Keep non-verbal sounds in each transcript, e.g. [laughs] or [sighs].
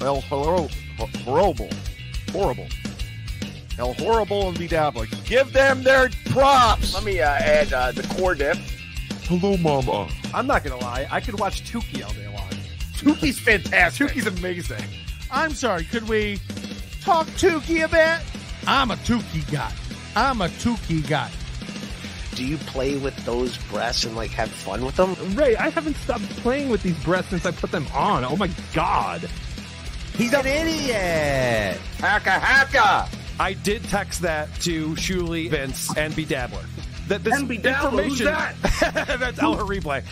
El Horrible. Horrible. Horrible. El Horrible and Bedabbler. Give them their props. Let me uh, add uh, the core dip. Hello, Mama. I'm not gonna lie. I could watch Tukey all day long. Tuki's fantastic. Tukey's amazing. I'm sorry, could we talk Tukey a bit? I'm a Tukey guy. I'm a Tukey guy. Do you play with those breasts and like have fun with them? Ray, I haven't stopped playing with these breasts since I put them on. Oh my god. He's an idiot. Hacka hacka. I did text that to Shuli, Vince, and Bedabbler. That this And Bedabbler, who's information. [laughs] That's El Replay.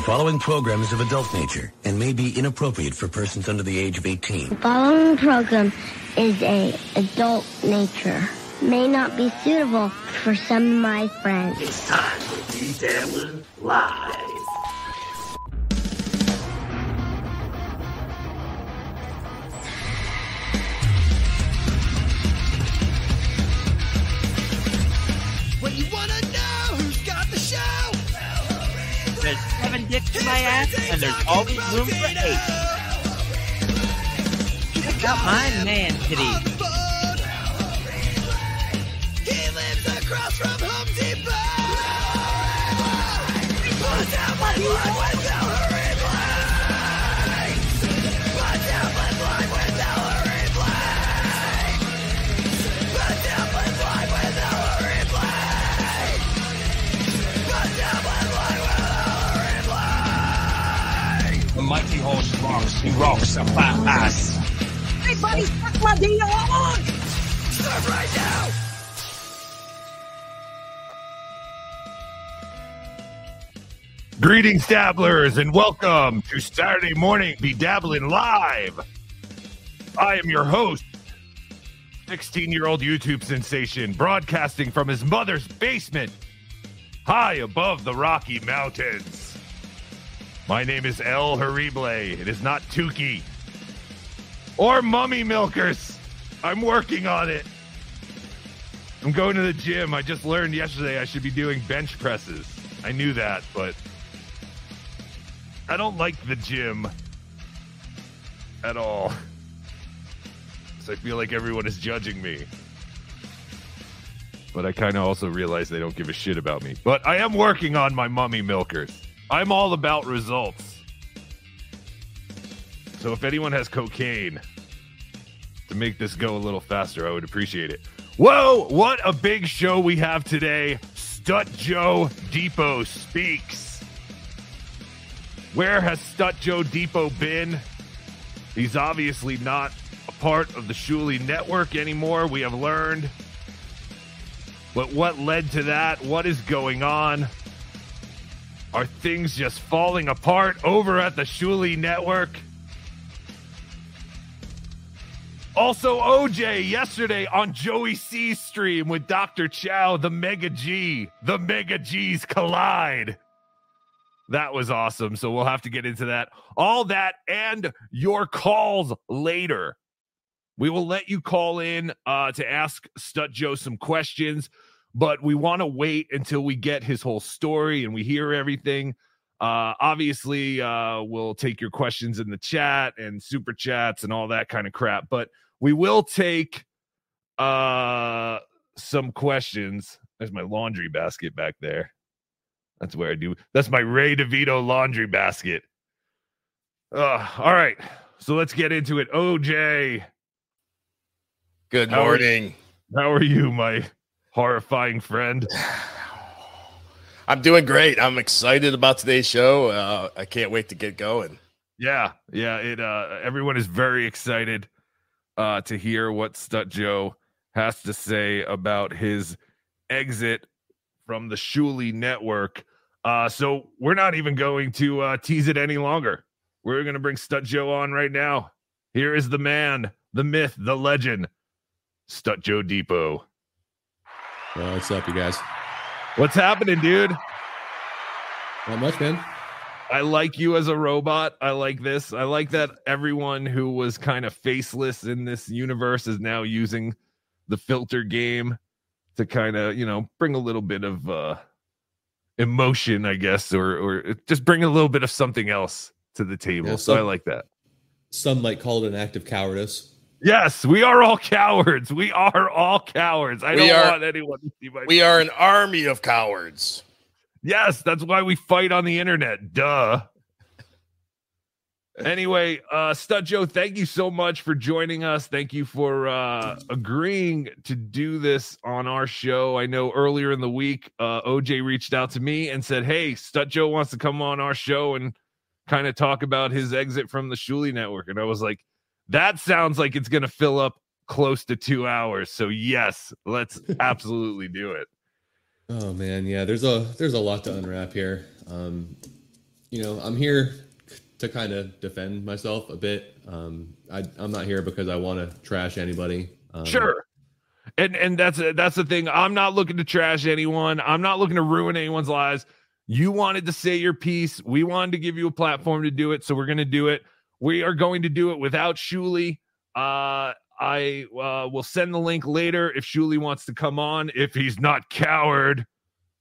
Following program is of adult nature and may be inappropriate for persons under the age of 18. The following program is a adult nature. May not be suitable for some of my friends. It's time for D-Dabbler Live. When you wanna know who's got the show, There's seven dicks in my ass, and there's always room for eight. Check out my man titties. he lives across from Home Depot. Put down my rocks. He rocks a fat ass. Everybody, suck my deal on! Right now! Greetings, dabblers, and welcome to Saturday Morning Be Dabbling Live. I am your host, 16 year old YouTube sensation, broadcasting from his mother's basement, high above the Rocky Mountains. My name is El Horrible. It is not Tukey or Mummy Milkers. I'm working on it. I'm going to the gym. I just learned yesterday I should be doing bench presses. I knew that, but I don't like the gym at all. So I feel like everyone is judging me. But I kind of also realize they don't give a shit about me. But I am working on my mummy milkers. I'm all about results. So if anyone has cocaine to make this go a little faster, I would appreciate it. Whoa, what a big show we have today. Stut Joe Depot speaks. Where has Stut Joe Depot been? He's obviously not a part of the Shuli network anymore, we have learned. But what led to that? What is going on? Are things just falling apart over at the Shuli network? Also, OJ yesterday on Joey C's stream with Dr. Chow, the Mega G. The Mega G's collide. That was awesome. So we'll have to get into that. All that and your calls later. We will let you call in uh, to ask Stut Joe some questions, but we want to wait until we get his whole story and we hear everything. Uh, obviously, uh, we'll take your questions in the chat and super chats and all that kind of crap, but we will take uh, some questions. There's my laundry basket back there. That's where I do. That's my Ray DeVito laundry basket. Uh, all right. So let's get into it. OJ. Good How are- morning. How are you, my horrifying friend? [sighs] I'm doing great. I'm excited about today's show. Uh, I can't wait to get going. Yeah, yeah. It uh everyone is very excited uh to hear what Stut Joe has to say about his exit from the Shuli network. Uh so we're not even going to uh tease it any longer. We're gonna bring Stut Joe on right now. Here is the man, the myth, the legend, Stut Joe Depot. What's up, you guys? What's happening, dude? Not much, man. I like you as a robot. I like this. I like that everyone who was kind of faceless in this universe is now using the filter game to kind of, you know, bring a little bit of uh emotion, I guess, or or just bring a little bit of something else to the table. Yeah, so I like that. Some might call it an act of cowardice. Yes, we are all cowards. We are all cowards. I We don't are- want anyone to see my. We are an army of cowards. Yes, that's why we fight on the internet. Duh. Anyway, uh Stut Joe, thank you so much for joining us. Thank you for uh agreeing to do this on our show. I know earlier in the week, uh OJ reached out to me and said, Hey, Stut Joe wants to come on our show and kind of talk about his exit from the Shuli network. And I was like, that sounds like it's gonna fill up close to two hours. So yes, let's [laughs] absolutely do it. Oh man, yeah. There's a there's a lot to unwrap here. Um, you know, I'm here to kind of defend myself a bit. Um, I, I'm not here because I want to trash anybody. Um, Sure. And and that's that's the thing. I'm not looking to trash anyone. I'm not looking to ruin anyone's lives. You wanted to say your piece. We wanted to give you a platform to do it, so we're going to do it. We are going to do it without Shuli. Uh I uh, will send the link later if Shuli wants to come on. If he's not coward,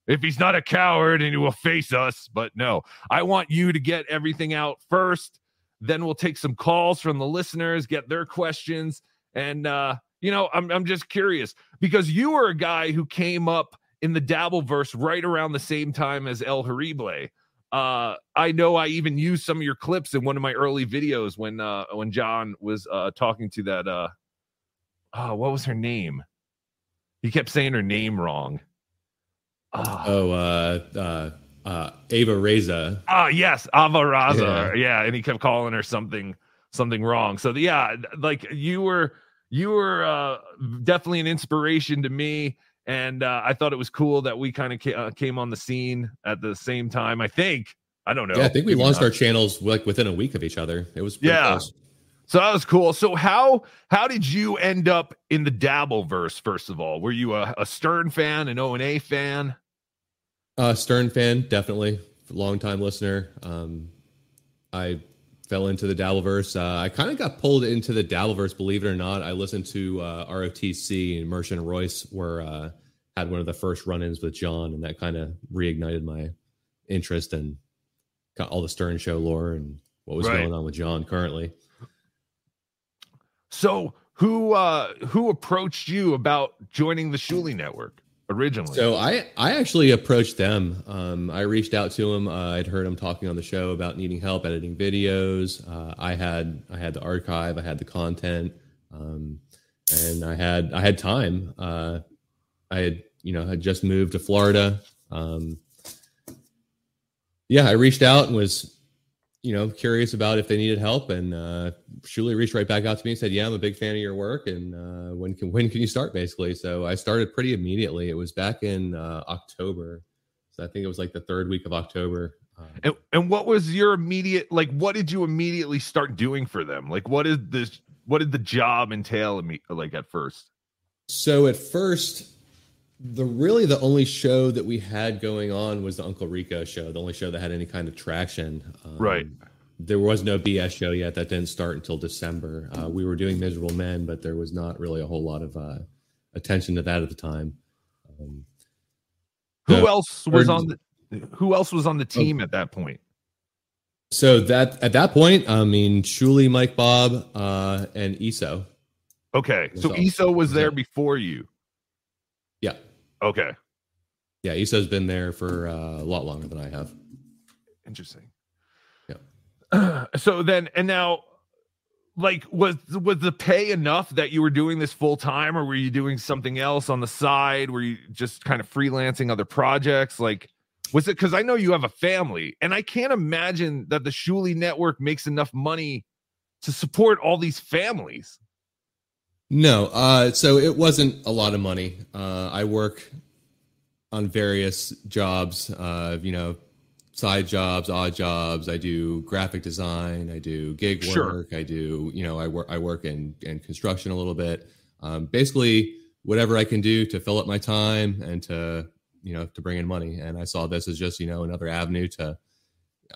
if he's not a coward and he will face us. But no, I want you to get everything out first. Then we'll take some calls from the listeners, get their questions, and uh, you know, I'm I'm just curious because you were a guy who came up in the Dabbleverse right around the same time as El Horrible. Uh, I know I even used some of your clips in one of my early videos when uh when John was uh talking to that uh oh what was her name? He kept saying her name wrong. Oh, uh, uh, uh, Ava Reza. Ah, yes, Avaraza. Yeah. Yeah. and he kept calling her something something wrong. So yeah, like you were you were uh definitely an inspiration to me and uh, I thought it was cool that we kind of ca- uh, came on the scene at the same time. I think I don't know. Yeah, I think we launched our channels like within a week of each other. It was pretty Yeah. close. So that was cool. So how how did you end up in the Dabbleverse? First of all, were you a, a Stern fan, an O and A fan? Uh, Stern fan, definitely long time listener. Um, I fell into the Dabbleverse. Uh, I kind of got pulled into the Dabbleverse, believe it or not. I listened to uh, ROTC and Merchant Royce, where uh, had one of the first run-ins with John, and that kind of reignited my interest and got all the Stern Show lore and what was Right. going on with John currently. So who uh who approached you about joining the Shuli network originally? So I I actually approached them. Um, I reached out to them. Uh, I'd heard them talking on the show about needing help editing videos. Uh, I had I had the archive. I had the content, um, and I had I had time. Uh, I had you know had just moved to Florida. Um, yeah, I reached out and was you know curious about if they needed help, and uh, Shuli reached right back out to me and said, "Yeah, I'm a big fan of your work, and uh, when can when can you start?" Basically, so I started pretty immediately. It was back in uh, October, so I think it was like the third week of October. Um, and, and what was your immediate like what did you immediately start doing for them? Like what is this what did the job entail like at first? So at first, the really the only show that we had going on was the Uncle Rico show, the only show that had any kind of traction. Um, Right. There was no BS show yet. That didn't start until December. Uh, we were doing Miserable Men, but there was not really a whole lot of uh, attention to that at the time. Um, Who the else was on the who else was on the team at that point? So that at that point, I mean, Shuli, Mike, Bob, uh, and Eso. Okay. So ESO was there before you. Okay. yeah. Eso's been there for uh, a lot longer than I have. Interesting. Yeah. [clears throat] so then and now like was was the pay enough that you were doing this full time or were you doing something else on the side were you just kind of freelancing other projects like was it because i know you have a family and i can't imagine that the shuli network makes enough money to support all these families No, uh, so it wasn't a lot of money. Uh, I work on various jobs, uh, you know, side jobs, odd jobs. I do graphic design. I do gig Sure. work. I do, you know, I work. I work in in construction a little bit. Um, basically, whatever I can do to fill up my time and to, you know, to bring in money. And I saw this as just, you know, another avenue to.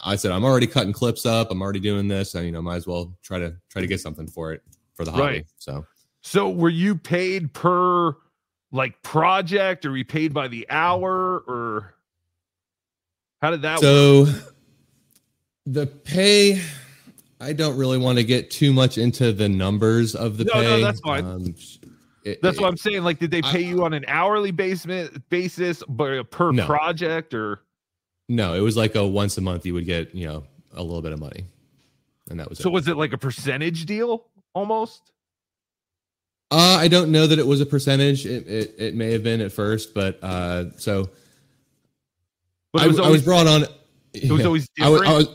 I said, I'm already cutting clips up. I'm already doing this. and you know, might as well try to try to get something for it for the hobby. Right. So. So were you paid per like project or were you paid by the hour or how did that work so The pay, I don't really want to get too much into the numbers of the No, pay. no, that's fine. Um, it- That's it- what I'm saying. Like, did they pay you on an hourly basis, basis, but per No. project, or No, it was like a once a month you would get, you know, a little bit of money. And that was so? it. Was it like a percentage deal almost? Uh, I don't know that it was a percentage. It, it, it may have been at first, but uh, so But I, it was I was brought on. It was always [laughs] I was, I was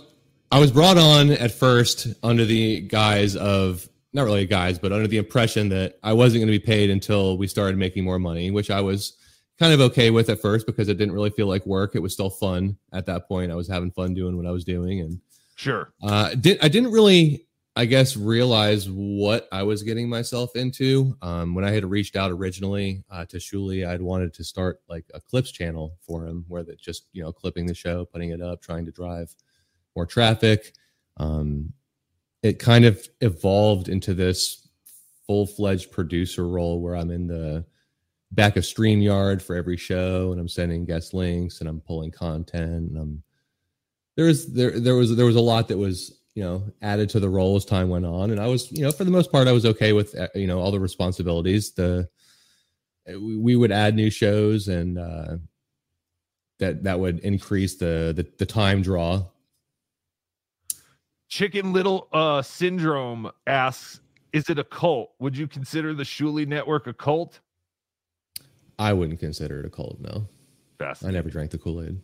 I was brought on at first under the guise of not really a guise, but under the impression that I wasn't going to be paid until we started making more money, which I was kind of okay with at first because it didn't really feel like work. It was still fun at that point. I was having fun doing what I was doing, and Sure. uh, did I didn't really, I guess, realize what I was getting myself into. Um, when I had reached out originally uh, to Shuli, I'd wanted to start like a clips channel for him, where that just you know clipping the show, putting it up, trying to drive more traffic. Um, it kind of evolved into this full fledged producer role where I'm in the back of StreamYard for every show, and I'm sending guest links, and I'm pulling content, and I'm there was there there was there was a lot that was you know added to the role as time went on and i was you know for the most part i was okay with uh, you know all the responsibilities the we, we would add new shows and uh that that would increase the the, the time draw Chicken Little uh Syndrome asks, "Is it a cult? Would you consider the Shuli Network a cult?" i wouldn't consider it a cult no Fast. i never drank the kool-aid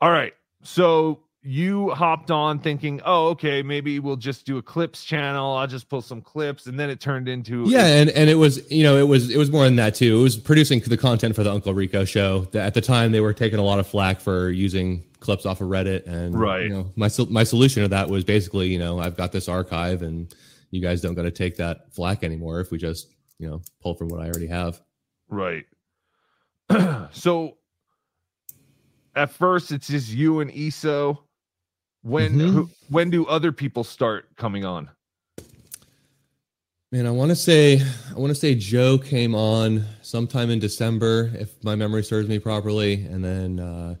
All right. So you hopped on thinking, "Oh, okay, maybe we'll just do a clips channel. I'll just pull some clips," and then it turned into yeah and and it was you know it was it was more than that too it was producing the content for the uncle rico show at the time they were taking a lot of flack for using clips off of reddit and Right. you know my my solution to that was basically you know i've got this archive and you guys don't got to take that flack anymore if we just you know pull from what i already have Right. [clears throat] so at first it's just you and ESO. When Mhm. who, when do other people start coming on? Man, I want to say I want to say Joe came on sometime in December, if my memory serves me properly, and then uh,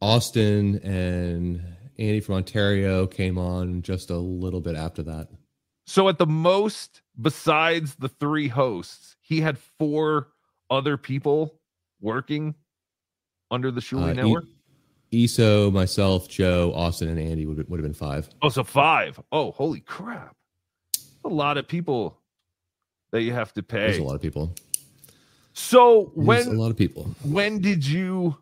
Austin and Andy from Ontario came on just a little bit after that. So at the most, besides the three hosts, he had four other people working under the Shuli Uh, Network. Eso, myself, Joe, Austin, and Andy would would have been five. oh, so five. Oh, holy crap! A lot of people that you have to pay. There's a lot of people. So There's when a lot of people. when did you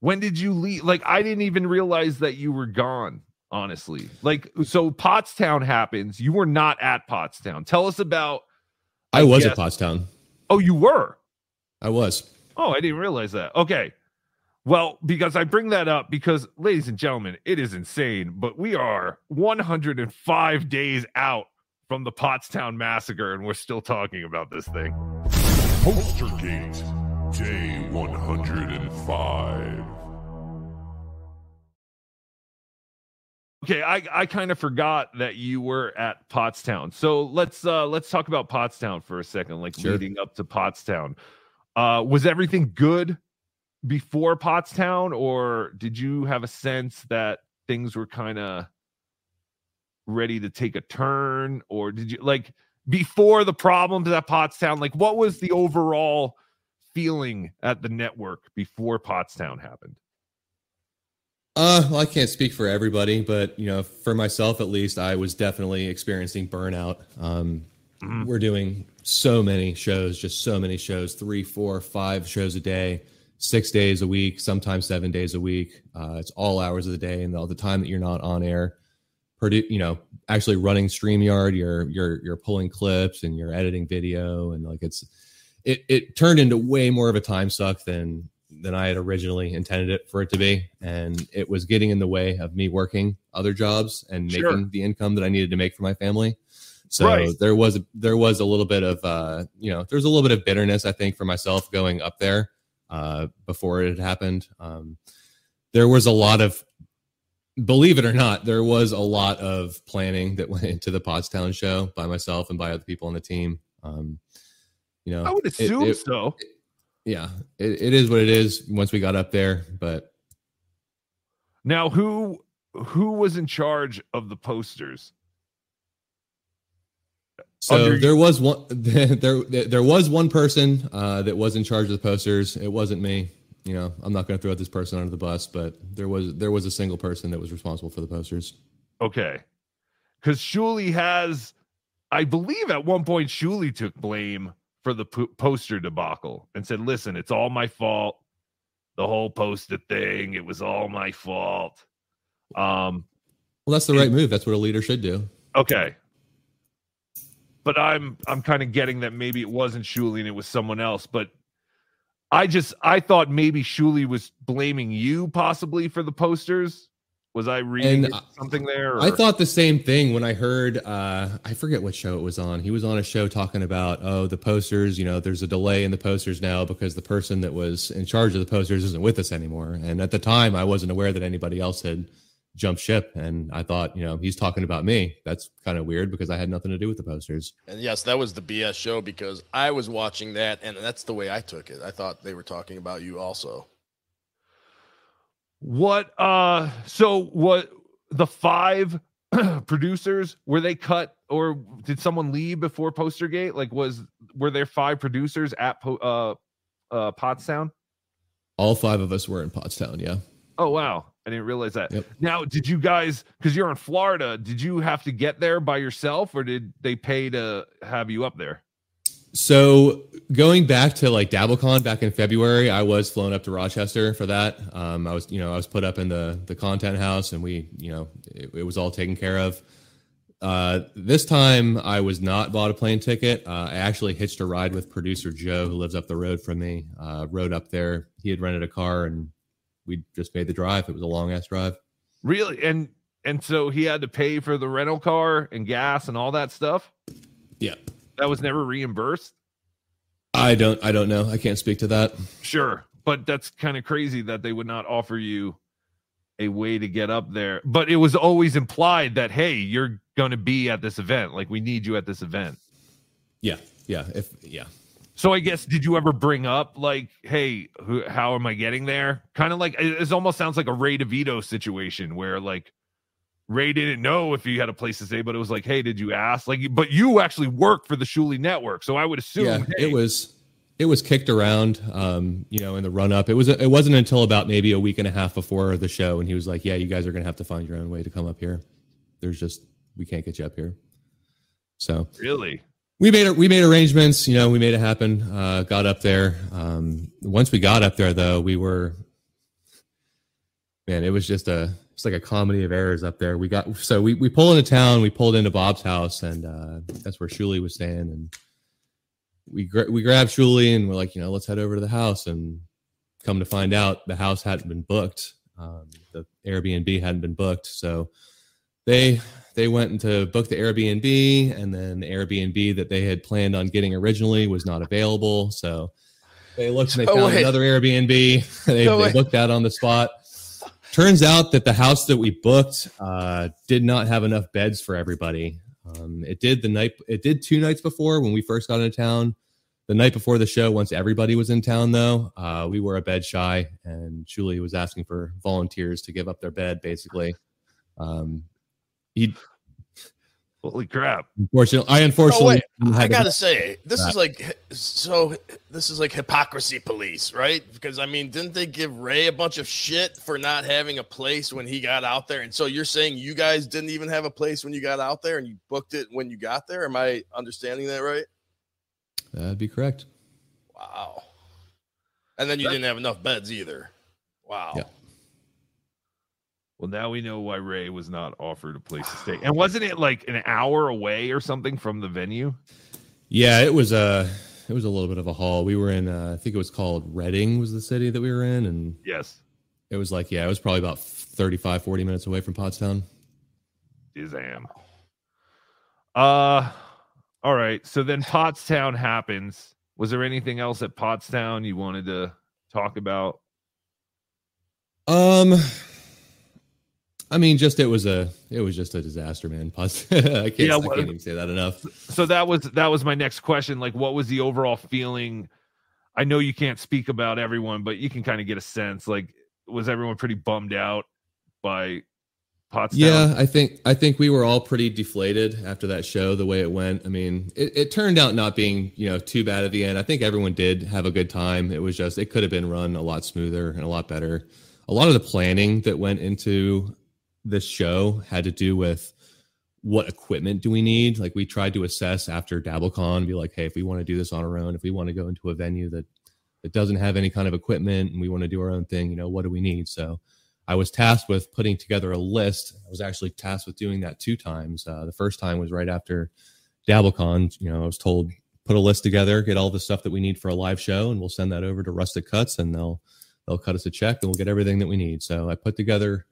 when did you leave like i didn't even realize that you were gone honestly like so pottstown happens you were not at pottstown tell us about I was guess- at Pottstown. oh you were I was. oh i didn't realize that okay well because i bring that up because ladies and gentlemen it is insane but we are 105 days out from the pottstown massacre and we're still talking about this thing Postergate, day 105. Okay, I, I kind of forgot that you were at Pottstown. So let's uh let's talk about Pottstown for a second, like Sure. leading up to Pottstown. Uh was everything good before Pottstown, or did you have a sense that things were kind of ready to take a turn, or did you like before the problems at Pottstown? Like, what was the overall feeling at the network before Pottstown happened? Uh, well, I can't speak for everybody, but you know, for myself at least, I was definitely experiencing burnout. Um, We're doing so many shows, just so many shows, three, four, five shows a day, six days a week, sometimes seven days a week. Uh, it's all hours of the day, and all the time that you're not on air, produ- you know, actually running Streamyard, you're you're you're pulling clips and you're editing video, and like it's it it turned into way more of a time suck than than I had originally intended it for it to be, and it was getting in the way of me working other jobs and making Sure. the income that I needed to make for my family. So Right. there was there was a little bit of uh, you know there's a little bit of bitterness I think for myself going up there uh, before it had happened. Um, there was a lot of believe it or not, there was a lot of planning that [laughs] went into the Pottstown show by myself and by other people on the team. Um, you know, I would assume it- so. yeah, it, it is what it is once we got up there, but Now, who who was in charge of the posters? So there was one [laughs] there there was one person uh, that was in charge of the posters. It wasn't me. You know, I'm not going to throw this person under the bus, but there was there was a single person that was responsible for the posters. Okay. Because Shuli has, I believe at one point, Shuli took blame for the po- poster debacle and said, listen, it's all my fault. The whole poster thing, it was all my fault. Um, Well, that's the right move. That's what a leader should do. okay. But I'm I'm kind of getting that maybe it wasn't Shuli and it was someone else. But I just I thought maybe Shuli was blaming you possibly for the posters. Was I reading And something there? I thought the same thing when I heard uh I forget what show it was on. He was on a show talking about oh the posters, you know, there's a delay in the posters now because the person that was in charge of the posters isn't with us anymore. And at the time I wasn't aware that anybody else had jumped ship and I thought, you know, he's talking about me. That's kind of weird because I had nothing to do with the posters. And yes, that was the BS show because I was watching that, and that's the way I took it. I thought they were talking about you also. What uh so what the five [clears throat] producers were they cut or did someone leave before Postergate? Like was were there five producers at po- uh uh Pottstown? All five of us were in Pottstown, yeah. Oh wow. I didn't realize that. Now, did you guys cuz you're in Florida, did you have to get there by yourself or did they pay to have you up there? So going back to like DabbleCon back in February, I was flown up to Rochester for that. Um, I was, you know, I was put up in the the content house, and we, you know, it, it was all taken care of. Uh, this time, I was not bought a plane ticket. Uh, I actually hitched a ride with producer Joe, who lives up the road from me. Uh, rode up there. He had rented a car, and we just made the drive. It was a long ass drive. Really? And and so he had to pay for the rental car and gas and all that stuff? Yeah. That was never reimbursed? I don't, I don't know. I can't speak to that. Sure, but that's kind of crazy that they would not offer you a way to get up there. But it was always implied that hey, you're going to be at this event. Like we need you at this event. Yeah, yeah, if yeah. So I guess did you ever bring up like, hey, who, how am I getting there? Kind of like it, it almost sounds like a Ray DeVito situation where like Ray didn't know if he had a place to stay, but it was like, hey, did you ask? Like, but you actually work for the Shuli Network, so I would assume. yeah, hey, it was it was kicked around um you know in the run up it was it wasn't until about maybe a week and a half before the show and he was like yeah you guys are gonna have to find your own way to come up here there's just we can't get you up here so really. We made we made arrangements you know we made it happen uh got up there. Um once we got up there though we were man it was just a it's like a comedy of errors up there. We got so we, we pull into town we pulled into bob's house and uh that's where Shuli was staying and we gra- we grabbed Shuli and we're like you know let's head over to the house and come to find out the house hadn't been booked. Um, the airbnb hadn't been booked so they they went into book the Airbnb, and then the Airbnb that they had planned on getting originally was not available. So they looked and they So found another Airbnb. [laughs] they, So they booked that on the spot. Turns out that the house that we booked uh, did not have enough beds for everybody. Um, it did the night. It did two nights before when we first got into town. The night before the show, once everybody was in town, though, uh, we were a bed shy, and Shuli was asking for volunteers to give up their bed, basically. Um, he Holy crap! Unfortunately, I Oh, unfortunately wait, I had to- gotta say, this is like so. This is like hypocrisy police, right? Because I mean, didn't they give Ray a bunch of shit for not having a place when he got out there? And so you're saying you guys didn't even have a place when you got out there, and you booked it when you got there? Am I understanding that right? That'd be correct. Wow. And then you didn't have enough beds either. Wow. Yeah. Well, now we know why Ray was not offered a place to stay. [sighs] And wasn't it like an hour away or something from the venue? Yeah, it was a it was a little bit of a haul. We were in uh, I think it was called Reading was the city that we were in, and Yes. it was like yeah, it was probably about 35, 40 minutes away from Pottstown. Dizam. Uh all right. So then Pottstown happens. Was there anything else at Pottstown you wanted to talk about? Um, I mean, just it was a it was just a disaster, man. [laughs] Potts- I can't Yeah, I can't even say that enough. So that was that was my next question. Like what was the overall feeling? I know you can't speak about everyone, but you can kind of get a sense. Like, was everyone pretty bummed out by Pottstown. Yeah, I think I think we were all pretty deflated after that show, the way it went. I mean, it, it turned out not being you know too bad at the end. I think everyone did have a good time. It was just it could have been run a lot smoother and a lot better. A lot of the planning that went into this show had to do with what equipment do we need. Like we tried to assess after DabbleCon, be like, hey, if we want to do this on our own, if we want to go into a venue that that doesn't have any kind of equipment and we want to do our own thing, you know, what do we need? So I was tasked with putting together a list. I was actually tasked with doing that two times. Uh, the first time was right after DabbleCon. You know, I was told put a list together, get all the stuff that we need for a live show, and we'll send that over to Rustic Cuts, and they'll they'll cut us a check, and we'll get everything that we need. So I put together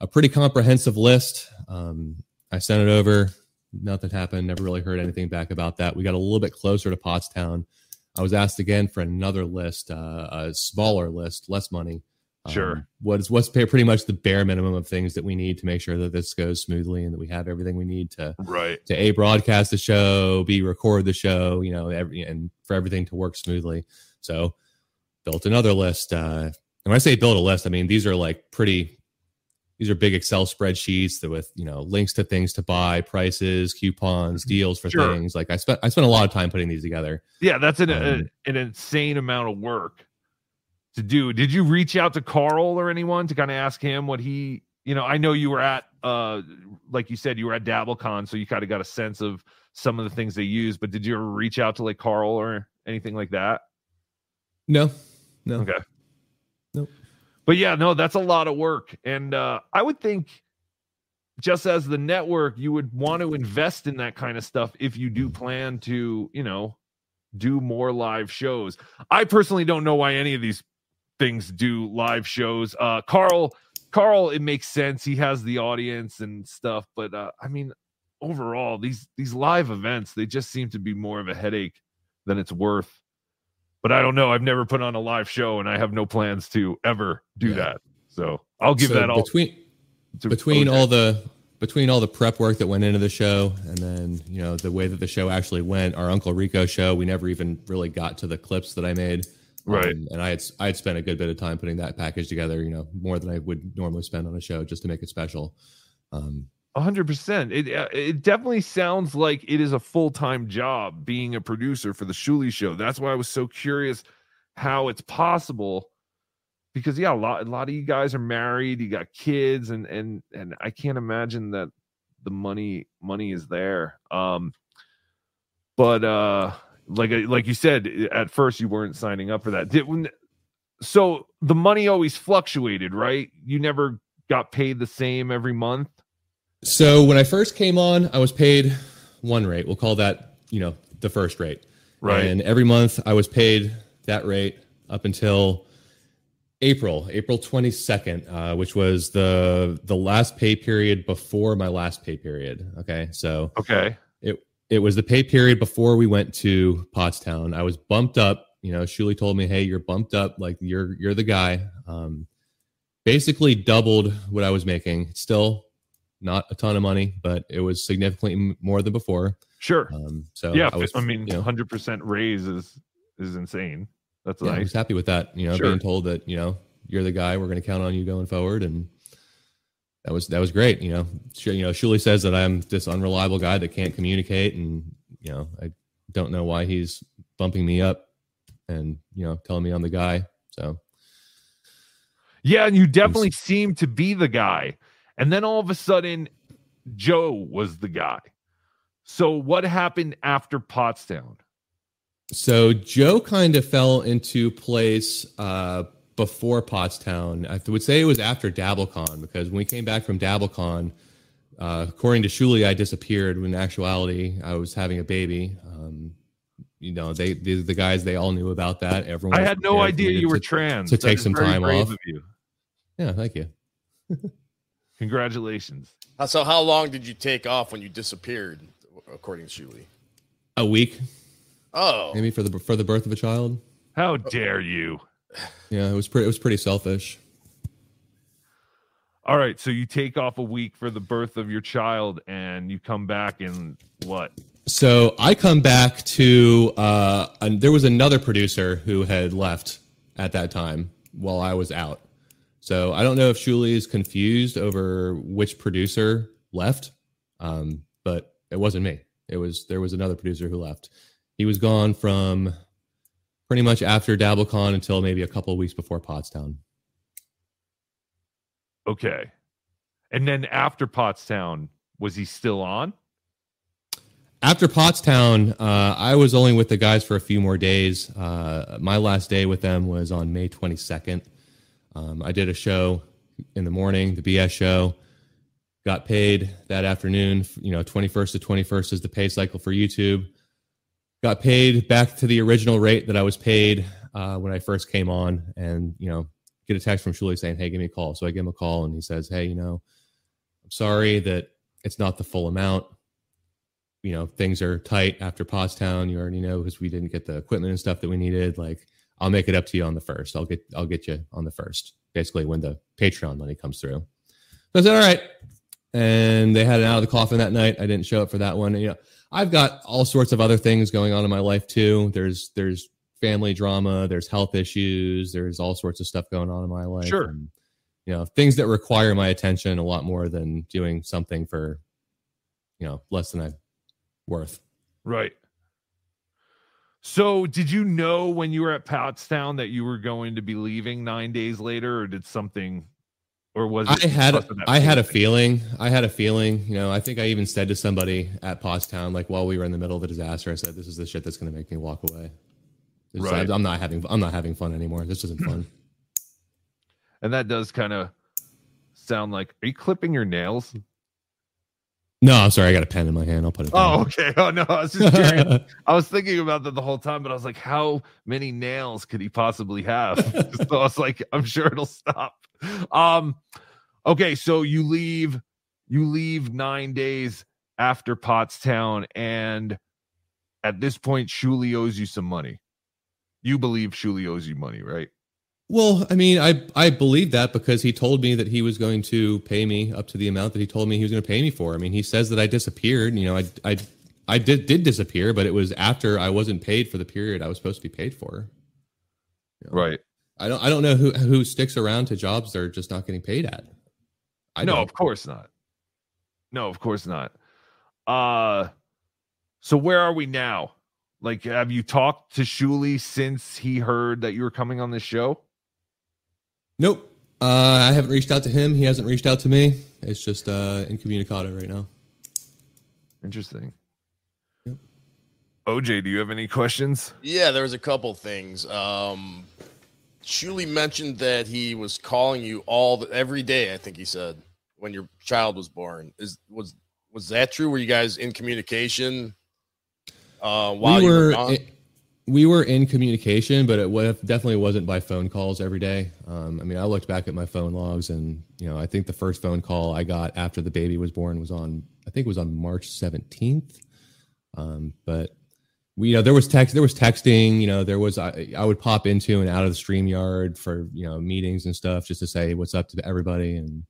a pretty comprehensive list. Um, I sent it over. Nothing happened. Never really heard anything back about that. We got a little bit closer to Pottstown. I was asked again for another list, uh, a smaller list, less money. Sure. Um, what is what's pretty much the bare minimum of things that we need to make sure that this goes smoothly and that we have everything we need to right to a broadcast the show, b record the show, you know, every and for everything to work smoothly. So built another list. Uh, and when I say build a list, I mean these are like pretty. These are big Excel spreadsheets that with you know links to things to buy, prices, coupons, deals for Sure. things. Like I spent I spent a lot of time putting these together. Yeah, that's an Um, a, an insane amount of work to do. Did you reach out to Carl or anyone to kind of ask him what he, you know, I know you were at uh like you said you were at DabbleCon, so you kind of got a sense of some of the things they use, but did you ever reach out to like Carl or anything like that? No, no. Okay. Nope. But yeah, no, that's a lot of work. And uh I would think just as the network, you would want to invest in that kind of stuff if you do plan to, you know, do more live shows. I personally don't know why any of these things do live shows. Uh Carl, Carl, it makes sense. He has the audience and stuff, but uh I mean, overall, these these live events, they just seem to be more of a headache than it's worth. But I don't know. I've never put on a live show and I have no plans to ever do that. So I'll give So that all between between all the between all the prep work that went into the show and then you know the way that the show actually went our uncle rico show we never even really got to the clips that i made Right. Um, and i had i had spent a good bit of time putting that package together you know more than i would normally spend on a show just to make it special um hundred percent. It uh, it definitely sounds like it is a full time job being a producer for the Shuli Show. That's why I was so curious how it's possible. Because yeah, a lot a lot of you guys are married, you got kids, and and and I can't imagine that the money money is there. Um, but uh, like like you said at first, you weren't signing up for that. Did when so the money always fluctuated, right? You never got paid the same every month. So when i first came on i was paid one rate we'll call that you know the first rate Right. and every month i was paid that rate up until April, April 22nd, uh, which was the the last pay period before my last pay period. Okay. So Okay. it it was the pay period before we went to Pottstown. I was bumped up. You know, Shuli told me, "Hey, you're bumped up. Like you're you're the guy." Um, basically doubled what I was making. Still not a ton of money, but it was significantly more than before. Sure. Um, so yeah, I was, I mean, you know, hundred percent raise is is insane. That's yeah, I was happy with that. You know, Sure. being told that you know you're the guy. We're going to count on you going forward, and that was that was great. You know, you know, Shuli says that I'm this unreliable guy that can't communicate, and you know, I don't know why he's bumping me up and you know telling me I'm the guy. So Yeah, and you definitely seem to be the guy. And then all of a sudden, Joe was the guy. So what happened after Pottstown? So Joe kind of fell into place uh, before Pottstown. I would say it was after DabbleCon because when we came back from DabbleCon, uh, according to Shuli, I disappeared. When in actuality, I was having a baby. Um, you know, they the, the guys they all knew about that. Everyone. I had no idea you were trans. to take some time off. of you. Yeah, thank you. [laughs] Congratulations. So, how long did you take off when you disappeared, according to Shuli? A week, Oh, maybe for the for the birth of a child. How dare you? Yeah, it was pretty. It was pretty selfish. All right, so you take off a week for the birth of your child and you come back and what? So I come back to uh, and there was another producer who had left at that time while I was out. So I don't know if Shuli is confused over which producer left, um, but it wasn't me. It was there was another producer who left. He was gone from pretty much after DabbleCon until maybe a couple of weeks before Pottstown. Okay. And then after Pottstown, was he still on? After Pottstown, uh, I was only with the guys for a few more days. Uh, my last day with them was on May 22nd. Um, I did a show in the morning, the BS show. Got paid that afternoon. You know, 21st to 21st is the pay cycle for YouTube. Got paid back to the original rate that I was paid uh, when I first came on, and you know, get a text from Shuli saying, "Hey, give me a call." So I give him a call, and he says, "Hey, you know, I'm sorry that it's not the full amount. You know, things are tight after Pottstown. You already know because we didn't get the equipment and stuff that we needed. Like, I'll make it up to you on the first. I'll get I'll get you on the first. Basically, when the Patreon money comes through. So I said, "All right." And they had it out of the coffin that night. I didn't show up for that one. You know, I've got all sorts of other things going on in my life too. There's there's family drama, there's health issues, there's all sorts of stuff going on in my life. Sure. And, you know, things that require my attention a lot more than doing something for, you know, less than I'm worth. Right. So, did you know when you were at Pottstown that you were going to be leaving nine days later, or did something, or was it I had I had a feeling? I had a feeling. You know, I think I even said to somebody at Pottstown, like while we were in the middle of the disaster, I said, "This is the shit that's going to make me walk away." Right. I'm not having. I'm not having fun anymore. This isn't fun. [clears throat] [clears throat] And that does kind of sound like. Are you clipping your nails? No, I'm sorry. I got a pen in my hand. I'll put it. Oh, okay. Oh no, I was just curious. [laughs] I was thinking about that the whole time, but I was like, how many nails could he possibly have? [laughs] [laughs] so I was like, I'm sure it'll stop. Um, okay, so you leave, you leave nine days after Pottstown, and at this point, Shuli owes you some money. You believe Shuli owes you money, right? Well, I mean, I I believe that because he told me that he was going to pay me up to the amount that he told me he was going to pay me for. I mean, he says that I disappeared. You know, I I I did did disappear, but it was after I wasn't paid for the period I was supposed to be paid for. Right. I don't I don't know who who sticks around to jobs they're just not getting paid at. I no, don't. of course not. No, of course not. Uh so where are we now? Like, have you talked to Shuli since he heard that you were coming on this show? Nope. Uh, I haven't reached out to him. He hasn't reached out to me. It's just uh, incommunicado right now. Interesting. OJ, do you have any questions? Yeah, there was a couple things. Um, Shuli mentioned that he was calling you all the, every day. I think he said when your child was born. Is was was that true? Were you guys in communication uh, while we you were were gone? in, we were in communication, but it wa- definitely wasn't by phone calls every day. Um, I mean, I looked back at my phone logs, and you know, I think the first phone call I got after the baby was born was on I think it was on March seventeenth. Um, but we, you know, there was text, there was texting. You know, there was I, I would pop into and out of the stream yard for you know meetings and stuff just to say what's up to everybody, and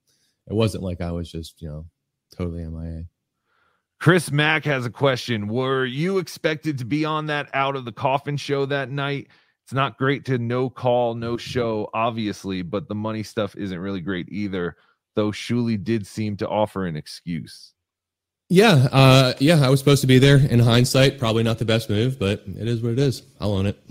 it wasn't like I was just you know totally MIA. Chris Mack has a question. Were you expected to be on that out of the coffin show that night? It's not great to no call, no show, obviously, but the money stuff isn't really great either, though Shuli did seem to offer an excuse. Yeah, uh, yeah, I was supposed to be there. In hindsight, probably not the best move, but it is what it is. I'll own it.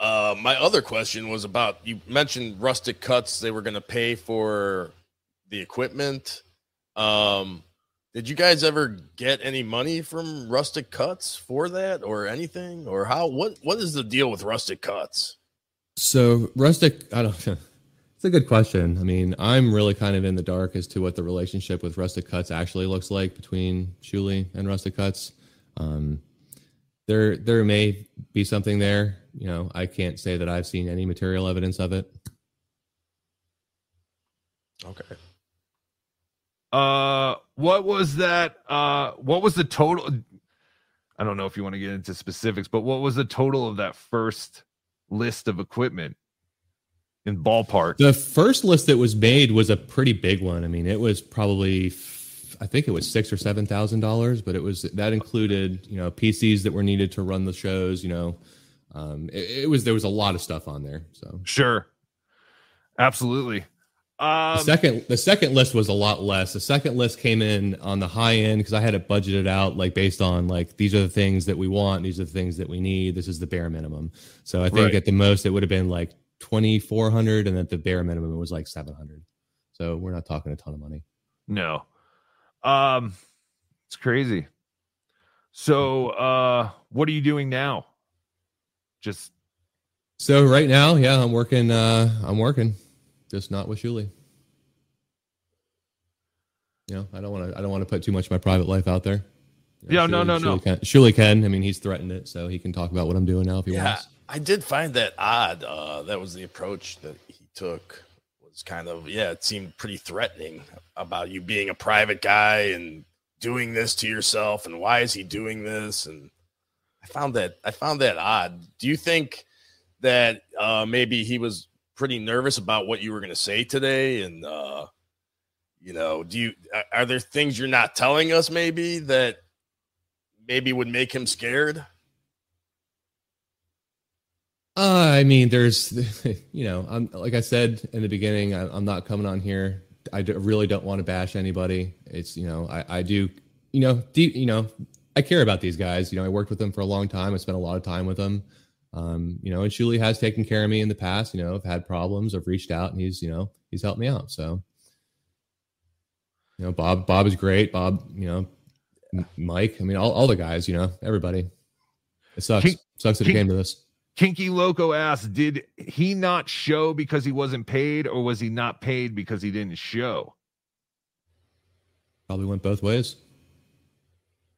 Uh, my other question was about you mentioned rustic cuts. They were going to pay for the equipment. Um, did you guys ever get any money from rustic cuts for that, or anything, or how? What What is the deal with rustic cuts? So rustic, I don't. [laughs] It's a good question. I mean, I'm really kind of in the dark as to what the relationship with rustic cuts actually looks like between Shuli and rustic cuts. Um, there, there may be something there. You know, I can't say that I've seen any material evidence of it. Okay. Uh, what was that? Uh, what was the total? I don't know if you want to get into specifics, but what was the total of that first list of equipment in ballpark? The first list that was made was a pretty big one. I mean, it was probably, I think it was six or seven thousand dollars, but it was that included, you know, PCs that were needed to run the shows. You know, um, it, it was there was a lot of stuff on there. So Sure. Absolutely. Um, the second the second list was a lot less. The second list came in on the high end because I had it budgeted out like based on like these are the things that we want, these are the things that we need. This is the bare minimum. So I think Right. at the most it would have been like twenty four hundred, and at the bare minimum it was like seven hundred. So we're not talking a ton of money. No. Um it's crazy. So uh what are you doing now? Just So right now, yeah, I'm working. uh I'm working, just not with Shuli. You know, I don't want to. I don't want to put too much of my private life out there. You know, Yeah, no, no, no. Shuli Can, Shuli can. I mean, he's threatened it, so he can talk about what I'm doing now if he Yeah, wants. I did find that odd. Uh, that was the approach that he took. Was kind of yeah, it seemed pretty threatening about you being a private guy and doing this to yourself, and why is he doing this? And I found that I found that odd. Do you think that uh, maybe he was pretty nervous about what you were going to say today? And uh, you know, do you are- there things you're not telling us maybe that maybe would make him scared? Uh, I mean, there's, [laughs] you know, I'm like I said in the beginning, I, I'm not coming on here. I really don't want to bash anybody. It's, you know, I, I do, you know, you know, I care about these guys. You know, I worked with them for a long time. I spent a lot of time with them. Um, you know, and Shuli has taken care of me in the past. You know, I've had problems. I've reached out, and he's, you know, he's helped me out. So, you know, Bob, Bob is great. Bob, you know, Mike. I mean, all, all the guys. You know, everybody. It sucks. King- sucks that it came to this. Kinky Loco asks, did he not show because he wasn't paid, or was he not paid because he didn't show? Probably went both ways.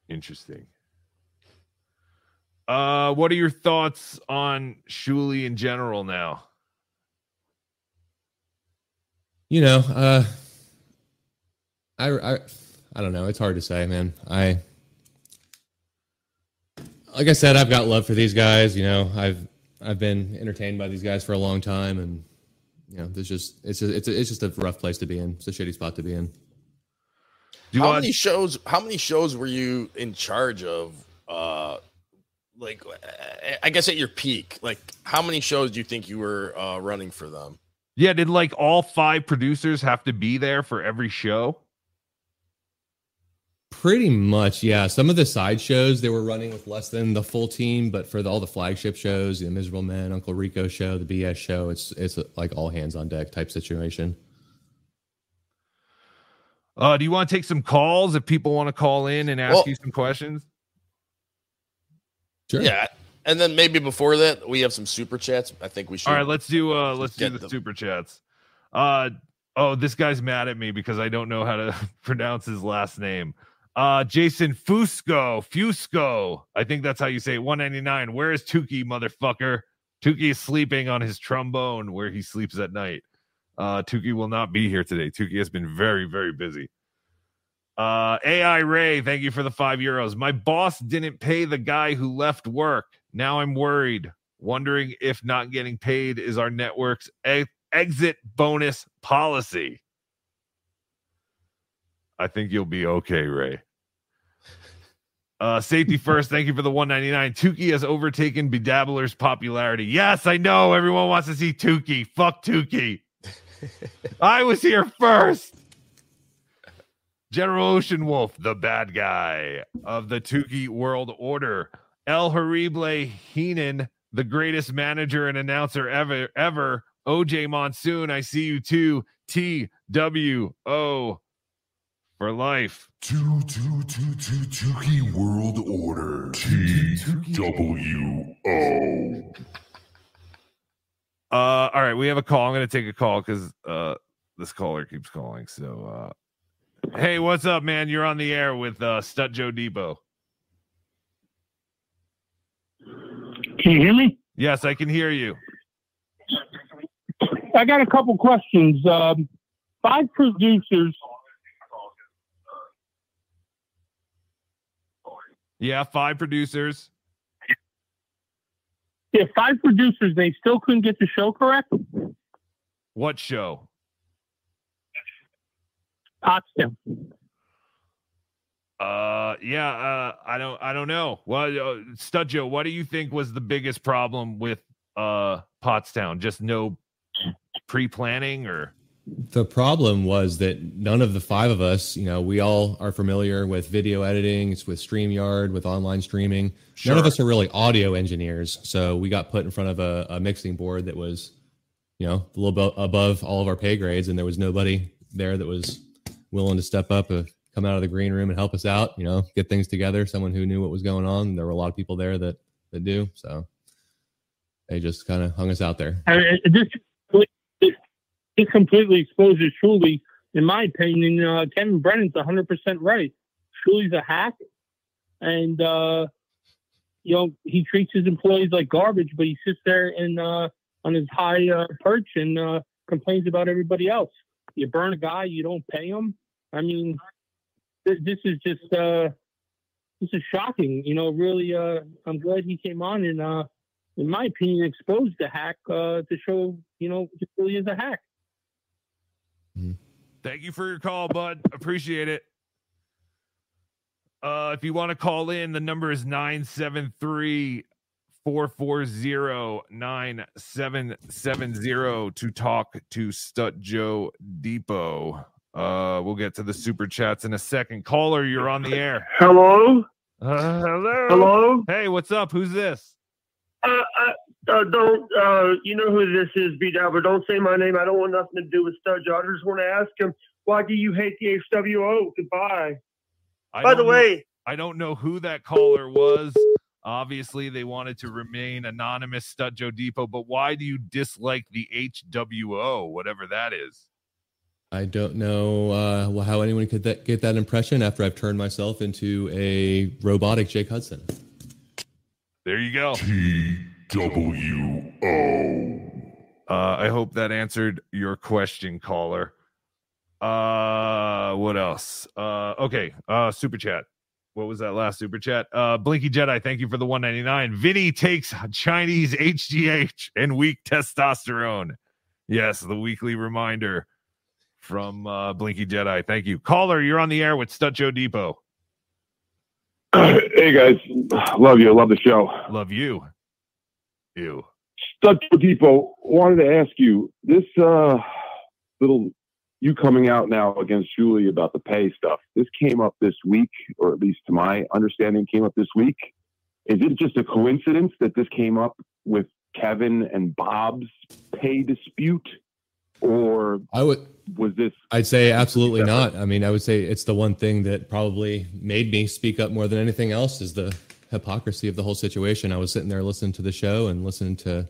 Interesting. Uh, what are your thoughts on Shuli in general now? you know uh I, I i don't know. It's hard to say man. I like i said i've got love for these guys you know. I've i've been entertained by these guys for a long time and you know there's just it's just it's, a, it's just a rough place to be in. It's a shitty spot to be in. How many shows how many shows were you in charge of uh like i guess at your peak like how many shows do you think you were uh running for them Yeah, did like all five producers have to be there for every show? pretty much yeah some of the side shows they were running with less than the full team but for the, all the flagship shows the miserable men uncle rico show the bs show it's it's like all hands on deck type situation Uh, do you want to take some calls if people want to call in and ask Well- you some questions? Sure. yeah and then maybe before that we have some super chats i think we should All right, let's do uh let's do the them. super chats. Uh oh, this guy's mad at me because I don't know how to [laughs] pronounce his last name. Uh Jason Fusco, Fusco. I think that's how you say it. 199. Where is Tukey, motherfucker? Tukey is sleeping on his trombone where he sleeps at night. Uh Tukey will not be here today. Tukey has been very, very busy. Uh AI Ray, thank you for the five euros. My boss didn't pay the guy who left work. Now I'm worried, wondering if not getting paid is our network's e- exit bonus policy. I think you'll be okay, Ray. [laughs] Uh, safety first. Thank you for the 199. Tukey has overtaken Bedabbler's popularity. Yes, I know everyone wants to see Tukey. Fuck Tukey. [laughs] I was here first. General Ocean Wolf, the bad guy of the Tukey World Order. El Horrible Heenan, the greatest manager and announcer ever, ever. OJ Monsoon, I see you too. T W O for life. Two, two, two, two, Tukey World Order. T W O. Uh, all right, we have a call. I'm gonna take a call because uh this caller keeps calling. So uh hey, what's up, man? You're on the air with uh Stut Joe Depot. Can you hear me? Yes, I can hear you. I got a couple questions. Um, five producers. Yeah, five producers. Yeah, five producers. They still couldn't get the show correct. What show? Pottstown. Uh, yeah, uh, I don't, I don't know. Well, uh, Stut what do you think was the biggest problem with uh Pottstown? Just no pre-planning or The problem was that none of the five of us, you know, we all are familiar with video editing, it's with StreamYard, with online streaming. None of us are really audio engineers. So we got put in front of a, a mixing board that was, you know, a little bit above all of our pay grades. And there was nobody there that was willing to step up, uh, come out of the green room and help us out, you know, get things together. Someone who knew what was going on. There were a lot of people there that, that do. So they just kind of hung us out there. I, this completely exposes Shuli. In my opinion, uh, Kevin Brennan's 100 percent right. Shuli's a hack, and uh, you know he treats his employees like garbage, but he sits there and uh, on his high uh, perch and uh, complains about everybody else. You burn a guy, you don't pay him. I mean, th- this is just uh, this is shocking. You know, really. Uh, I'm glad he came on and. Uh, in my opinion, exposed the hack uh, to show, you know, he really is a hack. Thank you for your call, bud. Appreciate it. Uh, if you want to call in, the number is 973 440 9770 to talk to Stut Joe Depot. Uh, we'll get to the super chats in a second. Caller, you're on the air. Hello? Uh, hello. Hello? Hey, what's up? Who's this? Uh, uh, uh, don't, uh, you know who this is, B Dabbler. Don't say my name. I don't want nothing to do with Stut Joe. I just want to ask him, why do you hate the HWO? Goodbye. I By the don't know- way- I don't know who that caller was. Obviously, they wanted to remain anonymous, Stut Joe Depot. But why do you dislike the HWO, whatever that is? I don't know uh, how anyone could that, get that impression after I've turned myself into a robotic Jake Hudson. There you go. W O. Uh, I hope that answered your question, caller. Uh, what else? Uh, okay. Uh, super chat. What was that last super chat? Uh, Blinky Jedi, thank you for the 199. Vinny takes Chinese HGH and weak testosterone. Yes, the weekly reminder from uh, Blinky Jedi. Thank you. Caller, you're on the air with Stut Joe Depot. [clears throat] hey guys, love you, love the show. Love you. You. Stut Depot wanted to ask you this uh, little you coming out now against Shuli about the pay stuff. This came up this week, or at least to my understanding, came up this week. Is it just a coincidence that this came up with Kevin and Bob's pay dispute, or I would was this? I'd say absolutely not. I mean, I would say it's the one thing that probably made me speak up more than anything else is the hypocrisy of the whole situation. I was sitting there listening to the show and listening to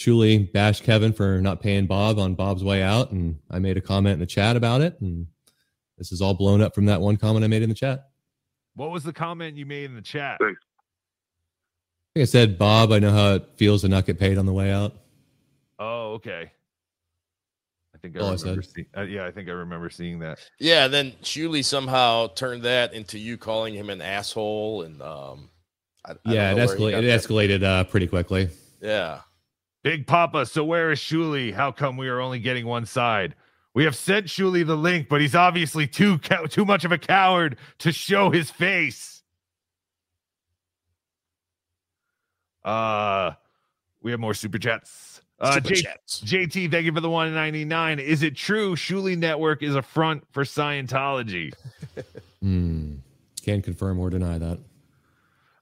Shuli bash Kevin for not paying Bob on Bob's way out, and I made a comment in the chat about it, and this is all blown up from that one comment I made in the chat. What was the comment you made in the chat? I think I said, Bob, I know how it feels to not get paid on the way out. Oh, okay. I think I All remember. said. See- uh, yeah, I think I remember seeing that. Yeah, then Shuli somehow turned that into you calling him an asshole, and um, I, I don't yeah, it, know where he escalated. it escalated uh, pretty quickly. Yeah, Big Papa, so where is Shuli? How come we are only getting one side? We have sent Shuli the link, but he's obviously too cow- too much of a coward to show his face. Uh, we have more super chats. Uh, Super J- chats. JT, thank you for the 199. Is it true Shuli Network is a front for Scientology? [laughs] Hmm. Can't confirm or deny that.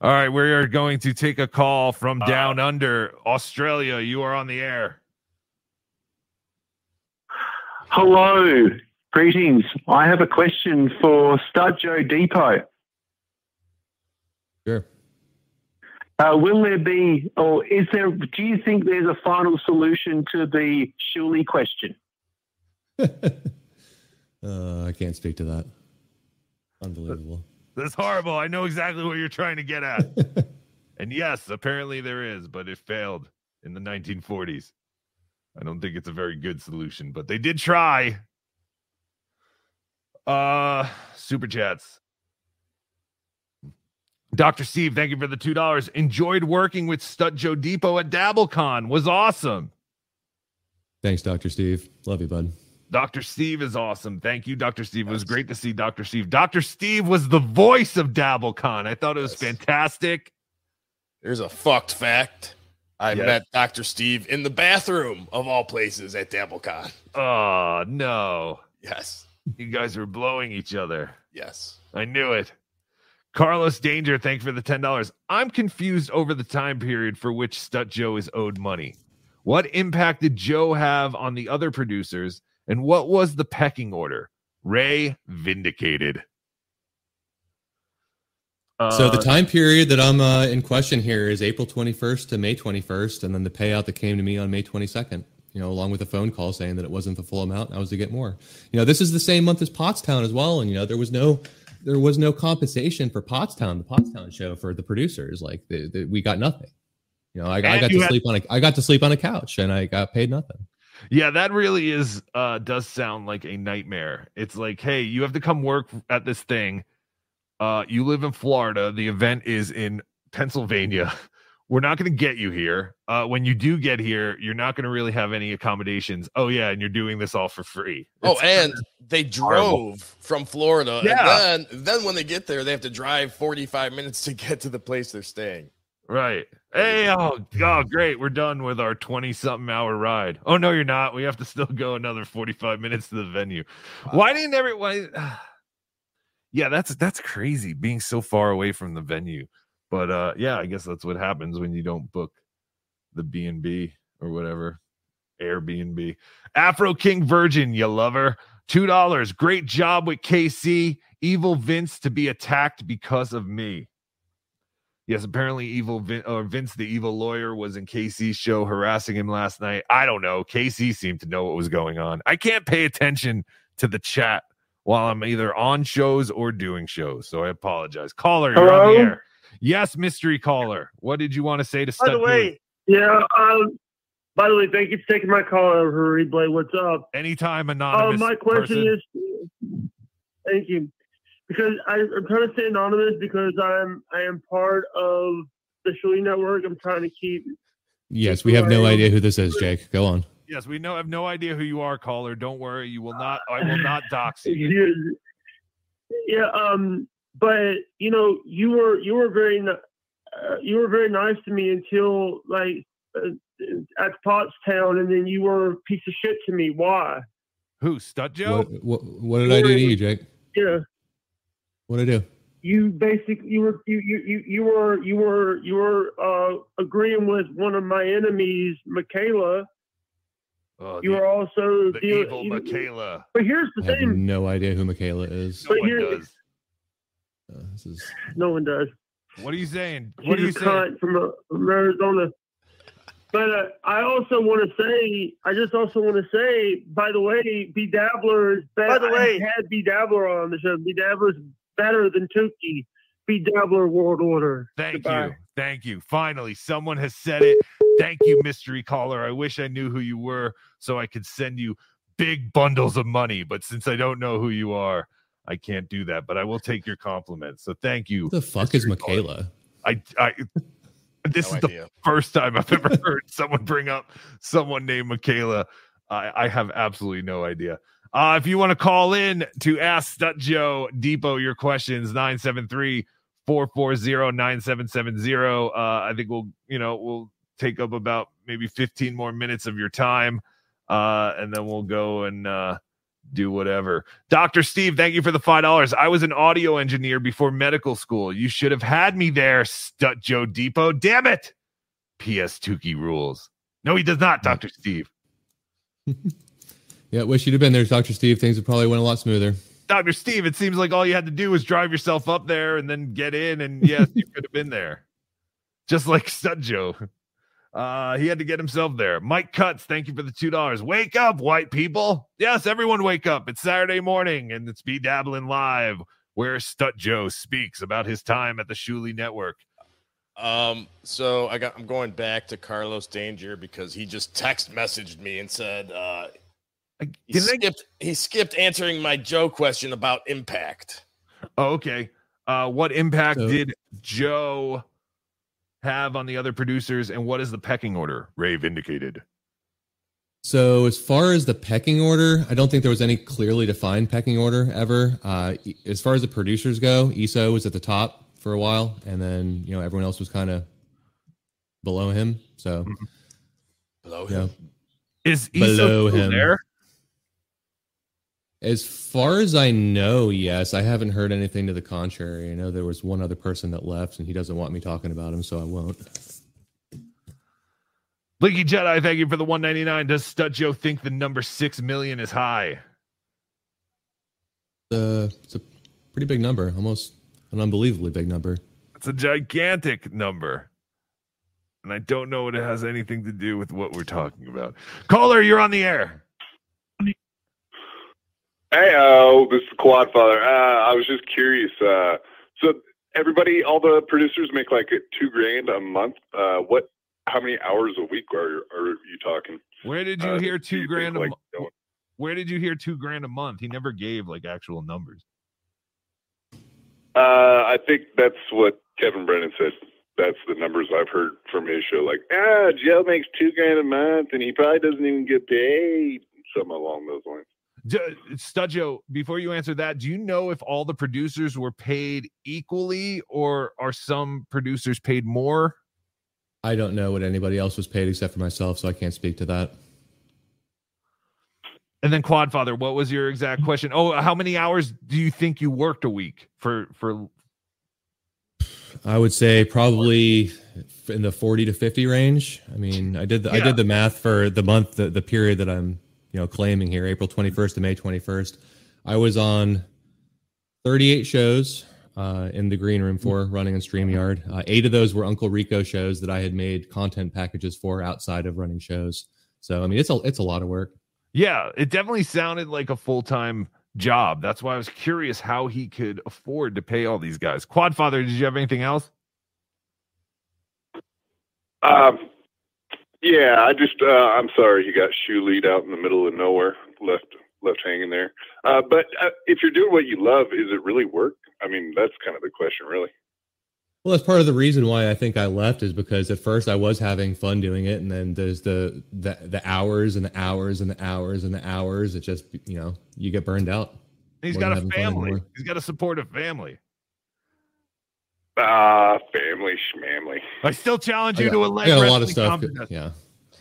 All right, we are going to take a call from down under Australia. You are on the air. Hello, greetings. I have a question for Stut Joe Depot. Sure. Uh, will there be, or is there? Do you think there's a final solution to the Shuli question? [laughs] Uh, I can't speak to that. Unbelievable. That's horrible. I know exactly what you're trying to get at. [laughs] and yes, apparently there is, but it failed in the 1940s. I don't think it's a very good solution, but they did try. Uh super chats. Dr. Steve, thank you for the two dollars. Enjoyed working with Stut Joe Depot at DabbleCon. Was awesome. Thanks, Dr. Steve. Love you, bud. Dr. Steve is awesome. Thank you, Dr. Steve. It was great to see Dr. Steve. Dr. Steve was the voice of DabbleCon. I thought it was fantastic. There's a fucked fact. I Yes. met Dr. Steve in the bathroom of all places at DabbleCon. Oh no. Yes. You guys were blowing each other. Yes. I knew it. Carlos Danger, thank you for the ten dollars. I'm confused over the time period for which Stut Joe is owed money. What impact did Joe have on the other producers, and what was the pecking order? Ray vindicated. so the Uh, time period that I'm uh, in question here is April 21st to May 21st, and then the payout that came to me on May 22nd. You know, along with a phone call saying that it wasn't the full amount, and I was to get more. You know, this is the same month as Pottstown as well, and you know there was no there was no compensation for Pottstown, the Pottstown show for the producers. Like the, the, we got nothing. You know, I, I got to had- sleep on a I got to sleep on a couch, and I got paid nothing. Yeah, that really is uh does sound like a nightmare. It's like, hey, you have to come work at this thing. Uh you live in Florida, the event is in Pennsylvania. [laughs] We're not going to get you here. Uh when you do get here, you're not going to really have any accommodations. Oh yeah, and you're doing this all for free. Oh, and kinda they horrible. drove from Florida. Yeah. And then, then when they get there, they have to drive 45 minutes to get to the place they're staying. Right. Hey, oh, oh, great. We're done with our 20 something hour ride. Oh, no, you're not. We have to still go another 45 minutes to the venue. Why didn't everyone? [sighs] yeah, that's that's crazy being so far away from the venue. But uh yeah, I guess that's what happens when you don't book the B&B or whatever. Airbnb. Afro King Virgin, you lover. $2. Great job with KC. Evil Vince to be attacked because of me. Yes, apparently evil Vin- or Vince, the evil lawyer, was in KC's show harassing him last night. I don't know. KC seemed to know what was going on. I can't pay attention to the chat while I'm either on shows or doing shows, so I apologize. Caller, you're on the air. Yes, mystery caller. What did you want to say to By the way, yeah. Um, by the way, thank you for taking my call over replay. What's up? Anytime Uh, anonymous. my question person. is, thank you, because I, I'm trying to stay anonymous because I'm I am part of the Shuli Network. I'm trying to keep. Yes, we have no idea who this is, Jake. Go on. Yes, we know have no idea who you are, caller. Don't worry, you will not. I will not [laughs] dox you. Yeah, um, but you know, you were you were very uh, you were very nice to me until like uh, at Pottstown, and then you were a piece of shit to me. Why? Who? Stut Joe? What, what, what did I do to you, Jake? Yeah. What did I do? you basically you were you you you, you were you were you were uh, agreeing with one of my enemies, Michaela. Oh, you the- were also the deal- evil you- Michaela. But here's the I have thing: no idea who Michaela is. No But one here- does. Uh, this is no one does. What are you saying? She's What are you a saying? cunt from, uh, from Arizona. But uh, I also want to say, I just also want to say, by the way, B Dabbler is better. By the way- I had B Dabbler on the show. B Dabbler is better than Tukey. Be Dabbler World Order. Thank Goodbye. you. Thank you. Finally, someone has said it. Thank you, mystery caller. I wish I knew who you were so I could send you big bundles of money. But since I don't know who you are, I can't do that. But I will take your compliment. So thank you. who the fuck is Michaela? I, I [laughs] this No is idea. the first time I've ever [laughs] heard someone bring up someone named Michaela. I, I have absolutely no idea. Uh, if you want to call in to ask Stut Joe Depot your questions, 973 440 9770. Uh, I think we'll, you know, we'll take up about maybe 15 more minutes of your time. Uh, and then we'll go and uh, do whatever. Dr. Steve, thank you for the $5. I was an audio engineer before medical school. You should have had me there, Stut Joe Depot. Damn it. P.S. Tukey rules. No, he does not, Dr. Steve. [laughs] Yeah, wish you'd have been there, Doctor Steve. Things would probably went a lot smoother. Dr. Steve, it seems like all you had to do was drive yourself up there and then get in, and yes, you could have been there. Just like Stut Joe. Uh, he had to get himself there. Mike Cuts, thank you for the two dollars. Wake up, white people. Yes, everyone wake up. It's Saturday morning and it's Be Dabbling Live, where Stut Joe speaks about his time at the Shuli Network. Um, so I got I'm going back to Carlos Danger because he just text messaged me and said uh he Didn't I- skipped he skipped answering my Joe question about impact. Oh, okay. Uh, what impact So- did Joe have on the other producers, and what is the pecking order? Ray vindicated. So as far as the pecking order, I don't think there was any clearly defined pecking order ever. Uh, as far as the producers go, ESO was at the top for a while, and then you know everyone else was kind of below him. So below him. Is below still him. there? As far as I know, yes. I haven't heard anything to the contrary. I know there was one other person that left, and he doesn't want me talking about him, so I won't. Blinky Jedi, thank you for the 199. Does Stut Joe think the number six million is high? Uh, it's a pretty big number, almost an unbelievably big number. It's a gigantic number. And I don't know what it has anything to do with what we're talking about. Caller, you're on the air. Hey, uh, this is Quad Father. Uh, I was just curious. Uh, so everybody, all the producers make like two grand a month. Uh, what? How many hours a week are are you talking? Where did you Uh, hear two you grand think, a like, month? Where did you hear two grand a month? He never gave like actual numbers. Uh, I think that's what Kevin Brennan said. That's the numbers I've heard from his show. Like, ah, Joe makes two grand a month, and he probably doesn't even get paid. Something along those lines. Stut Joe, before you answer that, do you know if all the producers were paid equally or are some producers paid more? I don't know what anybody else was paid except for myself, so I can't speak to that. And then Quadfather, what was your exact question? Oh, how many hours do you think you worked a week for for I would say probably in the 40 to 50 range. I mean, I did the, I did the math for the month, the, the period that I'm, you know, claiming here, April 21st to May 21st. I was on 38 shows uh, in the green room for running in StreamYard. Uh, eight of those were Uncle Rico shows that I had made content packages for outside of running shows. So, I mean, it's a, it's a lot of work. Yeah, it definitely sounded like a full-time job. That's why I was curious how he could afford to pay all these guys. Quadfather, did you have anything else? Um, yeah, I just, uh, I'm sorry he got shoe lead out in the middle of nowhere, left left hanging there. Uh, but uh, if you're doing what you love, is it really work? I mean, that's kind of the question, really. Well, that's part of the reason why I think I left is because at first I was having fun doing it, and then there's the the, the hours and the hours and the hours and the hours. It just you know you get burned out. He's got a family. He's got a supportive family. Ah, family schmamly. I still challenge I you got, to a leg got a lot of wrestling stuff. contest. Yeah,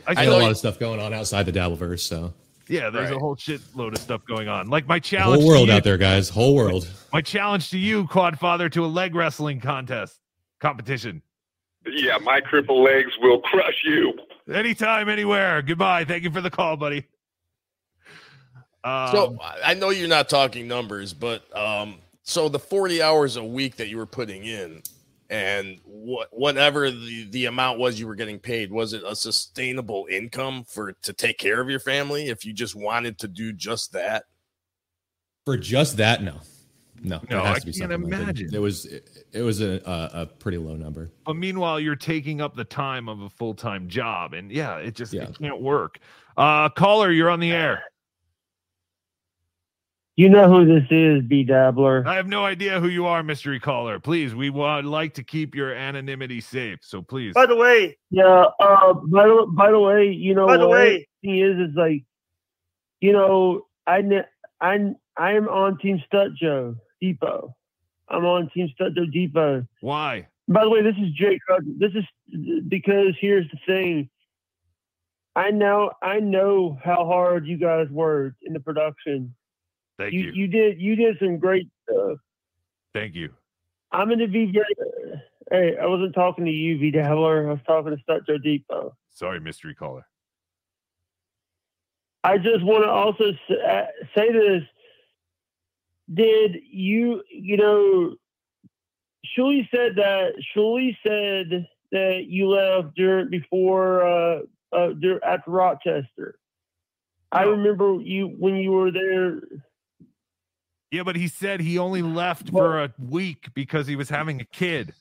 I I, got still- a lot of stuff going on outside the Dabbleverse. So Yeah, there's a whole shitload of stuff going on. Like my the challenge, whole world to you, out there, guys. Whole world. [laughs] My challenge to you, Quadfather, to a leg wrestling contest competition. Yeah, my crippled legs will crush you. Anytime, anywhere. Goodbye. Thank you for the call, buddy. Um, so I I know you're not talking numbers, but um, so the 40 hours a week that you were putting in, and what whatever the the amount was you were getting paid, was it a sustainable income for to take care of your family if you just wanted to do just that? For just that, no, no, No, it has I to be can't something like that. imagine. It was it, it was a, a a pretty low number. but meanwhile, you're taking up the time of a full time job, and yeah, it just Yeah. it can't work. Uh, caller, you're on the air. You know who this is, B Dabbler. I have no idea who you are, mystery caller. Please, we would like to keep your anonymity safe, so please. By the way, Yeah. Uh. By the by the way, you know By the what? way- thing is, is like, you know, I ne- I I am on Team Stut Joe Depot. I'm on Team Stut Joe Depot. Why? By the way, this is Jake. This is because here's the thing. I know I know how hard you guys worked in the production. Thank you, you. you did you did some great stuff. Thank you. I'm going to be very. Hey, I wasn't talking to you, B Dabbler. I was talking to Stut Joe Depot. Sorry, mystery caller. I just want to also uh, say this. Did you, you know, Shuli said that, Shuli said that you left during, before, uh, uh, after Rochester. I remember you, when you were there, Yeah, but he said he only left for a week because he was having a kid.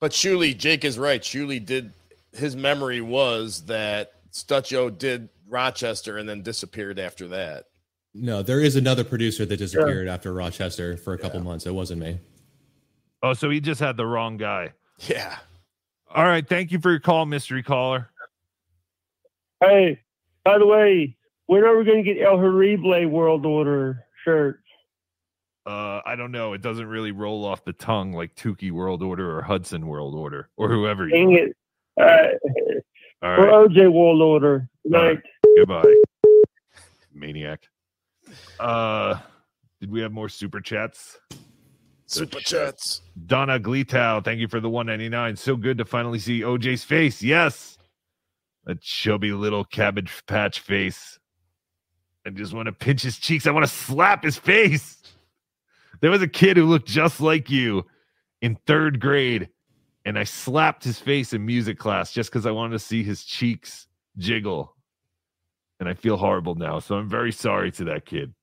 But Shuli, Jake is right. Shuli did his memory was that Stut Joe did Rochester and then disappeared after that. No, there is another producer that disappeared after Rochester for a couple months. It wasn't me. Oh, so he just had the wrong guy. Yeah. All right. Thank you for your call, mystery caller. hey, by the way, when are we going to get El Horrible World Order shirts? Uh, I don't know. It doesn't really roll off the tongue like Tukey World Order or Hudson World Order or whoever. Dang You it. All for right. OJ World Order. Night. right. Goodbye. Maniac. Uh did we have more super chats? Super chats. Donna Gleetow, thank you for the 199. So good to finally see OJ's face. Yes. A chubby little cabbage patch face. I just want to pinch his cheeks. I want to slap his face. There was a kid who looked just like you in third grade, and I slapped his face in music class just because I wanted to see his cheeks jiggle. And I feel horrible now. So I'm very sorry to that kid.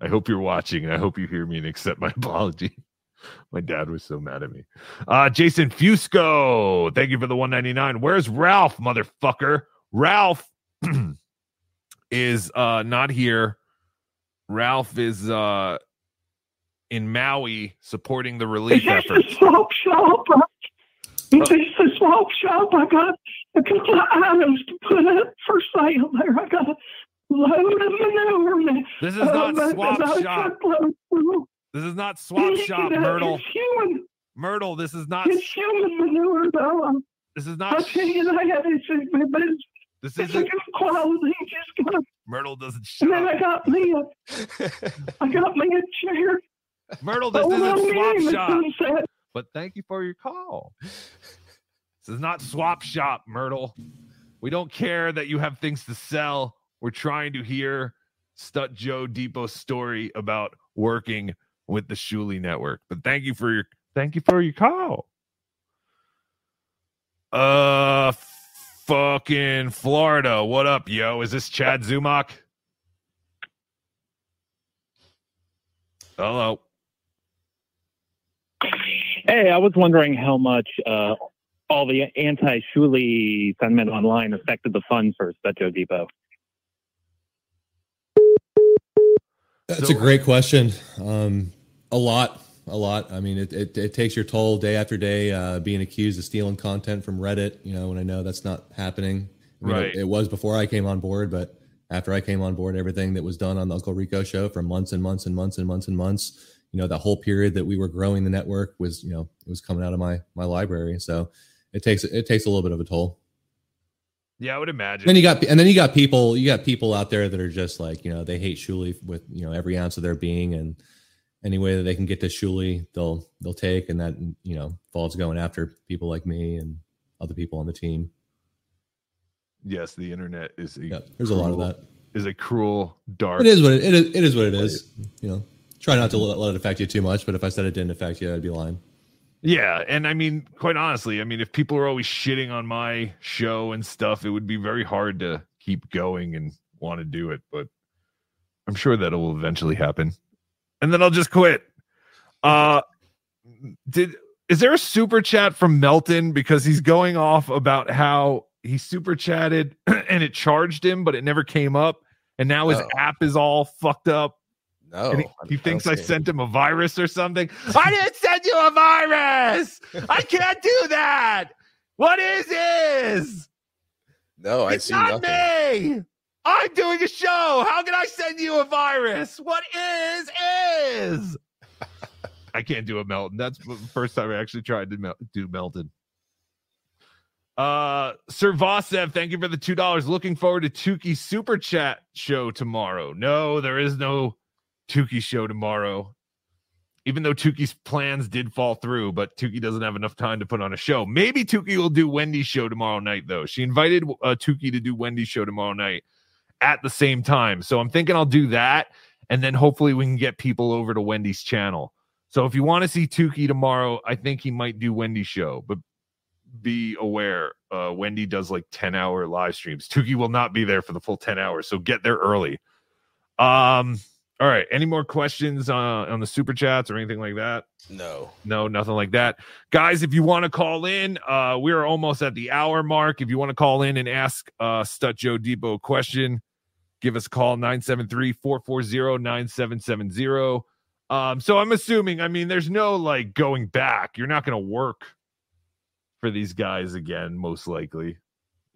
I hope you're watching and I hope you hear me and accept my [laughs] apology. My dad was so mad at me. Uh Jason Fusco, thank you for the 199. Where's Ralph, motherfucker? Ralph [clears throat] is uh not here. Ralph is uh in Maui supporting the relief Is this efforts. the swap shop? Is this the swap shop? I got a couple of items to put up for sale there. I got a load of manure. man. This is not Uh, swap shop. This is not swap It's, shop, Myrtle. It's human. Myrtle, this is not It's human manure, though. This is not. I'll tell you that. It's, it's, it's, this it's isn't a good quality. Just got Myrtle doesn't and then. I got me a, [laughs] I got me a chair. Myrtle, this Oh, isn't swap shop. But thank you for your call. This is not swap shop, Myrtle. We don't care that you have things to sell. We're trying to hear Stut Joe Depot's story about working with the Shuli Network. But thank you for your thank you for your call. Uh fucking Florida. What up, yo? Is this Chad Zumock? Hello. Hey, I was wondering how much uh, all the anti-Shuli sentiment online affected the fund for Joe Depot. That's a great question. Um, a lot, a lot. I mean, it, it, it takes your toll day after day, uh, being accused of stealing content from Reddit, you know, when I know that's not happening. I mean, Right. It, it was before I came on board, but after I came on board, everything that was done on the Uncle Rico show for months and months and months and months and months, you know, that whole period that we were growing the network was, you know, it was coming out of my, my library. So it takes, it takes a little bit of a toll. Yeah, I would imagine. Then you got and then you got people you got people out there that are just like you know they hate Shuli with you know every ounce of their being and any way that they can get to Shuli they'll they'll take and that you know falls going after people like me and other people on the team. Yes, the internet is a there's a lot of that. Is a cruel, dark. It is what it, it is. It is what it is. You know, try not to let, it affect you too much. But if I said it didn't affect you, I'd be lying. Yeah, and I mean, quite honestly, I mean, if people are always shitting on my show and stuff, it would be very hard to keep going and want to do it. But I'm sure that will eventually happen, and then I'll just quit. Uh, did is there a super chat from Melton because he's going off about how he super chatted [clears throat] and it charged him, but it never came up, and now his Oh. app is all fucked up. No, And he, he thinks I sent him a virus or something. I didn't send you a virus. I can't do that. What is this? No, I it's see not nothing. me. I'm doing a show. How can I send you a virus? What is is? I can't do a Melton. That's the first time I actually tried to mel- do Melton. Uh, Sir Vosev, thank you for the two dollars. Looking forward to Tukey super chat show tomorrow. No, there is no Tukey show tomorrow. Even though Tukey's plans did fall through, but Tukey doesn't have enough time to put on a show. Maybe Tukey will do Wendy's show tomorrow night, though. She invited uh, Tukey to do Wendy's show tomorrow night at the same time. So I'm thinking I'll do that. And then hopefully we can get people over to Wendy's channel. So if you want to see Tukey tomorrow, I think he might do Wendy's show, but be aware uh Wendy does like 10 hour live streams. Tukey will not be there for the full 10 hours, so get there early. Um all right, any more questions uh, on the super chats or anything like that? No. No, nothing like that. Guys, if you want to call in, uh we're almost at the hour mark. If you want to call in and ask uh Stut Joe Depot a question, give us a call 973-440-9770. Um so I'm assuming, I mean, there's no like going back. You're not going to work for these guys again, most likely.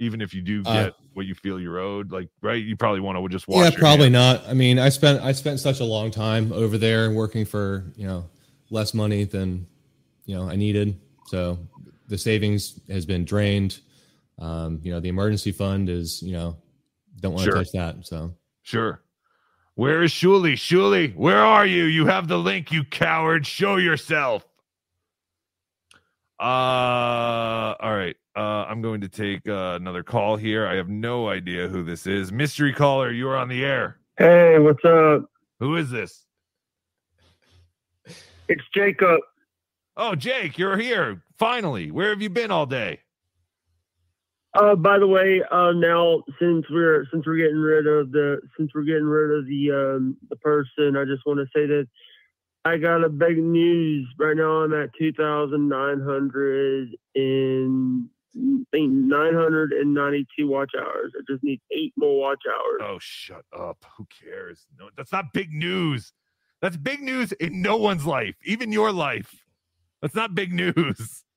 Even if you do Uh, get what you feel you're owed, like right, you probably want to just watch. yeah, probably hands. not. I mean, I spent I spent such a long time over there working for you know less money than you know I needed. So the savings has been drained. Um, you know, the emergency fund is, you know, don't want to Sure. touch that. So Sure. Where is Shuli? Shuli, where are you? You have the link, you coward. Show yourself. Uh, all right. Uh, I'm going to take uh, another call here. I have no idea who this is. Mystery caller, you are on the air. Hey, what's up? Who is this? It's Jacob. Oh, Jake, you're here. Finally. Where have you been all day? Uh, by the way, uh, now since we're since we're getting rid of the since we're getting rid of the um the person, I just want to say that I got a big news right now. I'm at two thousand nine hundred and I think nine hundred and ninety two watch hours. I just need eight more watch hours. Oh, shut up. Who cares? No, that's not big news. That's big news in no one's life, even your life. That's not big news. [laughs]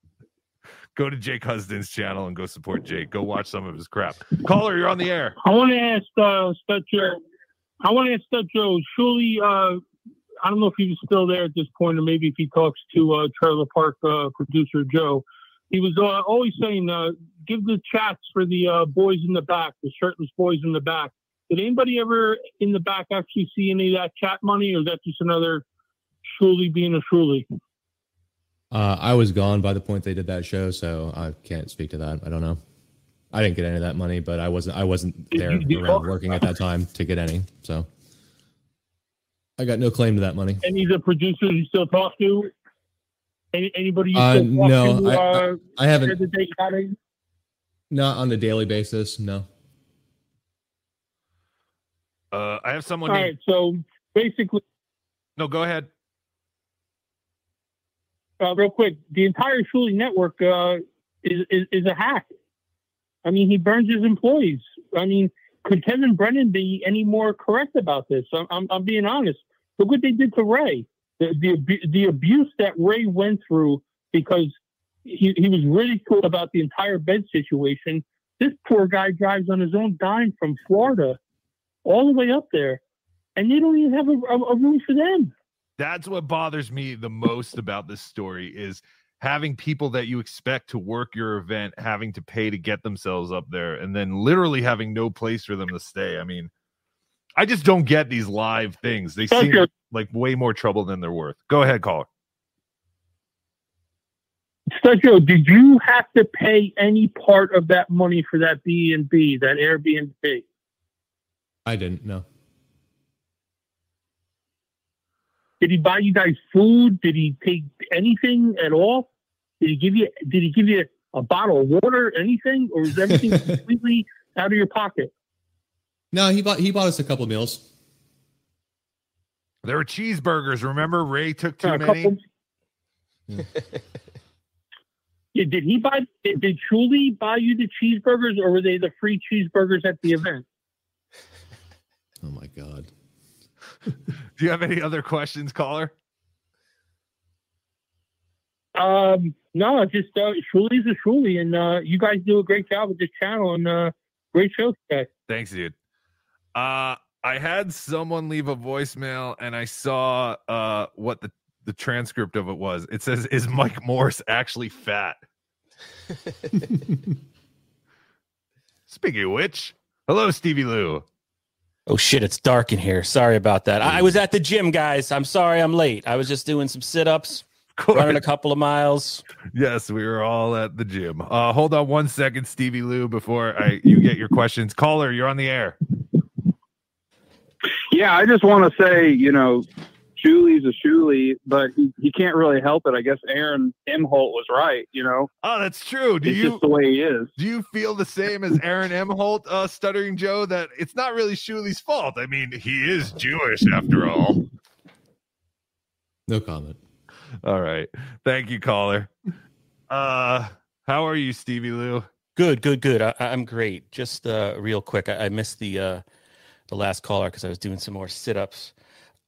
Go to Jake Hudson's channel and go support Jake. Go watch some of his crap. Caller, you're on the air. I want to ask uh, Stut Joe. I want to ask Stut Joe. Surely, uh, I don't know if he was still there at this point, or maybe if he talks to uh, Trailer Park uh, producer Joe. He was uh, always saying, uh, "Give the chats for the uh, boys in the back, the shirtless boys in the back." Did anybody ever in the back actually see any of that chat money, or is that just another Shuli being a Shuli? uh, I was gone by the point they did that show, so I can't speak to that. I don't know. I didn't get any of that money, but I wasn't I wasn't there around working at that time to get any. So I got no claim to that money. Any of the producers you still talk to? Any, anybody you Uh, still talk no, to? I- uh, I haven't- said that they? Not on a daily basis, no. Uh, I have someone. All named- right, so basically, No, go ahead. uh, real quick, the entire Shuli network uh, is, is is a hack. I mean, he burns his employees. I mean, could Kevin Brennan be any more correct about this? I'm, I'm, I'm being honest. Look what they did to Ray. The, the the abuse that Ray went through because he, he was ridiculed about the entire bed situation. This poor guy drives on his own dime from Florida all the way up there, and they don't even have a, a, a room for them. That's what bothers me the most about this story is having people that you expect to work your event having to pay to get themselves up there and then literally having no place for them to stay. I mean, I just don't get these live things. They seem Okay. like way more trouble than they're worth. Go ahead, caller. Sergio, did you have to pay any part of that money for that B and B, that Airbnb? I didn't, know. Did he buy you guys food? Did he take anything at all? Did he give you? Did he give you a bottle of water? Anything, or is everything [laughs] completely out of your pocket? No, he bought he bought us a couple meals. There were cheeseburgers. Remember, Ray took too many. couple- Yeah, did he buy? Did, did Shuli buy you the cheeseburgers, or were they the free cheeseburgers at the event? Oh my god. [laughs] Do you have any other questions, caller? Um, no, just uh, Shuli's a Shuli, and uh, you guys do a great job with this channel, and uh, great show today. Thanks, dude. Uh, I had someone leave a voicemail and I saw uh what the the transcript of it was. It says, "Is Mike Morris actually fat?" [laughs] Speaking of which, hello, Stevie Lou. Oh shit, it's dark in here. Sorry about that. I I was at the gym, guys. I'm sorry I'm late. I was just doing some sit-ups, running a couple of miles. Yes, we were all at the gym. Uh, hold on one second, Stevie Lou, before I you get your questions. Caller, you're on the air. Yeah, I just want to say, you know, Shuli's a Shuli, but he, he can't really help it. I guess Aaron Imholte was right, you know. Oh, that's true. Do it's you just the way he is. Do you feel the same as Aaron Imholte, uh, Stuttering Joe, that it's not really Shuli's fault? I mean, he is Jewish after all. No comment. All right. Thank you, caller. Uh, how are you, Stevie Lou? Good, good, good. I, I'm great. Just uh, real quick, I, I missed the uh, the last caller because I was doing some more sit-ups.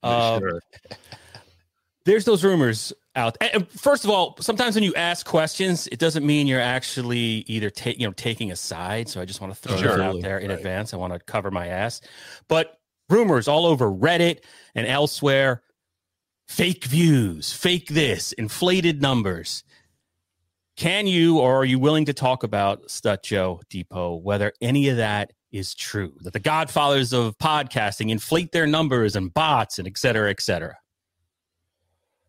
Uh, Sure. [laughs] There's those rumors out. And- first of all, sometimes when you ask questions, it doesn't mean you're actually either ta- you know taking a side. So I just want to throw Sure. that out there in advance. I want to cover my ass. But rumors all over Reddit and elsewhere, fake views, fake this, inflated numbers. Can you or are you willing to talk about Stut Joe Depot, whether any of that is true? That the godfathers of podcasting inflate their numbers and bots and et cetera, et cetera.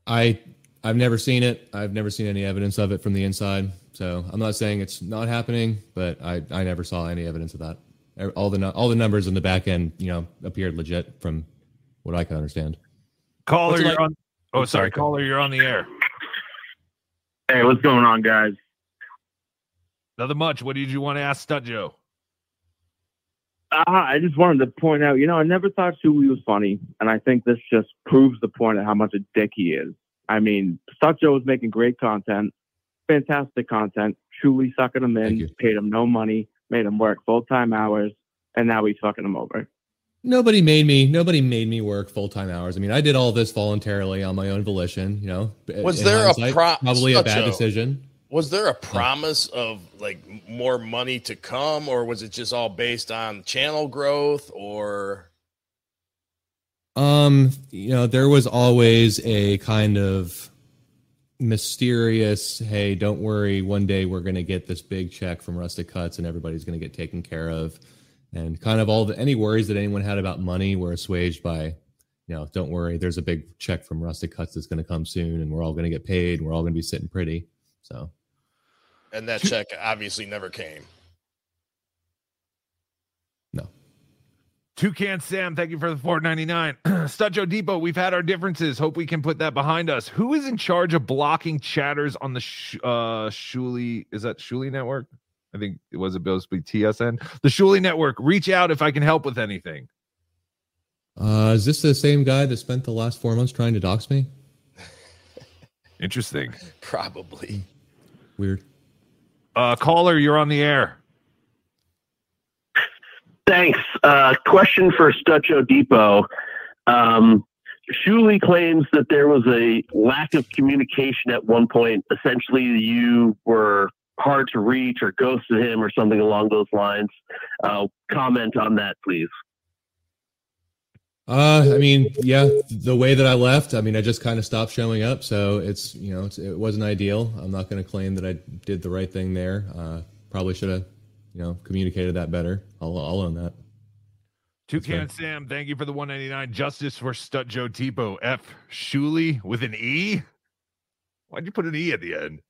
I I've never seen it. I've never seen any evidence of it from the inside. So I'm not saying it's not happening, but I, I never saw any evidence of that. Er, all the all the numbers in the back end, you know, appeared legit from what I can understand. Caller, What's you're like- on. Oh, sorry, sorry, caller, you're on the air. Hey, what's going on, guys? Nothing much. What did you want to ask Stut Joe? Uh, I just wanted to point out, you know, I never thought Shuli was funny, and I think this just proves the point of how much a dick he is. I mean, Joe was making great content, fantastic content. Shuli sucking him in, paid him no money, made him work full time hours, and now he's fucking him over. Nobody made me. Nobody made me work full time hours. I mean, I did all this voluntarily on my own volition. You know, Was In there a prop? pro- probably a bad decision? Was there a promise of like more money to come, or was it just all based on channel growth? Or Um, you know, there was always a kind of mysterious, hey, don't worry, one day we're going to get this big check from Rustic Cuts and everybody's going to get taken care of. And kind of all the any worries that anyone had about money were assuaged by, you know, don't worry, there's a big check from Rustic Cuts that's going to come soon and we're all going to get paid and we're all going to be sitting pretty. So, and that check obviously never came. No. Toucan Sam, thank you for the 499. [clears throat] Stut Depot, we've had our differences. Hope we can put that behind us. Who is in charge of blocking chatters on the sh- uh Shuli? Is that Shuli Network? I think it was supposed to be TSN. The Shuli Network. Reach out if I can help with anything. uh, is this the same guy that spent the last four months trying to dox me? Interesting. [laughs] Probably. Weird. Uh caller, you're on the air. Thanks. Uh, question for Stut Joe Depot. Um, claims that there was a lack of communication at one point. Essentially, you were hard to reach or ghosted him or something along those lines. Uh, comment on that, please. Uh, I mean, yeah, the way that I left, I mean, I just kind of stopped showing up. So it's, you know, it's, it wasn't ideal. I'm not going to claim that I did the right thing there. Uh, probably should have, you know, communicated that better. I'll, I'll own that. Toucan Sam, thank you for the 199. Justice for Stut Joe Tipo. F Shuli with an E. Why'd you put an E at the end?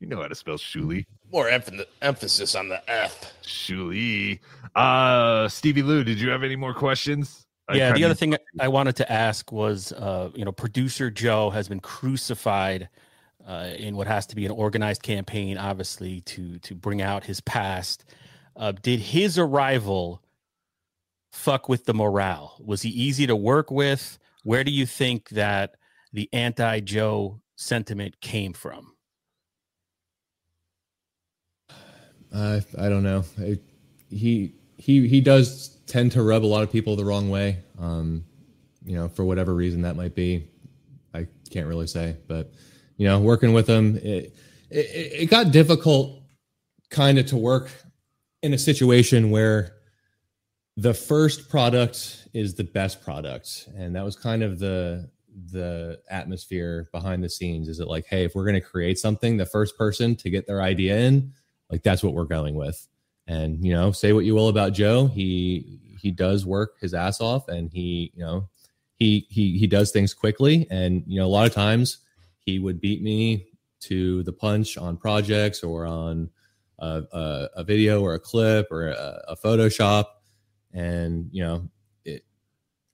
You know how to spell Shuli. More emph- emphasis on the F. Shuli. Uh Stevie Lou, did you have any more questions? I yeah, the other thing I wanted to ask was, uh, you know, producer Joe has been crucified uh, in what has to be an organized campaign, obviously, to to bring out his past. Uh, did his arrival fuck with the morale? Was he easy to work with? Where do you think that the anti Joe sentiment came from? Uh, I don't know. I, he he he does tend to rub a lot of people the wrong way. Um, you know, for whatever reason that might be. I can't really say, but you know, working with him, it it, it got difficult, kind of to work in a situation where the first product is the best product, and that was kind of the the atmosphere behind the scenes. Is it like, hey, if we're going to create something, the first person to get their idea in like that's what we're going with and you know say what you will about joe he he does work his ass off and he you know he he he does things quickly. And you know a lot of times he would beat me to the punch on projects or on a, a, a video or a clip or a, a photoshop. And you know it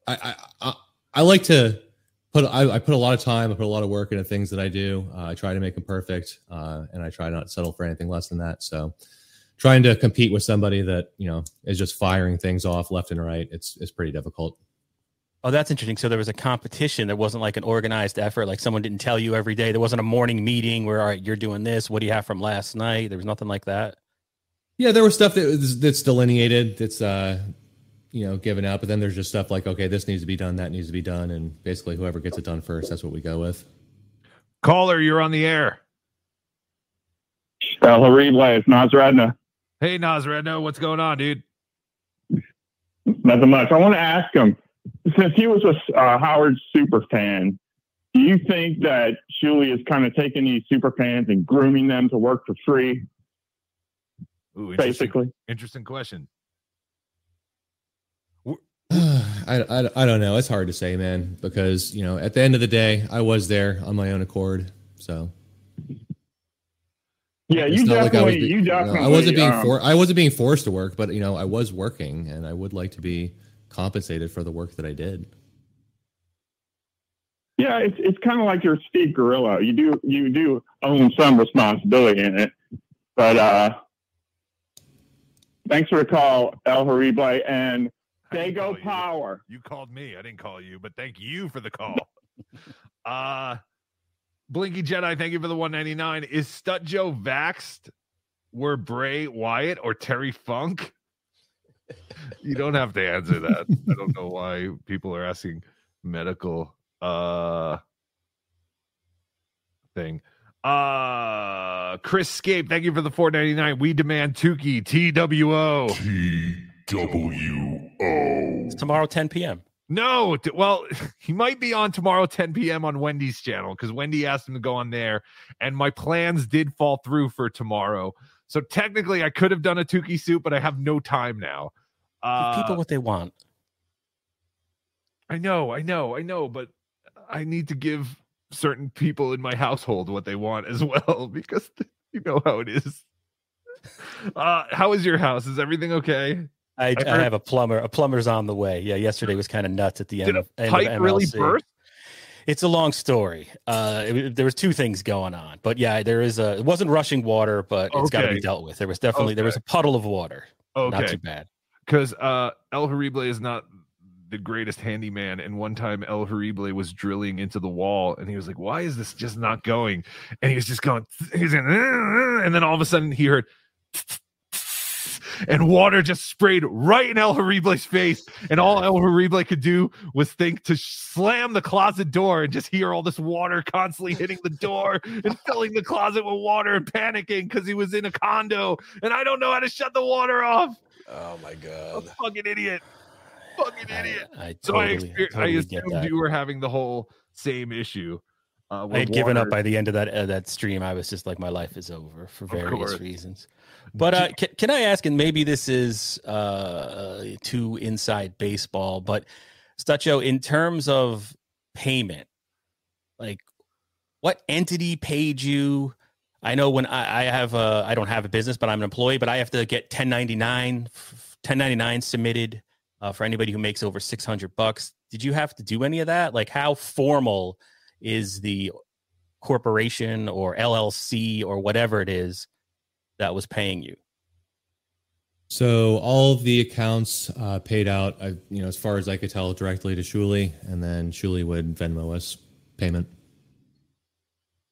I, I i like to put I, I put a lot of time i put a lot of work into things that i do. Uh, i try to make them perfect uh, and i try not to settle for anything less than that. So trying to compete with somebody that you know is just firing things off left and right it's it's pretty difficult Oh, that's interesting. So there was a competition. There wasn't like an organized effort. Like someone didn't tell you every day. There wasn't a morning meeting where, all right, you're doing this. What do you have from last night? There was nothing like that. yeah there was stuff that was, that's delineated that's uh you know given out but then there's just stuff like okay this needs to be done that needs to be done and basically whoever gets it done first that's what we go with Caller, you're on the air. Uh, Hareem Life, Nas Radna. Hey Nazredno, what's going on, dude? Nothing much. I want to ask him since he was a uh, Howard super fan. do you think that Shuli is kind of taking these super fans and grooming them to work for free? Ooh, interesting, Basically. interesting question. [sighs] I, I, I don't know. It's hard to say, man, because you know, at the end of the day, I was there on my own accord. So Yeah, it's you not like I was definitely, be- you know, definitely. I wasn't being um, for I wasn't being forced to work, but you know, I was working, and I would like to be compensated for the work that I did. Yeah, it's it's kind of like your Steve Gorilla. You do you do own some responsibility in it, but uh, thanks for the call, El Horrible, and they go power. You called me. I didn't call you, but thank you for the call. [laughs] uh Blinky Jedi, thank you for the 199. Is Stut Joe vaxxed? Were Bray Wyatt or Terry Funk? you don't have to answer that. I don't know why people are asking medical uh thing. Uh Chris Scape, thank you for the 499. We demand Tukey, TWO. TWO. It's tomorrow 10 p.m. No, well, [laughs] he might be on tomorrow 10 p.m. on Wendy's channel because Wendy asked him to go on there, and my plans did fall through for tomorrow. So technically, I could have done a Tukey suit, but I have no time now. Give Uh, people what they want. I know, I know, I know, but I need to give certain people in my household what they want as [laughs] well because you know how it is. Uh, how is your house? Is everything okay? I, I have a plumber. A plumber's on the way. Yeah, yesterday was kind of nuts at the end Did a of end pipe of really burst? It's a long story. Uh, it- there was two things going on, but yeah, there is a. It wasn't rushing water, but it's got to be dealt with. There was definitely there was a puddle of water. Okay. Not too bad. because uh El Horrible is not the greatest handyman. And one time El Horrible was drilling into the wall and he was like, Why is this just not going? And he was just going, he's going, and then all of a sudden he heard and water just sprayed right in El Horrible's face. And all El Horrible could do was think to slam the closet door and just hear all this water constantly hitting the door and filling the closet with water and panicking because he was in a condo and I don't know how to shut the water off. Oh my A god. fucking idiot. Fucking idiot. I so I, totally, I assumed you were having the whole same issue. Uh, I had given up by the end of that uh, that stream. I was just like, my life is over for various reasons. But uh, can, can I ask, and maybe this is uh, too inside baseball, but Stut Joe, in terms of payment, like what entity paid you? I know when I, I have a, I don't have a business, but I'm an employee, but I have to get 1099, 1099 submitted uh, for anybody who makes over 600 bucks. Did you have to do any of that? Like how formal is the corporation or LLC or whatever it is that was paying you? So all of the accounts uh, paid out, I, you know, as far as I could tell, directly to Shuli, and then Shuli would Venmo us payment.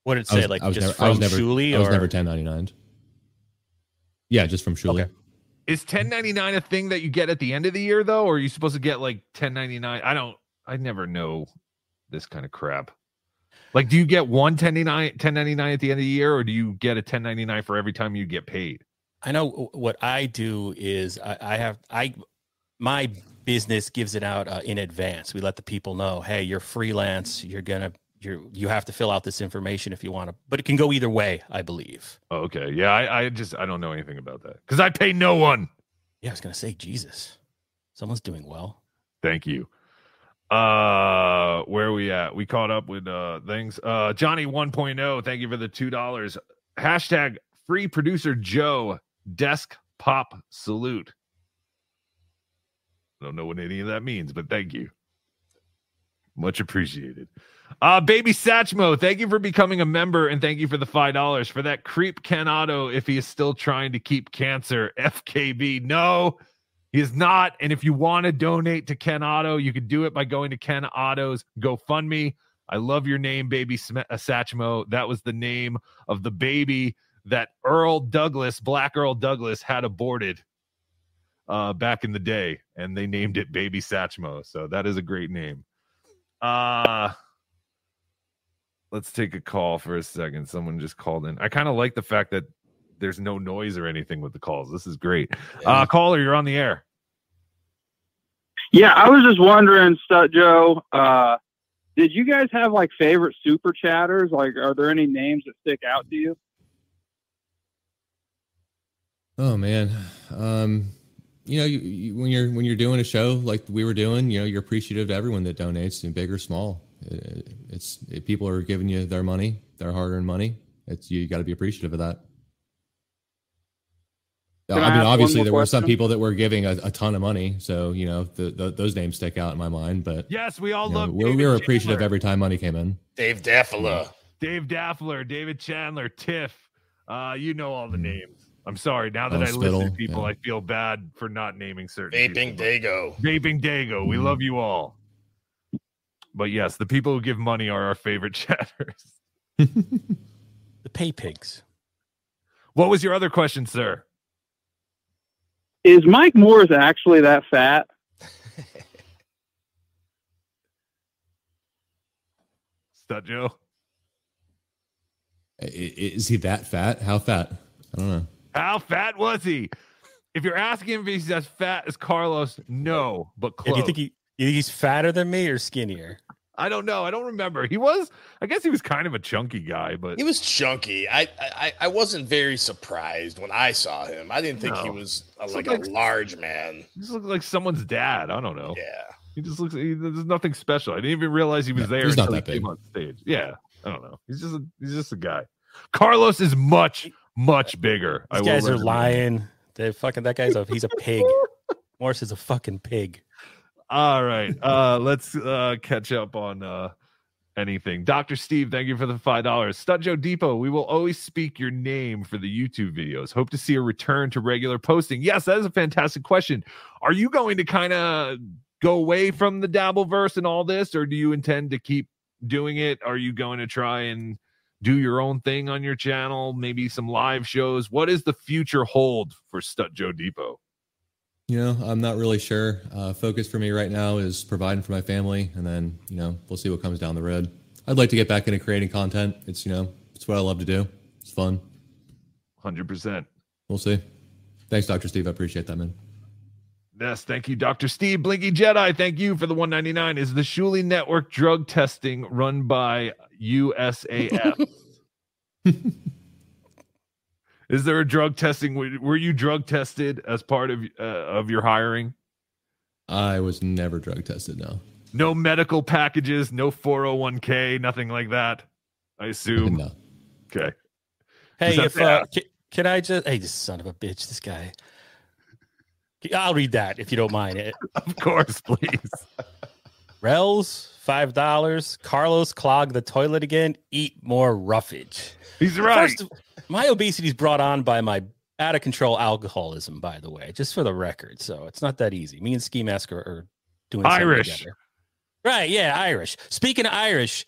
What did it I say? was- like I was just never, I was never, Shuli I was or never 1099. Yeah, just from Shuli. Is 1099 a thing that you get at the end of the year though, or are you supposed to get like 1099? I don't. I never know this kind of crap. Like, do you get one 1099 1099 at the end of the year, or do you get a 1099 for every time you get paid? I know what I do is I, I have I my business gives it out uh, in advance. We let the people know, hey, you're freelance. You're gonna you're you have to fill out this information if you want to. But it can go either way, I believe. Oh, okay. Yeah, I, I just I don't know anything about that because I pay no one. Yeah, I was gonna say Jesus, someone's doing well. Thank you. Uh where we at? We caught up with uh things. Uh Johnny 1.0, thank you for the two dollars. Hashtag free producer Joe desk pop salute. I don't know what any of that means, but thank you. Much appreciated. Uh baby Satchmo, thank you for becoming a member and thank you for the five dollars for that creep Otto if he is still trying to keep cancer. FKB. No, he is not. And if you want to donate to Ken Otto, you can do it by going to Ken Otto's GoFundMe. I love your name, baby Sm- uh, Satchmo. That was the name of the baby that Earl Douglas, Black Earl Douglas, had aborted uh, back in the day, and they named it Baby Satchmo. So that is a great name. Uh let's take a call for a second. Someone just called in. I kind of like the fact that there's no noise or anything with the calls. This is great. Uh caller, you're on the air. Yeah, I was just wondering, Stut Joe, uh, Did you guys have like favorite super chatters? Like, are there any names that stick out to you? Oh man, um, you know, you, you, when you're when you're doing a show like we were doing, you know, you're appreciative to everyone that donates, big or small. It, it's it, people are giving you their money, their hard-earned money. It's you got to be appreciative of that. Uh, Can I I mean, ask one obviously, more there were some people that were giving a, a ton of money, so you know, the, the, those names stick out in my mind. But Yes, we all you know, love we were appreciative Chandler. every time money came in. Dave Daffala. Dave Daffler, David Chandler, Tiff. Uh, you know all the hmm. names. I'm sorry. Now that Oh, I listen to people, yeah. I feel bad for not naming certain Vaping people. Dago. Vaping Dago. We hmm. love you all. But yes, the people who give money are our favorite [laughs] chatters. The pay pigs. What was your other question, sir? Is Mike Moores actually that fat? Stut Joe. I- i- Is he that fat? How fat? I don't know. How fat was he? If you're asking if he's as fat as Carlos, no, but Yeah, close. do you think he, you think he's fatter than me or skinnier? I don't know. I don't remember. He was. I guess he was kind of a chunky guy, but He was chunky. I, I I wasn't very surprised when I saw him. I didn't think he was a, like like- a large man. he just looked like someone's dad. I don't know. Yeah. He just looks. He, there's nothing special. I didn't even realize he was Yeah, there he's not until he that big. on stage. Yeah, I don't know. He's just a, he's just a guy. Carlos is much much bigger. I These will guys are lying. They fucking that guy's a he's a pig. [laughs] Morris is a fucking pig. All right. Uh let's uh catch up on uh anything. Dr. Steve, thank you for the five dollars. Stut Joe Depot, we will always speak your name for the YouTube videos. Hope to see a return to regular posting. Yes, that is a fantastic question. Are you going to kind of go away from the Dabbleverse and all this, or do you intend to keep doing it? Are you going to try and do your own thing on your channel? Maybe some live shows. What is the future hold for Stut Joe Depot? You know, I'm not really sure. Uh, focus for me right now is providing for my family, and then you know we'll see what comes down the road. I'd like to get back into creating content. It's you know it's what I love to do. It's fun. Hundred percent. We'll see. Thanks, Doctor Steve. I appreciate that, man. Yes, thank you, Dr. Steve Blinky Jedi. Thank you for the 199. Is the Shuli Network drug testing run by USAF? [laughs] Is there a drug testing? Were were you drug tested as part of uh, of your hiring? I was never drug tested. No. No medical packages, no 401k, nothing like that. I assume. No. Okay. Hey, if uh, can, can I just hey, this son of a bitch, this guy. I'll read that if you don't mind it. [laughs] Of course, please. Rels, five dollars. Carlos clogged the toilet again. Eat more roughage. He's right. First, my obesity is brought on by my out of control alcoholism, by the way, just for the record. So it's not that easy. Me and Ski Mask are, are doing Irish. together. Right, yeah, Irish. Speaking of Irish,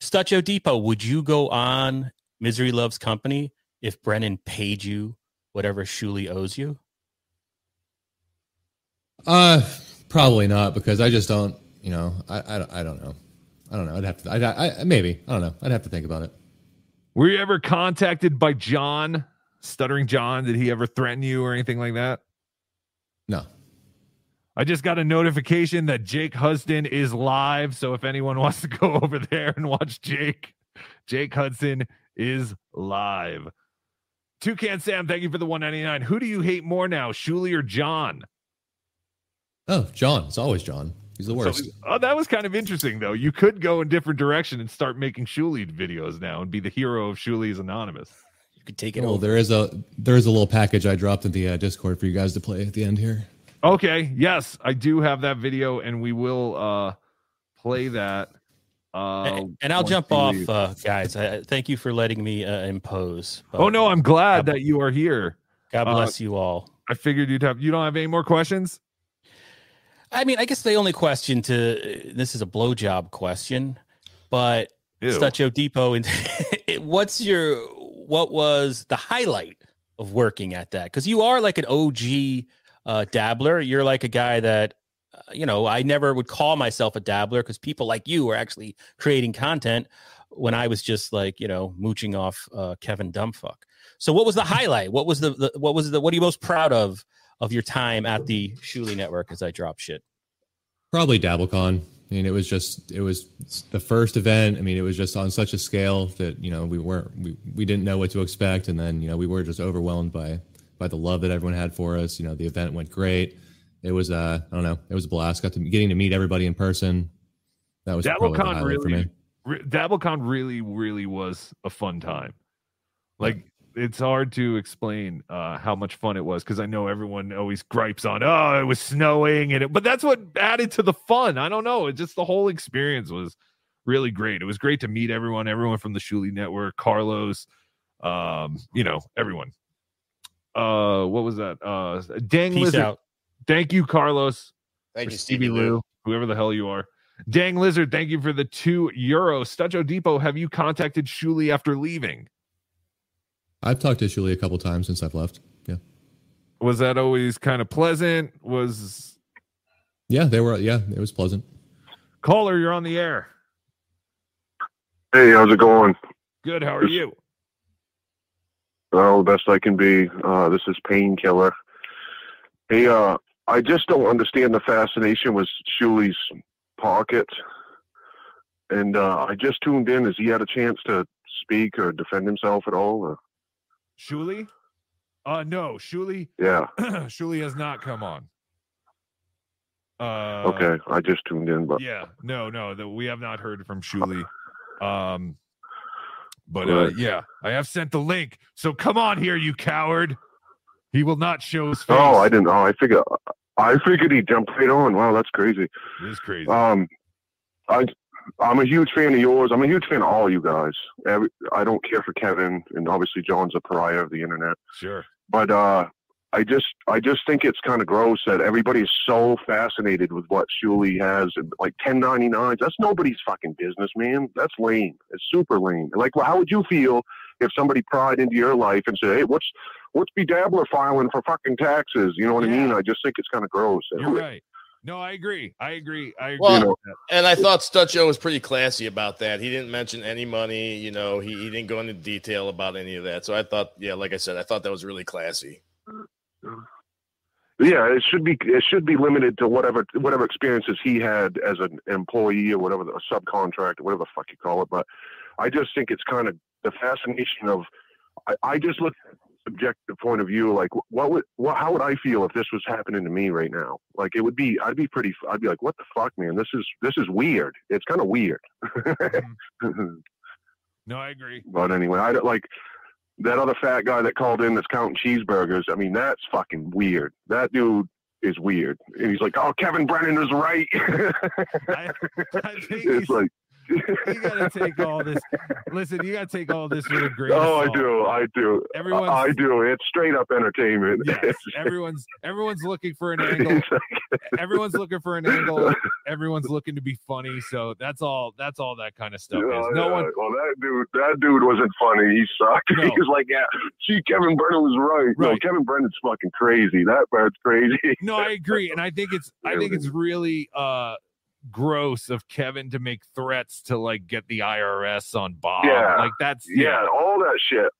Stut Joe Depot, would you go on Misery Loves Company if Brennan paid you whatever Shuli owes you? Uh, probably not because I just don't. You know, I I, don't- I don't know. I don't know. I'd have to. I, I maybe. I don't know. I'd have to think about it. Were you ever contacted by John, Stuttering John? Did he ever threaten you or anything like that? No. I just got a notification that Jake Hudson is live. So if anyone [laughs] wants to go over there and watch Jake, Jake Hudson is live. Toucan Sam, thank you for the 199. Who do you hate more now, Shuli or John? Oh, John. It's always John. He's the worst. So- oh, that was kind of interesting, though. You could go in different direction and start making Shuli videos now and be the hero of Shuli's Anonymous. You could take it well, there is a there is a little package I dropped in the uh, Discord for you guys to play at the end here. Okay, yes, I do have that video, and we will uh play that. Uh, and I'll jump off, uh, guys. I, I- thank you for letting me uh, impose. oh no, I'm glad that you are here. God Uh, bless you all. I figured you'd have. You don't have any more questions? I mean, I guess the only question to this is a blowjob question, but Ew. Stut Joe Depot, and [laughs] what's your what was the highlight of working at that? Because you are like an OG uh, dabbler. You're like a guy that uh, you know. I never would call myself a dabbler because people like you are actually creating content when I was just like you know mooching off uh, Kevin Dumbfuck. So, what was the highlight? What was the, the what was the what are you most proud of of your time at the Shuli Network as I drop shit? Probably DabbleCon. I mean, it was just it was the first event. I mean, it was just on such a scale that you know we weren't we, we didn't know what to expect, and then you know we were just overwhelmed by by the love that everyone had for us. You know, the event went great. It was uh I don't know, it was a blast. Got to getting to meet everybody in person. That was DabbleCon highlight for me. really, re- DabbleCon really, really was a fun time. Like it's hard to explain uh, how much fun it was because I know everyone always gripes on, oh, it was snowing, and it, but that's what added to the fun. I don't know, it just the whole experience was really great. It was great to meet everyone, everyone from the Shuli Network, Carlos, um, you know, everyone. Uh, what was that? Uh, dang Peace lizard. out. Thank you, Carlos. Thank you, Stevie Lou, Lou. whoever the hell you are. Dang Lizard, thank you for the two euros. Stut Joe Depot, have you contacted Shuli after leaving? I've talked to Shuli a couple times since I've left. Yeah, Was that always kind of pleasant? Was yeah, they were. Yeah, it was pleasant. caller, you're on the air. Hey, how's it going? Good. How are you? Well, the best I can be. Uh, this is Painkiller. Hey, uh, I just don't understand the fascination with Shuli's pocket. And uh, I just tuned in. Has he had a chance to speak or defend himself at all? Or? Shuli? Uh no, Shuli. Yeah. [clears throat] Shuli has not come on. Uh okay, I just tuned in, but Yeah, no, no, that we have not heard from Shuli. Um but uh yeah, I have sent the link. So come on here, you coward. He will not show his face. oh, I didn't. Oh, I figured. I figured he jumped right on. Wow, that's crazy. It is crazy. Um, I I'm a huge fan of yours. I'm a huge fan of all you guys. Every, I don't care for Kevin, and obviously John's a pariah of the internet. Sure. But uh, I just I just think it's kind of gross that everybody's so fascinated with what Shuli has and like 1099s. That's nobody's fucking business, man. That's lame. It's super lame. Like, well, how would you feel if somebody pried into your life and said, "Hey, what's what's B Dabbler filing for fucking taxes?" You know what I mean? I just think it's kind of gross. You're right. No, I agree. I agree. I agree. Well, and I thought Stut Joe was pretty classy about that. He didn't mention any money. You know, he, he didn't go into detail about any of that. So I thought, yeah, like I said, I thought that was really classy. Yeah, it should be it should be limited to whatever whatever experiences he had as an employee or whatever a subcontract or whatever the fuck you call it. But I just think it's kind of the fascination of I, I just look at the subjective point of view like what would what how would I feel if this was happening to me right now? Like it would be I'd be pretty I'd be like what the fuck man this is this is weird. It's kind of weird. Mm-hmm. [laughs] No, I agree. But anyway, I don't like that other fat guy that called in that's counting cheeseburgers. I mean, that's fucking weird. That dude is weird. And he's like, "Oh, Kevin Brennan is right." [laughs] it's like, you gotta take all this. Listen, you gotta take all this with a grain of oh, I do, I do, Everyone's- I do. It's straight up entertainment. Yes, [laughs] everyone's everyone's looking for an [laughs] angle. everyone's looking for an angle. [laughs] Everyone's looking to be funny. So that's all. That's all that kind of stuff is. Oh, No yeah. one. Well, that dude, that dude wasn't funny. He sucked. No. He was like, "Yeah, see, Kevin Brennan was right. No, Kevin Brennan's fucking crazy. That part's crazy." No, I agree, and I think it's. I think it's really uh gross of Kevin to make threats to like get the IRS on Bob. Yeah. Like that's yeah, all that shit.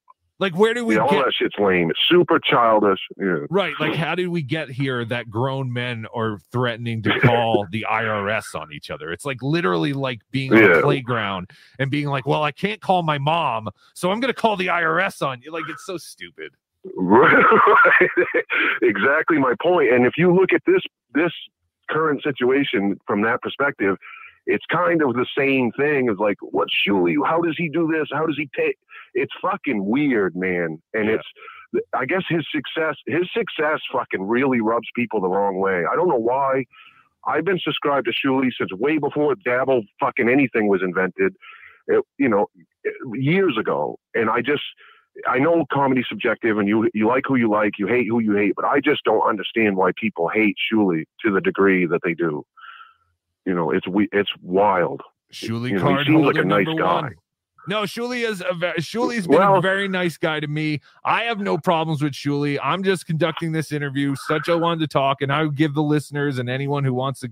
Like where do we yeah, all get that shit's lame. It's super childish. Yeah. Right. Like, how did we get here that grown men are threatening to [laughs] call the IRS on each other? It's like literally like being on Yeah. a playground and being like, well, I can't call my mom, so I'm going to call the IRS on you. Like, it's so stupid. [laughs] Right. [laughs] exactly my point. And if you look at this this current situation from that perspective, it's kind of the same thing as like, what Shuli? How does he do this? How does he take? It's fucking weird, man. And it's, I guess his success, his success, fucking really rubs people the wrong way. I don't know why. I've been subscribed to Shuli since way before Dabble fucking anything was invented. It, you know, years ago, and I just. I know comedy's subjective, and you you like who you like, you hate who you hate, but I just don't understand why people hate Shuli to the degree that they do. You know, it's we it's wild. Shuli you know, he seems like a nice guy. one. No, Shuli is a ve- Shuli's been a very nice guy to me. I have no problems with Shuli. I'm just conducting this interview. Such a wanted to talk, and I would give the listeners and anyone who wants to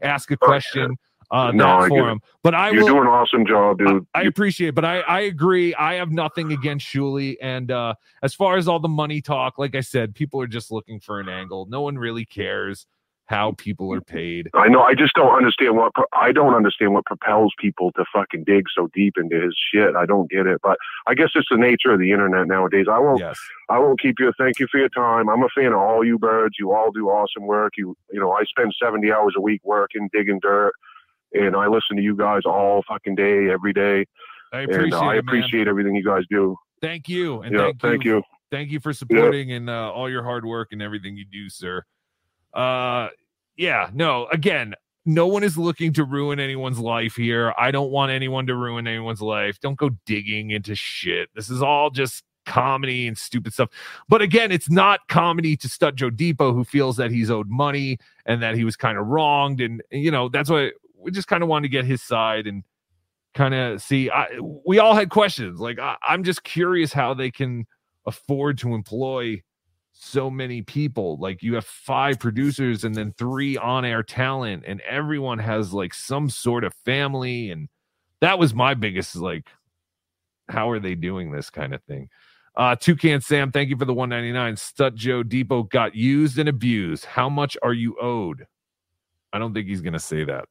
ask a question uh, No, I that for him. But I You're will. doing an awesome job, dude. I appreciate it, but I, I agree. I have nothing against Shuli. And uh, as far as all the money talk, like I said, people are just looking for an angle. No one really cares. how people are paid. I know. I just don't understand what I don't understand what propels people to fucking dig so deep into his shit. I don't get it. But I guess it's the nature of the internet nowadays. I won't. Yes. I won't keep you. Thank you for your time. I'm a fan of all you birds. You all do awesome work. You you know I spend 70 hours a week working digging dirt, and I listen to you guys all fucking day every day. I and uh, appreciate I it, appreciate everything you guys do. Thank you. And Yeah, thank, thank you. you. Thank you for supporting and uh, all your hard work and everything you do, sir. Uh yeah, no, again, no one is looking to ruin anyone's life here. I don't want anyone to ruin anyone's life. Don't go digging into shit. This is all just comedy and stupid stuff. But again, it's not comedy to Stut Joe Depot, who feels that he's owed money and that he was kind of wronged. And, you know, that's why we just kind of wanted to get his side and kind of see. I, we all had questions. Like, I, I'm just curious how they can afford to employ so many people. Like, you have five producers and then three on air talent, and everyone has like some sort of family. And that was my biggest, like, how are they doing this kind of thing? Uh, Toucan Sam, thank you for the 199. Stut Joe Depot got used and abused. How much are you owed? I don't think he's going to say that.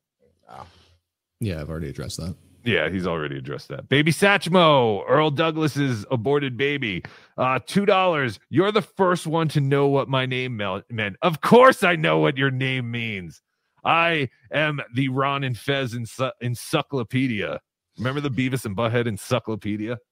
Yeah, I've already addressed that. Yeah, he's already addressed that. Baby Satchmo, Earl Douglas's aborted baby. Uh, two dollars. You're the first one to know what my name mel- meant. Of course, I know what your name means. I am the Ron and Fez encyclopedia. Remember the Beavis and Butthead encyclopedia? [laughs]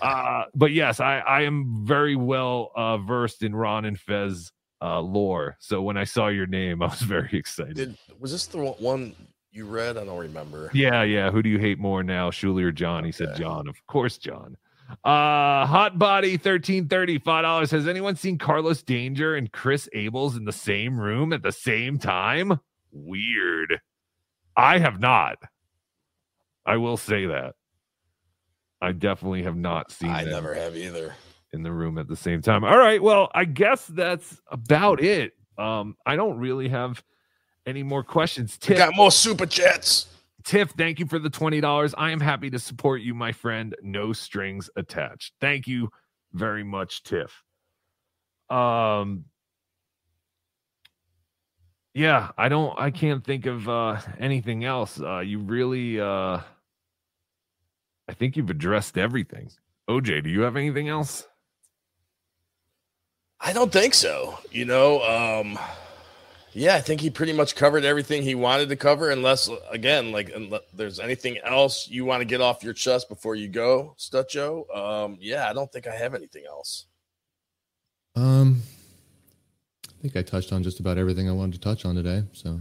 Uh, but yes, I, I am very well uh, versed in Ron and Fez uh, lore. So when I saw your name, I was very [laughs] excited. Did was this the one you read? I don't remember. Yeah, yeah. Who do you hate more now, Shuli or John? He said John. Of course, John. Uh Hot Body 1330, five dollars. Has anyone seen Carlos Danger and Chris Abels in the same room at the same time? Weird. I have not. I will say that. I definitely have not seen I never have either. in the room at the same time. All right. Well, I guess that's about it. Um, I don't really have any more questions. Tiff, Got more super chats. Tiff, thank you for the $20. I am happy to support you, my friend. No strings attached. Thank you very much, Tiff. Um yeah, I don't I can't think of uh anything else. Uh you really uh I think you've addressed everything. OJ, do you have anything else? I don't think so. You know, um, yeah, I think he pretty much covered everything he wanted to cover, unless, again, like, unless there's anything else you want to get off your chest before you go, Stut Joe. Um, yeah, I don't think I have anything else. Um, I think I touched on just about everything I wanted to touch on today. So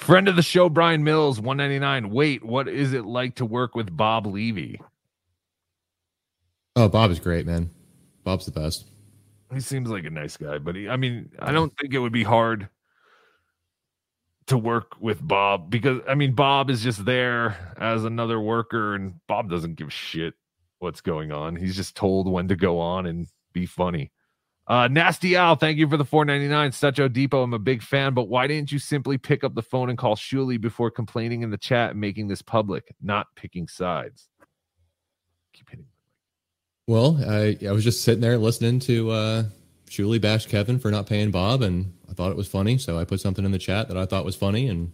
Friend of the show, Brian Mills, 199. Wait, what is it like to work with Bob Levy? Oh, Bob is great, man. Bob's the best. He seems like a nice guy, but he, I mean, I don't think it would be hard to work with Bob because I mean, Bob is just there as another worker, and Bob doesn't give shit what's going on. He's just told when to go on and be funny. Uh, Nasty Al, thank you for the 499. Stut Joe Depot, I'm a big fan, but why didn't you simply pick up the phone and call Shuli before complaining in the chat and making this public, not picking sides? Well, I I was just sitting there listening to uh Shuli bashed Kevin for not paying Bob, and I thought it was funny, so I put something in the chat that I thought was funny, and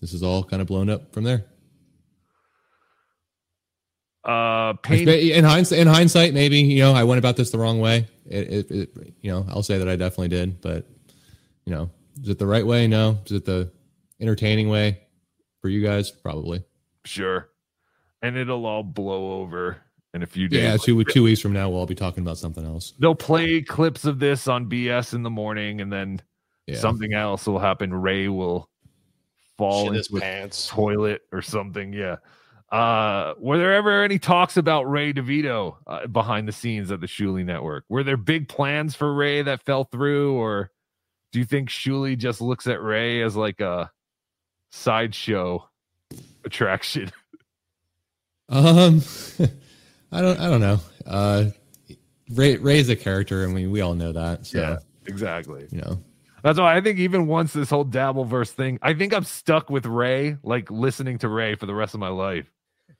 this is all kind of blown up from there. Uh, Pain- in hindsight, in hindsight, maybe you know I went about this the wrong way. It, it, it, you know, I'll say that I definitely did, but you know, is it the right way? No. Is it the entertaining way for you guys? Probably. Sure. And it'll all blow over in a few days. Yeah, two two weeks from now, we'll all be talking about something else. They'll play clips of this on BS in the morning, and then Yeah. something else will happen. Ray will fall Shit his into a pants. toilet or something. Yeah. Uh, were there ever any talks about Ray DeVito uh, behind the scenes at the Shuli Network? Were there big plans for Ray that fell through, or do you think Shuli just looks at Ray as like a sideshow attraction? Um, [laughs] I don't, I don't know. Uh, Ray, Ray's a character, and we we all know that. So, Yeah, exactly. You know, That's why I think even once this whole Dabbleverse thing, I think I'm stuck with Ray, like listening to Ray for the rest of my life,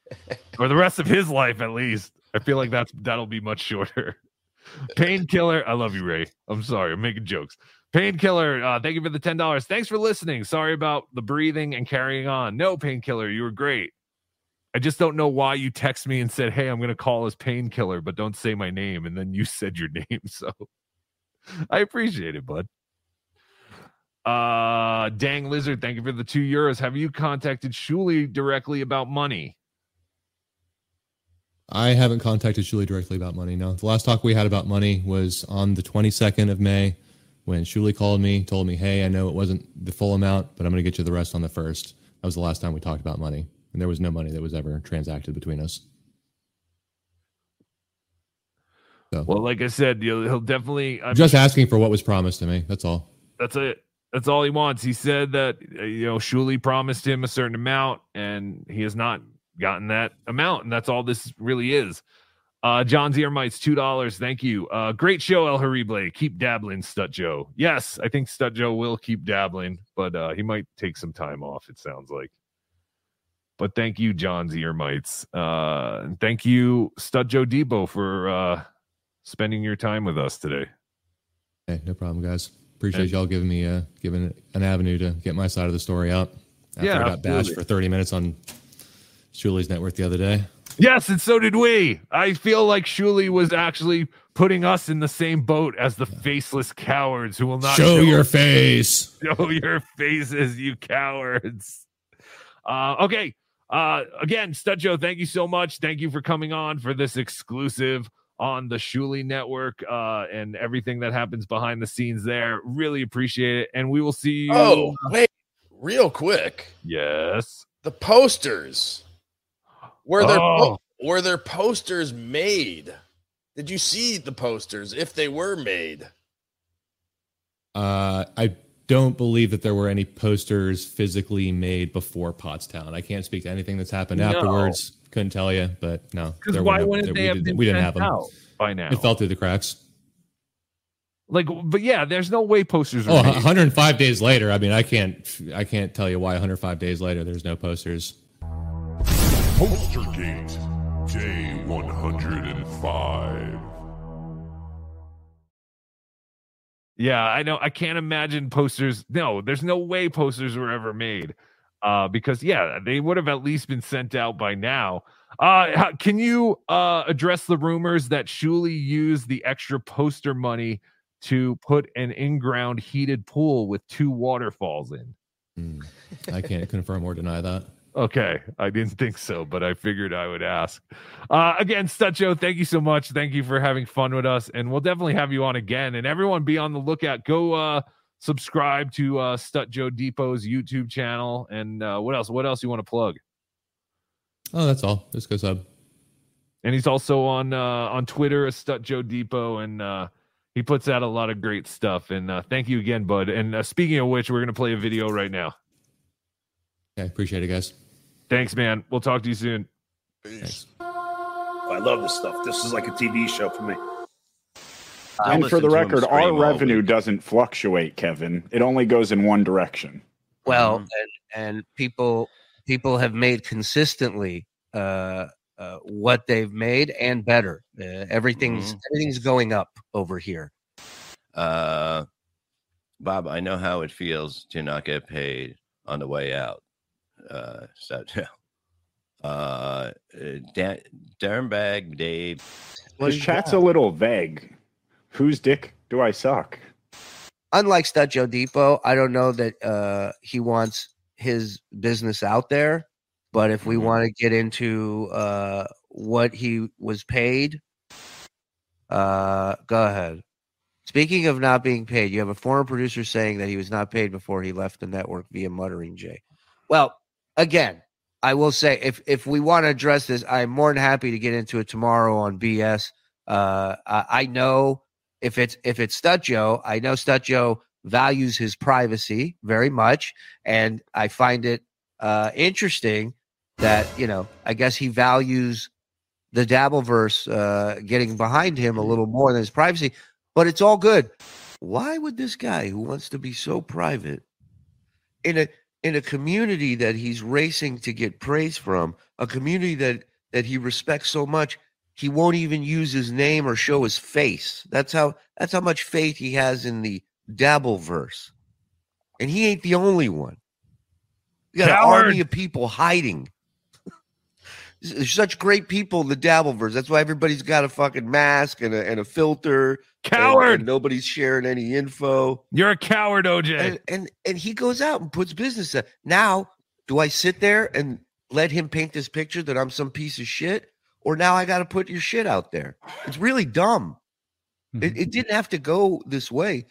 [laughs] or the rest of his life at least. I feel like that's that'll be much shorter. [laughs] Painkiller, I love you, Ray. I'm sorry, I'm making jokes. Painkiller, uh, thank you for the ten dollars. Thanks for listening. Sorry about the breathing and carrying on. No, painkiller, you were great. I just don't know why you text me and said, "Hey, I'm going to call as painkiller, but don't say my name," and then you [laughs] said your name. So I appreciate it, bud. Uh, dang lizard, thank you for the two euros. Have you contacted Shuli directly about money? I haven't contacted Shuli directly about money. No, the last talk we had about money was on the 22nd of May when Shuli called me, told me, "Hey, I know it wasn't the full amount, but I'm going to get you the rest on the first. That was the last time we talked about money, and there was no money that was ever transacted between us. Well, like I said, he'll, he'll definitely. I Just asking for what was promised to me. That's all. That's it. That's all he wants. He said that uh, you know Shuli promised him a certain amount, and he has not gotten that amount, and that's all this really is. Uh, John Ziermites, two dollars. Thank you. Uh, great show, El Horrible. Keep dabbling, Stut Joe. Yes, I think Stut Joe will keep dabbling, but uh, he might take some time off. It sounds like. But thank you, John Ziermites. Uh, and thank you, Stut Joe Depot, for uh, spending your time with us today. Hey, no problem, guys. Appreciate And- y'all giving me uh giving an avenue to get my side of the story out. After Yeah, I got bashed for 30 minutes on Shuli's network the other day. Yes, and so did we. I feel like Shuli was actually putting us in the same boat as the faceless cowards who will not Show your [laughs] face. Show your faces, you cowards. Uh, okay. Uh, again, Stut Joe, thank you so much. Thank you for coming on for this exclusive on the Shuli Network uh, and everything that happens behind the scenes there. Really appreciate it. And we will see you. Oh, wait, real quick. Yes. The posters. Were there Oh. were there posters made? Did you see the posters if they were made? Uh, I don't believe that there were any posters physically made before Pottstown. I can't speak to anything that's happened No. afterwards. Couldn't tell you, but no. Because there were why no- wouldn't there- they we have didn't- been We didn't sent have them out by now? It fell through the cracks. Like, but yeah, there's no way posters are Oh, made. 105 days later. I mean, I can't. I can't tell you why 105 days later there's no posters. Postergate, day 105. Yeah, I know. I can't imagine posters. No, there's no way posters were ever made. Uh, because yeah, they would have at least been sent out by now. Uh, can you uh address the rumors that Shuli used the extra poster money to put an in-ground heated pool with two waterfalls in? Hmm. I can't confirm or deny that. Okay, I didn't think so, but I figured I would ask. Uh, again, Stut Joe, thank you so much. Thank you for having fun with us, and we'll definitely have you on again. And everyone, be on the lookout. Go uh, subscribe to uh, Stut Joe Depot's YouTube channel. And uh, what else? What else you want to plug? Oh, that's all. Just go sub. And he's also on uh, on Twitter as Stut Joe Depot, and uh, he puts out a lot of great stuff. And uh, thank you again, bud. And uh, speaking of which, we're gonna play a video right now. Okay, appreciate it, guys. Thanks, man. We'll talk to you soon. Peace. I love this stuff. This is like a TV show for me. I and for the record, our revenue doesn't fluctuate, Kevin. It only goes in one direction. Well, Mm-hmm. and and people people have made consistently uh, uh, what they've made and better. Uh, everything's Mhm. everything's going up over here. Uh, Bob, I know how it feels to not get paid on the way out. Uh, so, [laughs] uh, Dan, Darrenbag, Dave. His chat's a little vague. Whose dick do I suck? Unlike Stut Joe Depot, I don't know that uh, he wants his business out there. But if we want to get into uh, what he was paid, uh, go ahead. Speaking of not being paid, you have a former producer saying that he was not paid before he left the network via muttering Jay. Well, again, I will say if if we want to address this, I'm more than happy to get into it tomorrow on BS. Uh, I, know if it's if it's Stut Joe, I know Stut Joe values his privacy very much, and I find it uh, interesting that you know I guess he values the Dabbleverse uh, getting behind him a little more than his privacy. But it's all good. Why would this guy who wants to be so private in a in a community that he's racing to get praise from, a community that that he respects so much, he won't even use his name or show his face. That's how that's how much faith he has in the Dabbleverse. and he ain't the only one. You got Coward. an army of people hiding. Such great people the Dabbleverse. That's why everybody's got a fucking mask and a, and a filter. and- Coward. and nobody's sharing any info. You're a coward, OJ. And, and and he goes out and puts business. Now, do I sit there and let him paint this picture that I'm some piece of shit, or now I got to put your shit out there? It's really dumb. Mm-hmm. It, it didn't have to go this way.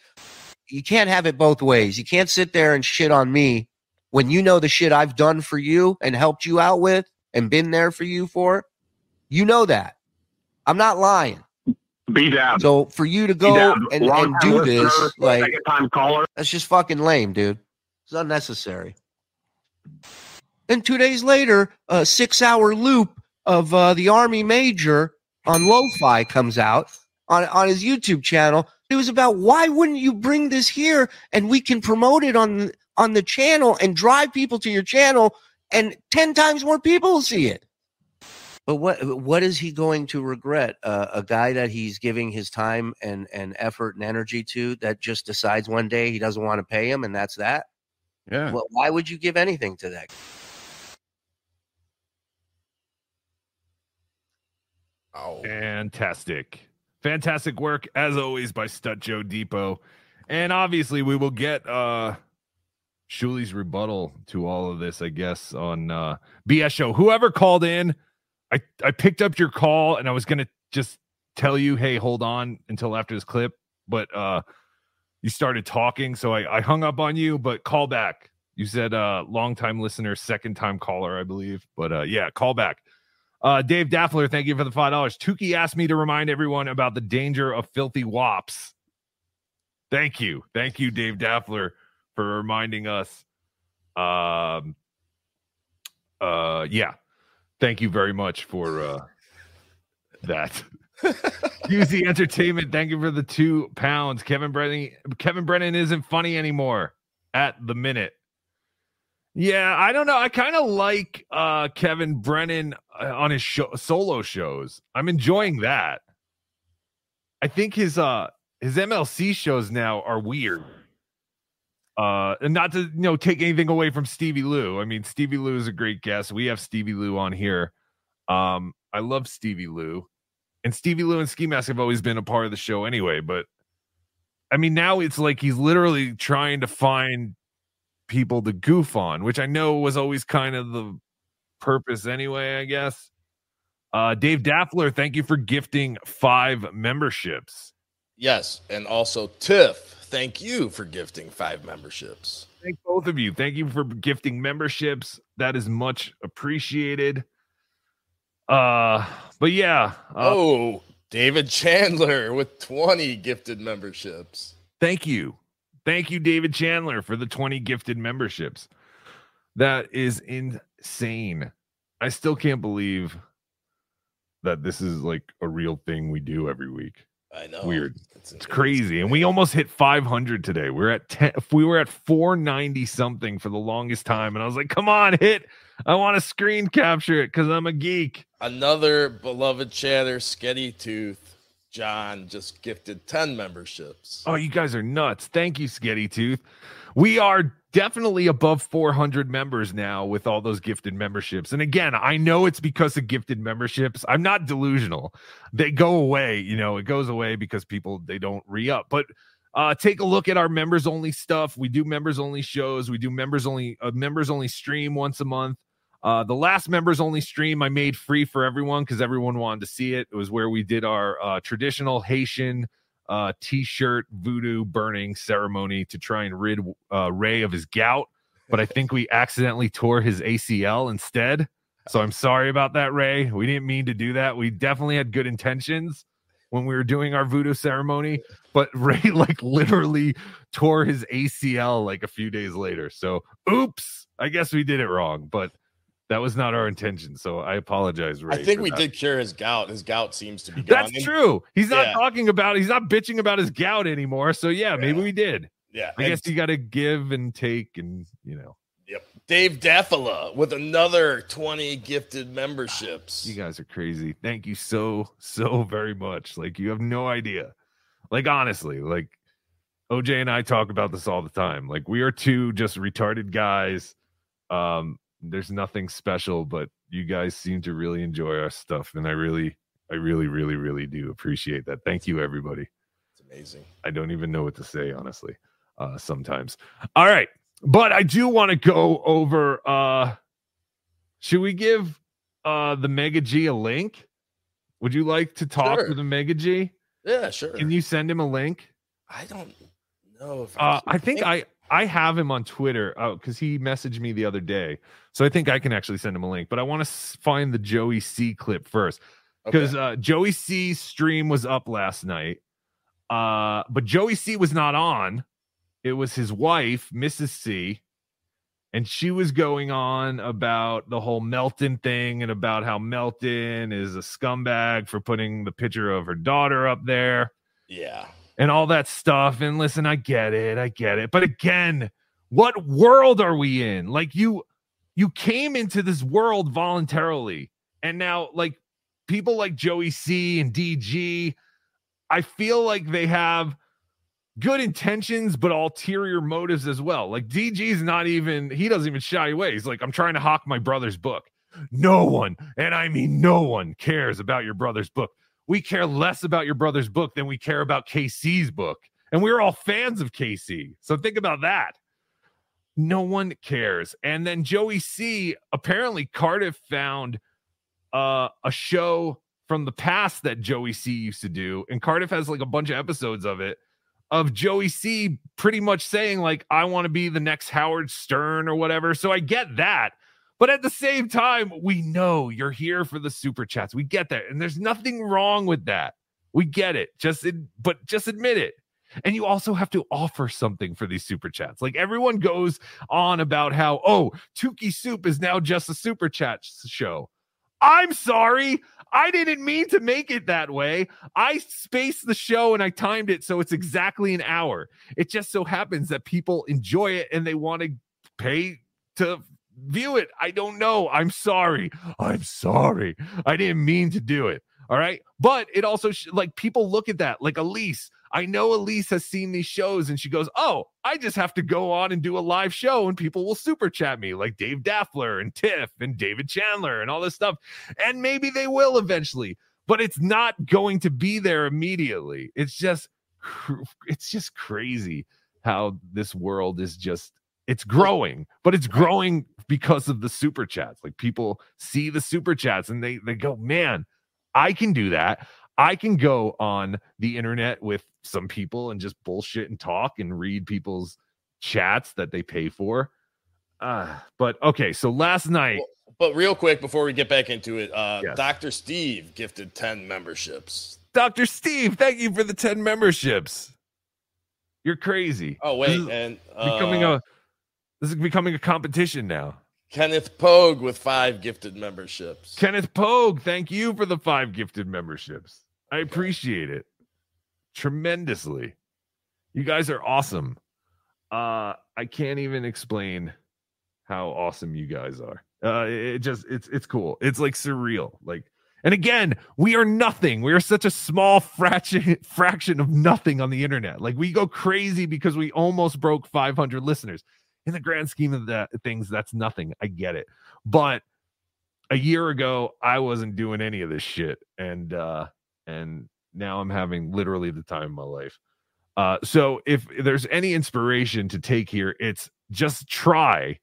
You can't have it both ways. You can't sit there and shit on me when you know the shit I've done for you and helped you out with and been there for you for. You know that. I'm not lying. Be down. So for you to go and, and do this, like second time caller. that's just fucking lame, dude. It's unnecessary. Then two days later, a six-hour loop of uh, the Army Major on Lo-Fi comes out on on his YouTube channel. It was about why wouldn't you bring this here and we can promote it on on the channel and drive people to your channel and ten times more people will see it. But what what is he going to regret? Uh, a guy that he's giving his time and and effort and energy to that just decides one day he doesn't want to pay him and that's that. Yeah. Well, why would you give anything to that? Oh, fantastic. Fantastic work, as always, by Stut Joe Depot. And obviously, we will get uh Shuli's rebuttal to all of this, I guess, on uh BS show. Whoever called in, I, I picked up your call and I was gonna just tell you, hey, hold on until after this clip, but uh you started talking, so I, I hung up on you, but call back. You said uh long time listener, second time caller, I believe. But uh yeah, call back. Uh, Dave Daffler, thank you for the five dollars. Tukey asked me to remind everyone about the danger of filthy wops. Thank you, thank you, Dave Daffler, for reminding us. Um, uh, yeah, thank you very much for uh that. [laughs] QZ Entertainment, thank you for the two pounds. Kevin Brennan, Kevin Brennan isn't funny anymore at the minute. Yeah, I don't know. I kind of like uh Kevin Brennan uh, on his show, solo shows. I'm enjoying that. I think his uh his MLC shows now are weird. Uh and not to you know take anything away from Stevie Lou. I mean Stevie Lou is a great guest. We have Stevie Lou on here. Um I love Stevie Lou. And Stevie Lou and Ski Mask have always been a part of the show anyway, but I mean now it's like he's literally trying to find people to goof on, which I know was always kind of the purpose anyway, I guess. Uh, Dave Daffler, thank you for gifting five memberships. Yes, and also Tiff, thank you for gifting five memberships. Thank both of you. Thank you for gifting memberships. That is much appreciated. Uh, but yeah. Uh, oh, David Chandler with 20 gifted memberships. Thank you. Thank you, David Chandler, for the 20 gifted memberships. That is insane. I still can't believe that this is like a real thing we do every week. I know. Weird. It's, crazy. And we almost hit 500 today. We're at 10. If we were at 490 something for the longest time. And I was like, come on, hit. I want to screen capture it because I'm a geek. Another beloved chatter, Sketty Tooth. John just gifted 10 memberships. Oh, you guys are nuts. Thank you, Sketty Tooth. We are definitely above 400 members now with all those gifted memberships. And again, I know it's because of gifted memberships. I'm not delusional. They go away, you know, it goes away because people they don't re-up. But uh take a look at our members only stuff. We do members only shows. We do members only a members only stream once a month. Uh, the last members only stream I made free for everyone because everyone wanted to see it. It was where we did our uh, traditional Haitian uh, t-shirt voodoo burning ceremony to try and rid uh, Ray of his gout. But I think we [laughs] accidentally tore his ACL instead. So I'm sorry about that, Ray. We didn't mean to do that. We definitely had good intentions when we were doing our voodoo ceremony, but [laughs] Ray like literally tore his ACL like a few days later. So oops, I guess we did it wrong, but that was not our intention. So I apologize, Ray. I think we that. did cure his gout. His gout seems to be [laughs] gone. That's true. He's not Yeah. talking about. He's not bitching about his gout anymore. So yeah, maybe we did. Yeah, I and- guess you got to give and take, and you know, Yep. Dave Daffler with another 20 gifted memberships. you guys are crazy. Thank you so so very much. Like you have no idea. Like honestly, like OJ and I talk about this all the time. Like we are two just retarded guys. Um, there's nothing special, but you guys seem to really enjoy our stuff, and I really, I really, really, really do appreciate that. Thank you, everybody. It's amazing. I don't even know what to say, honestly. Uh, sometimes. All right, but I do want to go over. Uh, should we give uh the Mega G a link? Would you like to talk Sure. to the Mega G? Yeah, sure. Can you send him a link? I don't know if Uh, I think I I have him on Twitter. Oh, because he messaged me the other day, so I think I can actually send him a link. But I want to find the Joey C clip first because uh, Joey C's stream was up last night, uh, but Joey C was not on. It was his wife, Mrs. C, and she was going on about the whole Melton thing and about how Melton is a scumbag for putting the picture of her daughter up there Yeah. And all that stuff. And listen, I get it, I get it. But again, what world are we in? Like you you came into this world voluntarily. And now like people like Joey C and DG, I feel like they have good intentions but ulterior motives as well. Like DG's not even he doesn't even shy away. He's like I'm trying to hawk my brother's book. No one, and I mean no one cares about your brother's book. We care less about your brother's book than we care about KC's book. And we're all fans of KC. So think about that. No one cares. And then Joey C, apparently Cardiff found uh, a show from the past that Joey C used to do. And Cardiff has like a bunch of episodes of it of Joey C pretty much saying, like, I want to be the next Howard Stern or whatever. So I get that. But at the same time, we know you're here for the super chats. We get that. And there's nothing wrong with that. We get it. Just ad- but just admit it. And you also have to offer something for these super chats. Like everyone goes on about how, oh, Tukey Soup is now just a super chat show. I'm sorry. I didn't mean to make it that way. I spaced the show and I timed it so it's exactly an hour. It just so happens that people enjoy it and they want to pay to view it. I don't know. I'm sorry. I'm sorry. I didn't mean to do it. All right. But it also, sh- like, people look at that. Like Elise, I know Elise has seen these shows and she goes, Oh, I just have to go on and do a live show and people will super chat me, like Dave Daffler and Tiff and David Chandler and all this stuff. And maybe they will eventually, but it's not going to be there immediately. It's just, it's just crazy how this world is just it's growing but it's growing because of the super chats like people see the super chats and they they go man i can do that i can go on the internet with some people and just bullshit and talk and read people's chats that they pay for uh but okay so last night But real quick before we get back into it, uh, Yes. Dr. Steve gifted 10 memberships. dr steve thank you for the 10 memberships you're crazy Oh, wait. And becoming uh, a this is becoming a competition now Kenneth Pogue with five gifted memberships. Kenneth Pogue, thank you for the five gifted memberships. I appreciate it tremendously. You guys are awesome. Uh I can't even explain how awesome you guys are. Uh it just it's it's cool. It's like surreal. Like and again, we are nothing. We are such a small fraction [laughs] fraction of nothing on the internet. Like we go crazy because we almost broke 500 listeners. In the grand scheme of that things, that's nothing. I get it. But a year ago I wasn't doing any of this shit and uh and now I'm having literally the time of my life. Uh so if there's any inspiration to take here it's just try.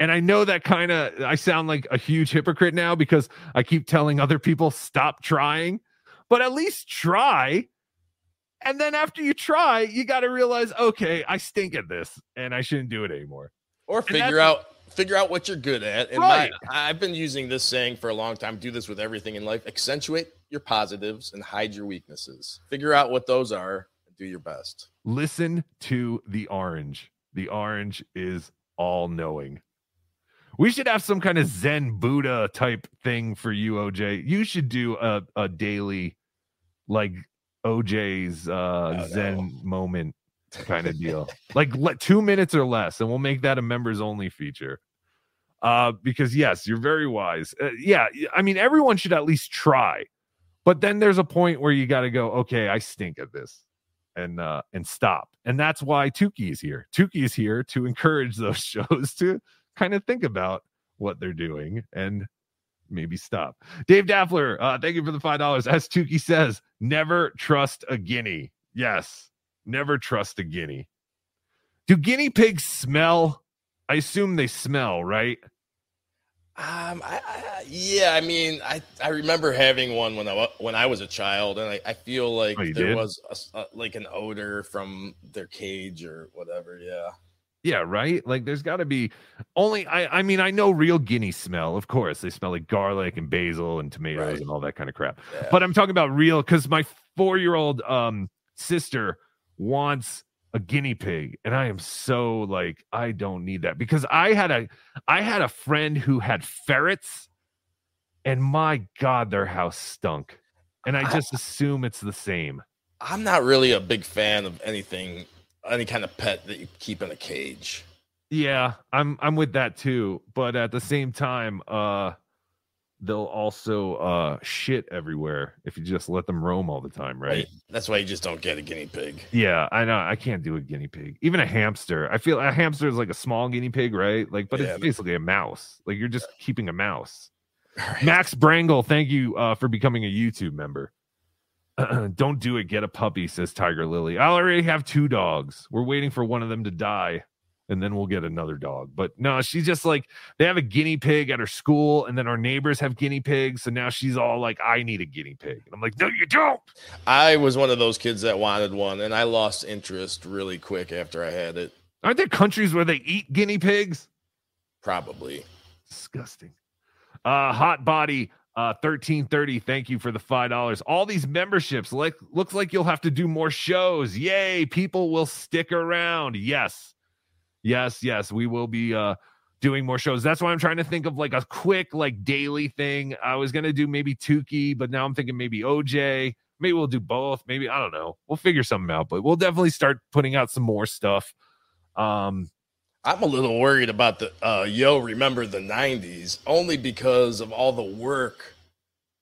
And I know that kind of I sound like a huge hypocrite now because I keep telling other people stop trying, but at least try. And then after you try, you got to realize, okay, I stink at this and I shouldn't do it anymore. Or figure out figure out what you're good at. And Right. my, I've been using this saying for a long time. Do this with everything in life. Accentuate your positives and hide your weaknesses. Figure out what those are and do your best. listen to the orange. The orange is all knowing. We should have some kind of Zen Buddha type thing for you, OJ. You should do a, a daily, like OJ's uh, Zen moment kind of deal. [laughs] like let, two minutes or less, and we'll make that a members only feature. Uh, because yes, you're very wise. Uh, yeah, I mean, everyone should at least try. But then there's a point where you got to go, okay, I stink at this and uh and stop. And that's why Tukey is here. Tukey is here to encourage those [laughs] shows to kind of think about what they're doing and maybe stop. Dave Daffler, uh, thank you for the five dollars. As Tukey says, never trust a guinea. Yes, never trust a guinea. Do guinea pigs smell? I assume they smell, right? Um, I, I, yeah, I mean, I, I remember having one when I when I was a child, and I, I feel like Oh, there did? was a a- like an odor from their cage or whatever. Yeah, Yeah, right. Like there's got to be only. I I mean I know real guinea smell. Of course, they smell like garlic and basil and tomatoes and all that kind of crap. But I'm talking about real because my four year old um sister wants a guinea pig, and I am so like I don't need that because I had a I had a friend who had ferrets, and my god, their house stunk, and I just assume it's the same. I'm not really a big fan of anything, any kind of pet that you keep in a cage. Yeah, I'm I'm with that too, but at the same time, uh they'll also uh shit everywhere if you just let them roam all the time, right? That's why you just don't get a guinea pig. Yeah, I know. I can't do a guinea pig. Even a hamster. I feel a hamster is like a small guinea pig, right? Like, but Yeah, it's but- basically a mouse. Like you're just keeping a mouse. [laughs] Max Brangle, thank you uh, for becoming a YouTube member. [clears throat] Don't do it. Get a puppy, says Tiger Lily. I already have two dogs. We're waiting for one of them to die, and then we'll get another dog. But no, she's just like they have a guinea pig at her school, and then our neighbors have guinea pigs. So now she's all like, I need a guinea pig. And I'm like, no, you don't. I was one of those kids that wanted one, and I lost interest really quick after I had it. Aren't there countries where they eat guinea pigs? Probably. Disgusting. Uh hot body uh 1330 thank you for the five dollars. All these memberships like looks like you'll have to do more shows. Yay people will stick around. Yes. Yes yes we will be uh doing more shows. That's why i'm trying to think of like a quick like daily thing. I was gonna do maybe Tukey, but now i'm thinking maybe oj maybe we'll do both. Maybe i don't know. We'll figure something out but we'll definitely start putting out some more stuff. Um I'm a little worried about the uh, yo. Remember the '90s only because of all the work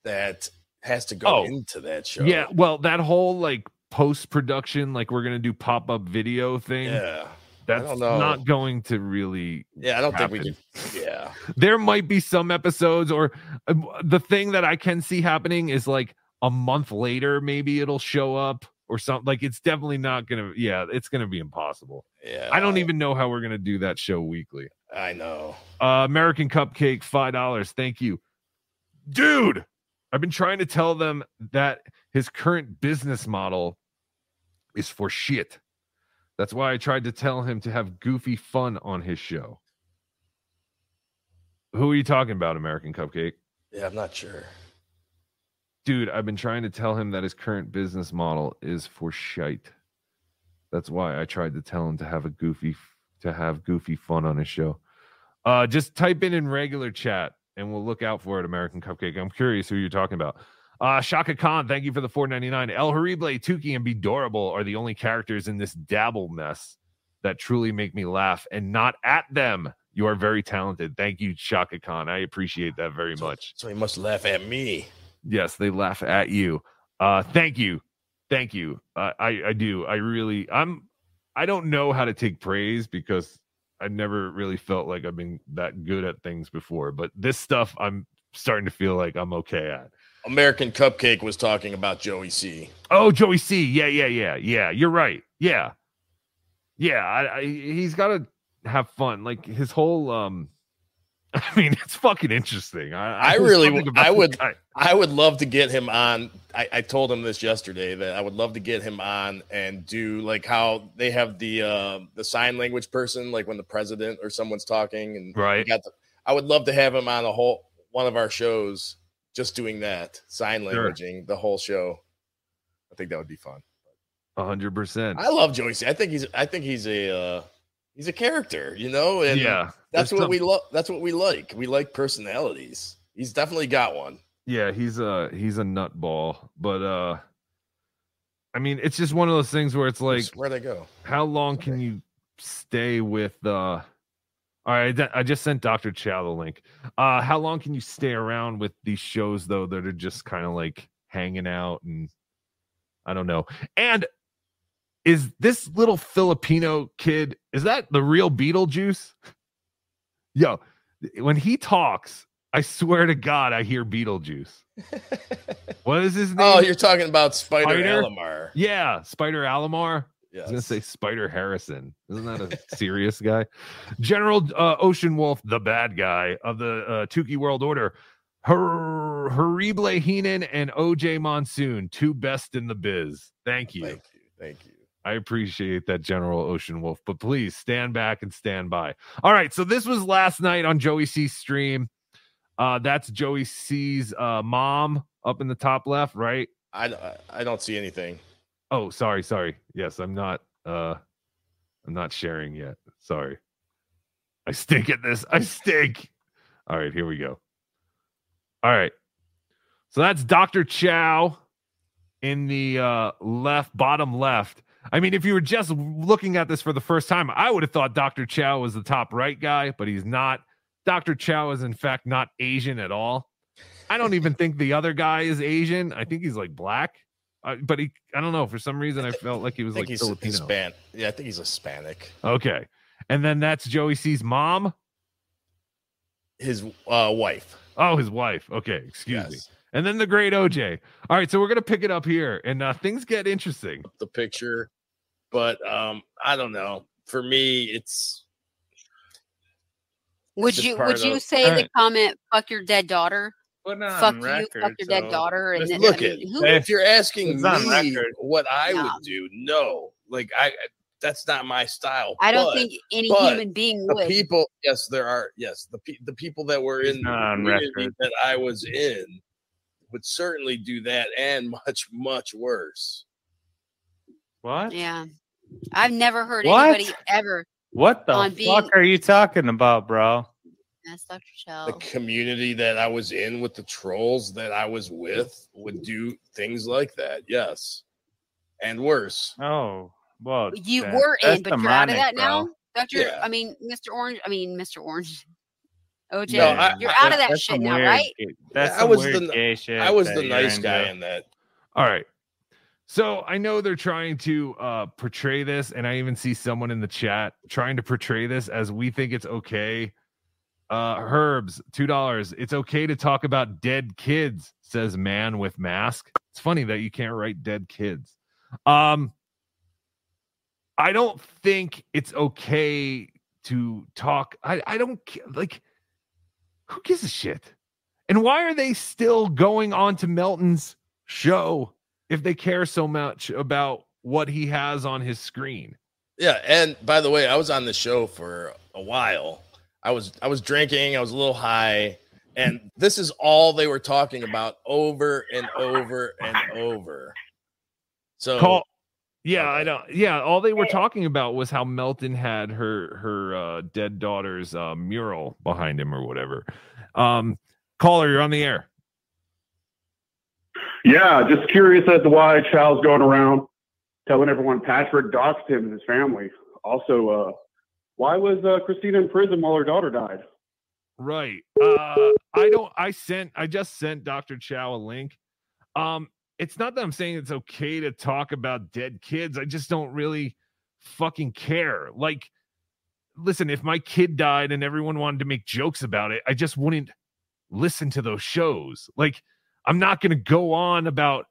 that has to go Oh. into that show. Yeah, well, that whole like post production, like we're gonna do pop up video thing. Yeah. that's don't going to really. yeah. I don't think we happen. can. Yeah, [laughs] There might be some episodes, or um, the thing that I can see happening is like a month later, maybe it'll show up or something. Like it's definitely not gonna. Yeah, it's gonna be impossible. yeah. I don't even know how we're gonna do that show weekly. I know. Uh, American Cupcake, five dollars. Thank you, dude. I've been trying to tell them that his current business model is for shit. That's why I tried to tell him to have goofy fun on his show. Who are you talking about, American Cupcake? Yeah, I'm not sure. Dude, I've been trying to tell him that his current business model is for shite. That's why I tried to tell him to have a goofy to have goofy fun on his show. Uh just type in in regular chat and we'll look out for it, American Cupcake. I'm curious who you're talking about. Uh Shaka Khan, thank you for the 499. El Horrible, Tukey, and Bedorable are the only characters in this dabble mess that truly make me laugh and not at them. You are very talented. Thank you, Shaka Khan. I appreciate that very much. So he must laugh at me. Yes, they laugh at you. Uh, thank you, thank you. Uh, I I do. I really. I'm. I don't know how to take praise because I never really felt like I've been that good at things before. But this stuff, I'm starting to feel like I'm okay at. American Cupcake was talking about Joey C. Oh, Joey C. Yeah, yeah, yeah, yeah. You're right. Yeah, yeah. I, I, he's got to have fun. Like his whole. um [laughs] I mean, it's fucking interesting. I, I was really, I would. I would love to get him on. I, I told him this yesterday that I would love to get him on and do like how they have the uh, the sign language person, like when the president or someone's talking, and Right. Got the, I would love to have him on a whole one of our shows, just doing that sign Sure. the whole show. I think that would be fun. A hundred percent. I love Joey C. I think he's, I think he's a, uh, he's a character, you know, and Yeah, that's what we love. That's what we like. We like personalities. He's definitely got one. Yeah, he's a he's a nutball, but uh I mean, it's just one of those things where it's like Where'd I go? how long can you stay with uh all right, I I just sent Dr. Chow the link. Uh how long can you stay around with these shows though that are just kind of like hanging out and I don't know. And is this little Filipino kid, is that the real Beetlejuice? Yo, when he talks, I swear to God, I hear Beetlejuice. [laughs] what is his name? Oh, you're talking about Spider, Spider? Alamar. Yeah, Spider Alamar. I was gonna say Spider Harrison. Isn't that a serious guy? General uh, Ocean Wolf, the bad guy of the uh, Tukey World Order. Her Horrible Heenan and OJ Monsoon, two best in the biz. Thank you. Thank you. Thank you. I appreciate that, General Ocean Wolf, but please stand back and stand by. All right, so this was last night on Joey C's stream. Uh, that's Joey C's uh, mom up in the top left, right? I, I- I don't see anything. Oh, sorry, sorry. Yes, I'm not. Uh, I'm not sharing yet. Sorry. I stink at this. I stink. All right, here we go. All right. So that's Dr. Chow in the uh left bottom left. I mean, if you were just looking at this for the first time, I would have thought Dr. Chow was the top right guy, but he's not. Dr. Chow is in fact not Asian at all. I don't even think the other guy is Asian. I think he's like black. Uh, but he, I don't know. For some reason, I felt like he was like he's Filipino. Hispan. Yeah, I think he's Hispanic. Okay. And then that's Joey C's mom. His uh, wife. Oh, his wife. Okay. Excuse me. Yes. And then the great OJ. All right. So we're going to pick it up here and uh, things get interesting. The picture, but um, I don't know. For me, it's Would just you part would you of- say All the right. comment "fuck your dead daughter"? Put Fuck on you, fuck your dead daughter, and then, look I mean, who, if you're asking me record. what I Yeah. would do, no, like I, I- that's not my style. I don't but- think any human being the would. people. Yes, there are. Yes, the pe- the people that were in the community that I was in would certainly do that and much much worse. What? Yeah, I've never heard What? anybody ever. What the fuck being- are you talking about, bro? That's Dr. Chow. The community that I was in with the trolls that I was with would do things like that. Yes, and worse. Oh, well, You that- were in, that's but you're out of that demonic, now. Doctor. Yeah. I mean, Mr. Orange. I mean, Mr. Orange. OJ, No, I- you're I- out of that shit now, weird right? gay- That's I was the gay shit. I was the you're nice into. guy in that. All right. So I know they're trying to uh, portray this, and I even see someone in the chat trying to portray this as we think it's okay. Uh, Herbs, two dollars. It's okay to talk about dead kids, says man with mask. It's funny that you can't write dead kids. Um, I don't think it's okay to talk. I I don't ca- like. Who gives a shit? And why are they still going on to Melton's show if they care so much about what he has on his screen? Yeah, and by the way, I was on the show for a while. I was I was drinking, I was a little high, and this is all they were talking about over and over and over. So Call, yeah, I don't. Yeah, all they were talking about was how Melton had her her uh, dead daughter's uh, mural behind him or whatever. Um, caller, you're on the air. Yeah, just curious as to why Chow's going around telling everyone Patrick doxed him and his family. Also, uh, why was uh, Christina in prison while her daughter died? Right. Uh I don't I sent I just sent Dr. Chow a link. Um it's not that I'm saying it's okay to talk about dead kids. I just don't really fucking care. Like listen, if my kid died and everyone wanted to make jokes about it, I just wouldn't listen to those shows. Like I'm not going to go on about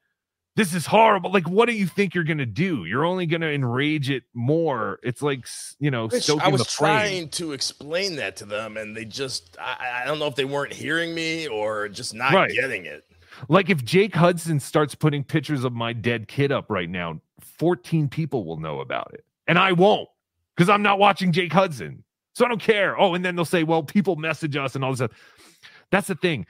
this is horrible. Like what do you think you're going to do? You're only going to enrage it more. It's like, you know, Rich, I was trying to explain that to them, and they just I, I don't know if they weren't hearing me or just not Right. getting it. Like if Jake Hudson starts putting pictures of my dead kid up right now, 14 people will know about it. And I won't because I'm not watching Jake Hudson. So I don't care. Oh, and then they'll say, well, people message us and all this stuff. That's the thing.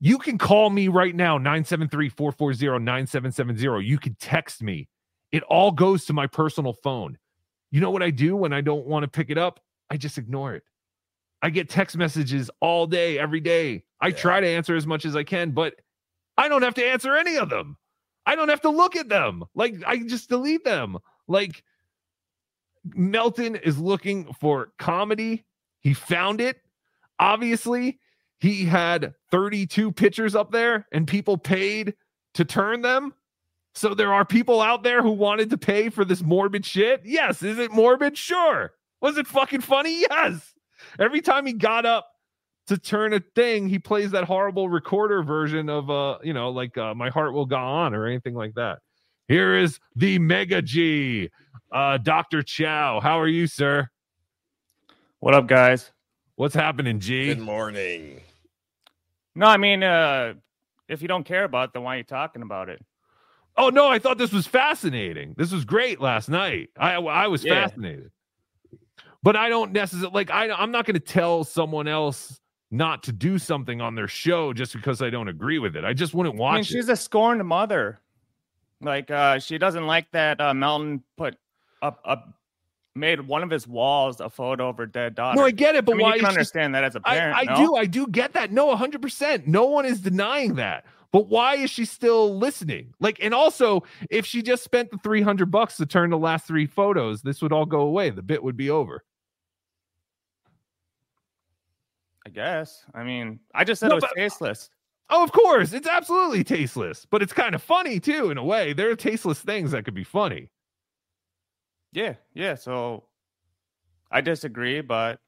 You can call me right now, 973 440 9770. You can text me. It all goes to my personal phone. You know what I do when I don't want to pick it up? I just ignore it. I get text messages all day, every day. I try to answer as much as I can, but I don't have to answer any of them. I don't have to look at them. Like I just delete them. Like Melton is looking for comedy. He found it. Obviously, he had 32 pictures up there and people paid to turn them. So there are people out there who wanted to pay for this morbid shit. Yes. Is it morbid? Sure. Was it fucking funny? Yes. Every time he got up to turn a thing, he plays that horrible recorder version of uh, you know, like uh, My Heart Will Go On or anything like that. Here is the Mega G, uh, Dr. Chow. How are you, sir? What up, guys? What's happening, G? Good morning. No, I mean, uh, if you don't care about it, then why are you talking about it? Oh no, I thought this was fascinating. This was great last night. I I was Yeah. fascinated. But I don't necessarily like I I'm not going to tell someone else not to do something on their show just because I don't agree with it. I just wouldn't watch I mean, it. she's a scorned mother. Like, uh, she doesn't like that uh, Melton put up, up, made one of his walls a photo of her dead daughter. No, I get it, but I mean, why you can is she- understand that as a parent? I no? do, I do get that. No, 100%. No one is denying that. But why is she still listening? Like, and also, if she just spent the 300 bucks to turn the last three photos, this would all go away. The bit would be over. I guess. I mean, I just said No, it was but- tasteless. Oh, of course. It's absolutely tasteless, but it's kind of funny too, in a way. There are tasteless things that could be funny. Yeah, yeah. So I disagree, but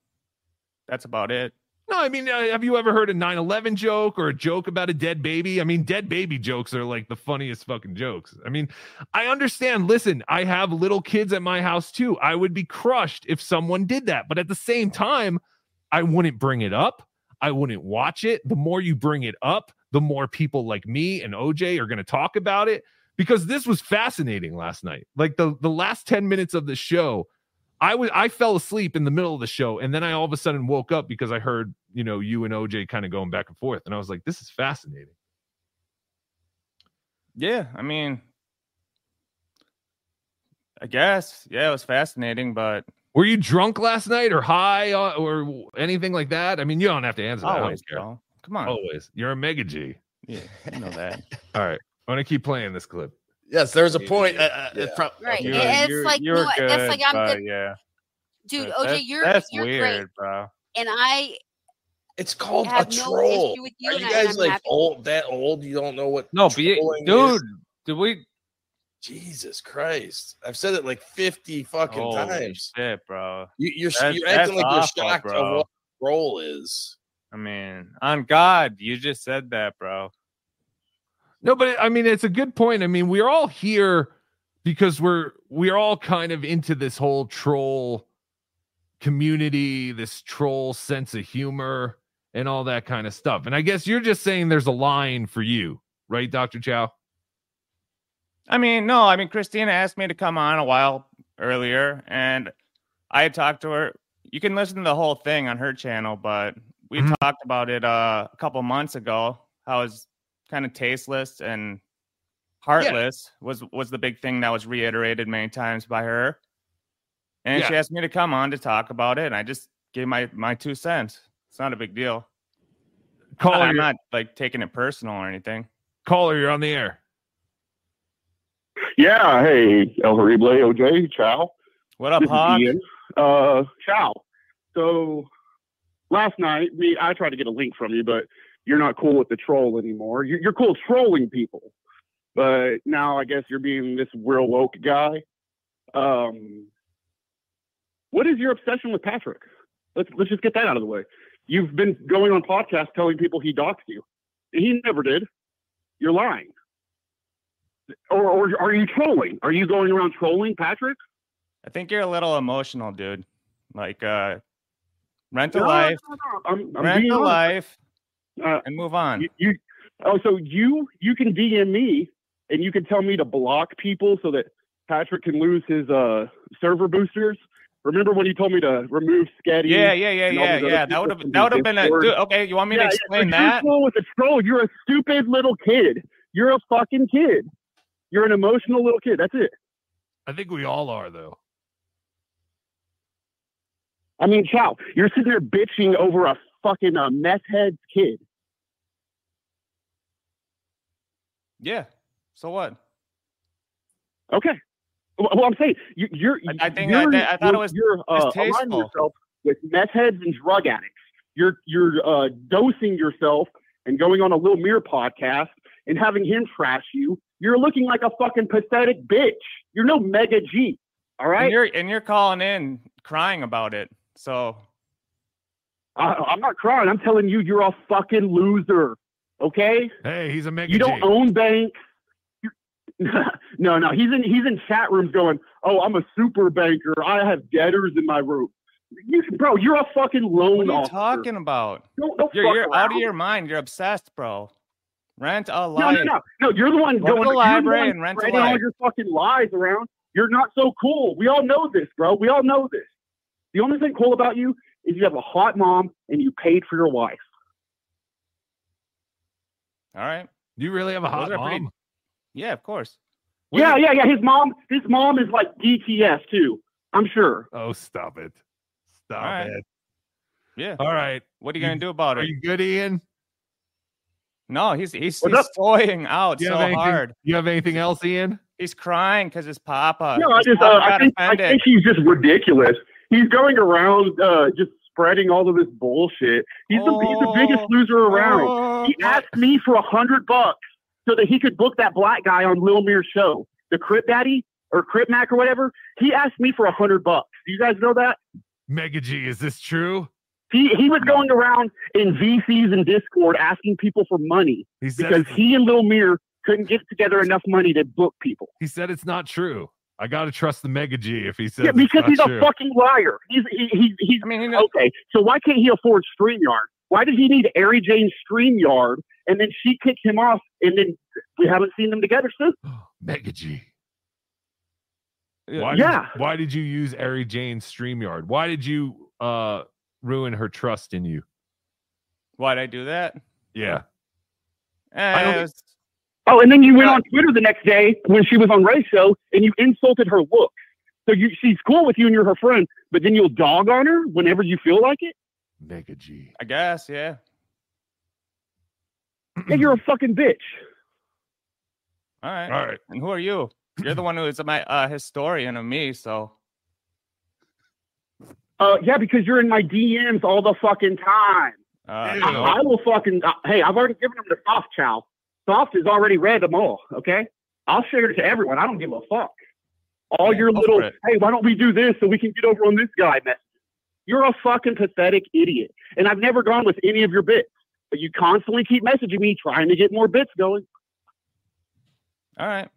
that's about it. No, I mean, uh, have you ever heard a 9 11 joke or a joke about a dead baby? I mean, dead baby jokes are like the funniest fucking jokes. I mean, I understand. Listen, I have little kids at my house too. I would be crushed if someone did that. But at the same time, I wouldn't bring it up. I wouldn't watch it. The more you bring it up, the more people like me and OJ are going to talk about it because this was fascinating last night. Like the the last 10 minutes of the show, I was I fell asleep in the middle of the show and then I all of a sudden woke up because I heard, you know, you and OJ kind of going back and forth and I was like this is fascinating. Yeah, I mean, I guess. Yeah, it was fascinating, but Were you drunk last night or high uh, or anything like that? I mean, you don't have to answer that. I always, bro. Come on. Always. You're a mega G. Yeah, you know that. [laughs] All right. I'm going to keep playing this clip. Yes, there's a point. Uh, uh, it prob- Right. You're- it's you're- like you're no, that's like I'm but the yeah. dude. That- OJ, that's- you're that's you're weird, great, bro. and I It's called a have no troll. you, Are you guys I'm like happy. old? That old? You don't know what? No, but you, trolling dude, is? did we? Jesus Christ! I've said it like fifty fucking Holy times. shit, bro. You, you're That's- you're acting that's like you're awful, shocked bro. of what troll is. I mean, on God, you just said that, bro. No, but I mean, it's a good point. I mean, we're all here because we're we're all kind of into this whole troll community, this troll sense of humor, and all that kind of stuff. And I guess you're just saying there's a line for you, right, Doctor Chow? I mean, no, I mean, Christina asked me to come on a while earlier, and I had talked to her. You can listen to the whole thing on her channel, but we Mhm. talked about it uh, a couple months ago. How it's kind of tasteless and heartless was was the big thing that was reiterated many times by her. And she asked me to come on to talk about it, and I just gave my my two cents. It's not a big deal. Caller, I'm not like taking it personal or anything. Caller, you're on the air. Yeah, hey, El Horrible, OJ, Chow. What up, This is Hog? Ian. Uh, ciao. So last night, me, I tried to get a link from you, but you're not cool with the troll anymore. You're, you're cool trolling people, but now I guess you're being this real woke guy. Um, what is your obsession with Patrick? Let's let's just get that out of the way. You've been going on podcasts telling people he doxed you. He never did. You're lying. Or, or are you trolling? Are you going around trolling Patrick? I think you're a little emotional, dude. Like, uh, rent a No, life, no, no, I'm, I'm rent a life, Uh, and move on. You, you oh, so you you can DM me and you can tell me to block people so that Patrick can lose his uh server boosters. Remember when you told me to remove Sketty? Yeah, yeah, yeah, yeah, yeah. That would have that would have been a dude, okay. You want me Yeah, to yeah, explain you're that? cool with a troll. You're a stupid little kid. You're a fucking kid. You're an emotional little kid. That's it. I think we all are, though. I mean, Chow. You're sitting there bitching over a fucking uh, meth head kid. Yeah. So what? Okay. Well, well, I'm saying you, you're. I think you're, I, I thought it was you're uh, aligning yourself with meth heads and drug addicts. You're you're uh, dosing yourself and going on a little mirror podcast and having him trash you, you're looking like a fucking pathetic bitch. You're no mega G. All right. And you're and you're calling in crying about it. So I, I'm not crying. I'm telling you, you're a fucking loser. Okay. Hey, he's a mega You don't G. own banks. [laughs] You- no, no, he's in he's in chat rooms going, "Oh, I'm a super banker. I have debtors in my room." You, bro, you're a fucking loan what are you officer. talking about? Don't, don't You're, fuck you're out of your mind. You're obsessed, bro. Rent a No, life. no, no, no. You're the one Go to going the you're library one and rent a spreading all your fucking lies around. You're not so cool. We all know this, bro. We all know this. The only thing cool about you is you have a hot mom and you paid for your wife. All right. Do you really have a hot Those are pretty- mom? Yeah, of course. Yeah, yeah, yeah. His mom, his mom is like DTS too. I'm sure. Oh, stop it. Stop All right. it. Yeah. All right. What are you gonna do about it? Are you good, Ian? No, he's he's, What's he's toying out You so have anything, hard. You have anything else, Ian? He's crying because his papa. No, I just, uh, I got think, I think he's just ridiculous. He's going around uh, just spreading all of this bullshit. He's the he's the biggest Oh, loser around. he asked me for a hundred bucks so that he could book that black guy on Lil Mir's show, the Crip Daddy or Crip Mac or whatever. He asked me for a hundred bucks. Do you guys know that? Mega G, is this true? He he was going around in VCs and Discord asking people for money He said because he and Lil Mir couldn't get together enough money to book people. He said it's not true. I gotta trust the Mega G if he says Yeah, it's because not he's true. a fucking liar. He's he, he's he's I mean, okay. So why can't he afford StreamYard? Why does he need Ari Jane's StreamYard and then she kicked him off and then we haven't seen them together since? [gasps] Mega G. Yeah. Why Yeah. Did, why did you use Ari Jane's StreamYard? Why did you uh ruin her trust in you? Why'd I do that? Yeah. Eh, was- Oh, and then you went on Twitter the next day when she was on Ray's show and you insulted her look. So you she's cool with you and you're her friend, but then you'll dog on her whenever you feel like it. Mega G. I guess, yeah. Yeah, you're a fucking bitch. All right. All right. And who are you? You're the one who is my uh, historian of me, so Uh, yeah, because you're in my DMs all the fucking time. uh, I, I will fucking. Uh, hey, I've already given them to Soft Chow. Soft has already read them all. Okay, I'll share it to everyone. I don't give a fuck. All Yeah, your little, hey, why don't we do this so we can get over on this guy messages? You're a fucking pathetic idiot. And I've never gone with any of your bits, but you constantly keep messaging me trying to get more bits going. all right.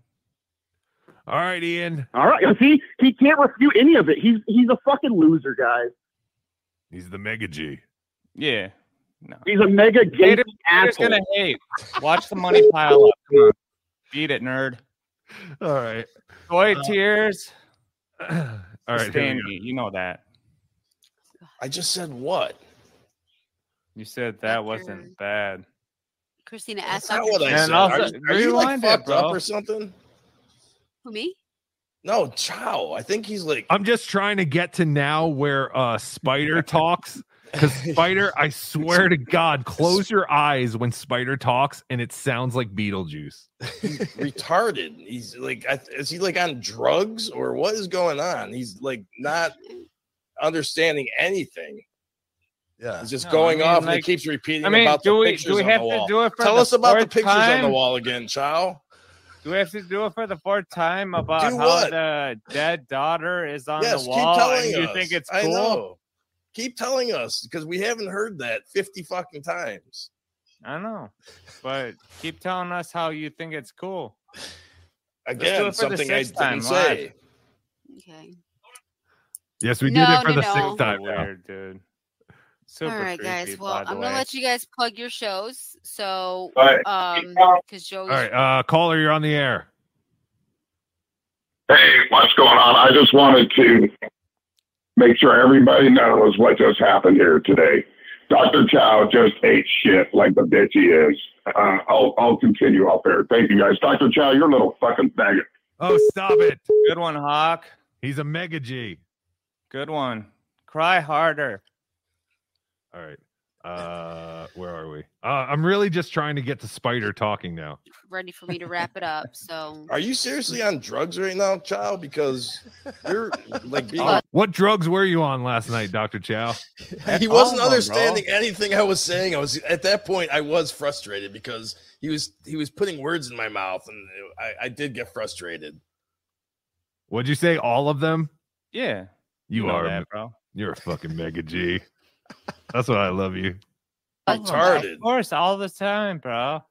All right, Ian. All right, see, he can't refute any of it. He's he's a fucking loser, guys. He's the Mega G. Yeah. No. He's a mega gay Haters, haters asshole. gonna hate. Watch the money pile up. Come on. Beat it, nerd. All right. Boy Uh, tears. [clears throat] All right. here we Sustain go. me. You know that. I just said what? You said that wasn't bad. Christina That's asked not what I said. also- are, are you like rewind it, fucked up or something? Who me? No, Chow. I think he's like. I'm just trying to get to now where uh Spider [laughs] talks. Because Spider, I [laughs] swear to God, close your eyes when Spider talks, and it sounds like Beetlejuice. retarded. He's like, is he like on drugs or what is going on? He's like not understanding anything. Yeah, he's just No, I going mean, off and like- he keeps repeating I mean, about do the we- pictures do we on have the to wall. do it Tell the us about the fourth pictures on the wall again, Chow. Do we have to do it for the fourth time about Do how what? the dead daughter is on yes, the keep wall telling and you us. think it's cool? I know. Keep telling us because we haven't heard that fifty fucking times. I know. But keep telling us how you think it's cool. Let's Again, it for the something I sixth didn't time, say. Okay. Yes, we No, did it for no, the no. sixth time. now. Weird, dude. Super All right, creepy, guys. Well, I'm gonna way. let you guys plug your shows. So, All right. um, because Joey's All right, uh, caller, you're on the air. Hey, what's going on? I just wanted to make sure everybody knows what just happened here today. Dr. Chow just ate shit like the bitch he is. Uh, I'll, I'll continue off there. Thank you guys. Dr. Chow, you're a little fucking faggot. Oh, stop it. Good one, Hawk. He's a mega G. Good one. Cry harder. All right. Uh, where are we? Uh, I'm really just trying to get to Spider talking now. ready for me to wrap it up. So Are you seriously on drugs right now, child? Because you're like being. What drugs were you on last night, Doctor Chow? he wasn't understanding anything I was saying. I was at that point. I was frustrated because he was he was putting words in my mouth, and I, I did get frustrated. What'd you say? All of them? Yeah. You, know are, that, bro. You're a fucking mega G. That's why I love you. Retarded. Of course, all the time, bro.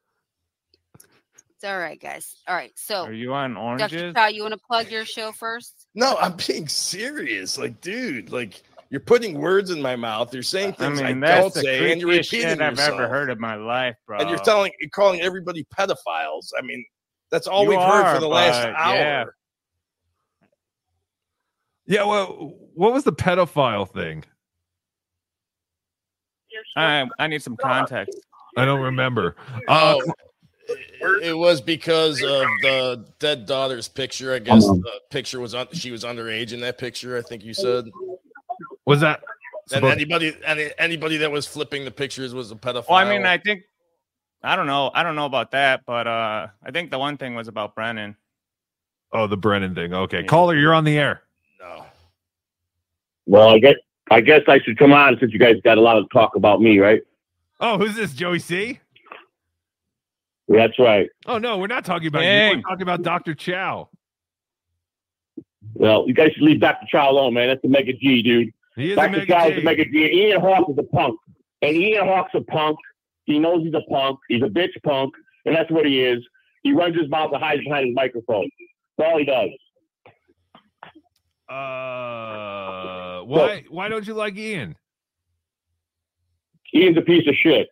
it's all right, guys. All right. So Are you on Dr. oranges? Chow, you want to plug your show first? No, I'm being serious. Like, dude, like you're putting words in my mouth. You're saying things I, mean, that's don't say, and you're repeating shit I've yourself. ever heard in my life, bro. And you're telling, you're calling everybody pedophiles. I mean, that's all You we've heard for the last hour. yeah. Yeah, well, what was the pedophile thing? I I need some context. I don't remember. Uh, Oh, it, it was because of the dead daughter's picture. I guess the picture was on. She was underage in that picture. I think you said. was that? And anybody, any, anybody that was flipping the pictures was a pedophile. Well, I mean, I think I don't know. I don't know about that, but uh I think the one thing was about Brennan. oh, the Brennan thing. Okay, caller, you're on the air. No. Well, I guess I guess I should come on since you guys got a lot of talk about me, right? Oh, who's this? Joey C? That's right. Oh no, we're not talking about you. Dang. We're talking about Doctor Chow. Well, you guys should leave Dr. Chow alone, man. That's a mega G, dude. He is a Dr. mega Chow is G. a mega G. Ian Hawk is a punk. And Ian Hawk's a punk. He knows he's a punk. He's a bitch punk. And that's what he is. He runs his mouth and hides behind his microphone. That's all he does. Uh, why? Why don't you like Ian? Ian's a piece of shit.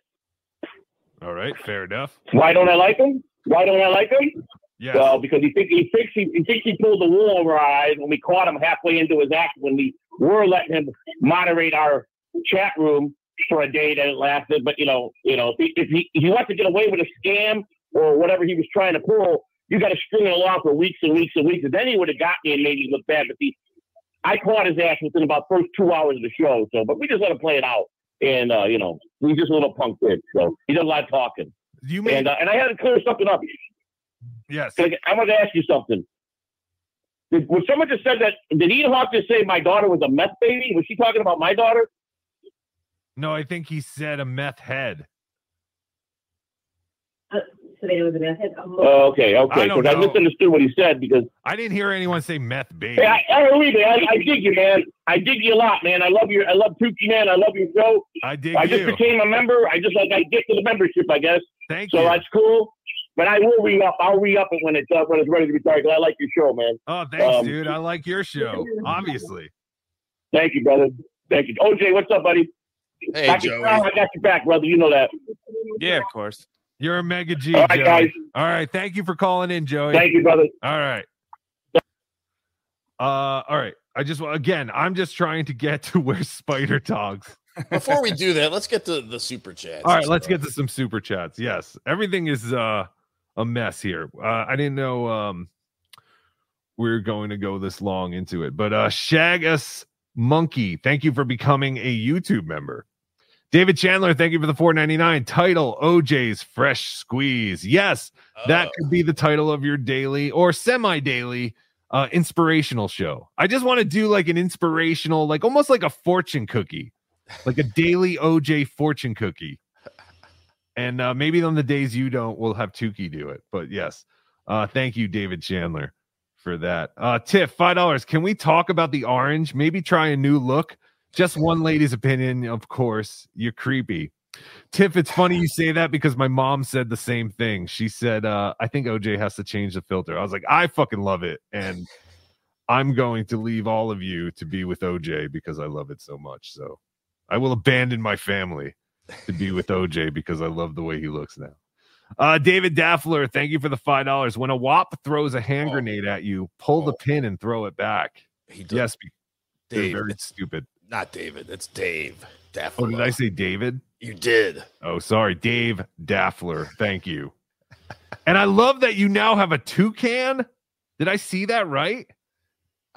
All right, fair enough. Why don't I like him? Why don't I like him? Yes. Well, because he think he thinks he, he thinks he pulled the wool over our eyes when we caught him halfway into his act when we were letting him moderate our chat room for a day that it lasted. But you know, you know, if he if he, if he wants to get away with a scam or whatever he was trying to pull, you got to string it along for weeks and weeks and weeks, and then he would have got me and made me look bad. But the I caught his ass within about first two hours of the show. So, but we just let him play it out, and uh, you know, he's just a little punk kid. So he does a lot of talking. You mean? And, uh, and I had to clear something up. Yes. I want to ask you something. Did, when someone just said that, did Ian Hawk just say my daughter was a meth baby? Was she talking about my daughter? No, I think he said a meth head. Today was a meth head. Oh, okay, I okay. don't Because I, know. misunderstood what he said because I didn't hear anyone say meth baby. hey, I, I believe it. I, I dig you, man. I dig you a lot, man. I love your, I love Tukey, man. I love your show. I dig I just you. became a member. I just like I get to the membership, I guess. Thank so you. that's cool. But I will re up. I'll re up it when it's uh, when it's ready to be started. 'cause I like your show, man. Oh, thanks, Um, dude. I like your show. Obviously. Thank you, brother. Thank you, OJ. What's up, buddy? Hey, Joey. I got your back, brother. You know that. Yeah, of course. You're a mega G, All right, Joey. guys. All right. Thank you for calling in, Joey. Thank you, brother. All right. Uh, all right. I just again, I'm just trying to get to where Spider talks. Before we do that, let's get to the super chats. All right, let's get to some super chats. Yes, everything is uh, a mess here. Uh, I didn't know um, we are going to go this long into it, but uh, Shagus Monkey, thank you for becoming a YouTube member. David Chandler, thank you for the 499 title OJ's Fresh Squeeze. Yes, that could be the title of your daily or semi daily uh, inspirational show. I just want to do like an inspirational, like almost like a fortune cookie, like a daily OJ fortune cookie. And uh, maybe on the days you don't, we'll have Tukey do it. But yes, uh, thank you, David Chandler, for that. Uh, Tiff, five dollars. Can we talk about the orange? Maybe try a new look. Just one lady's opinion, of course. You're creepy. Tiff, it's funny you say that because my mom said the same thing. She said, uh, I think OJ has to change the filter. I was like, I fucking love it. And I'm going to leave all of you to be with OJ because I love it so much. So I will abandon my family to be with OJ because I love the way he looks now. Uh, David Daffler, thank you for the five dollars. When a WAP throws a hand grenade at you, pull the pin and throw it back. He yes, be- they're Dave, very stupid. Not David. It's Dave. Daffler. Oh, did I say David? You did. Oh, sorry, Dave Daffler. Thank you. And I love that you now have a toucan. Did I see that right?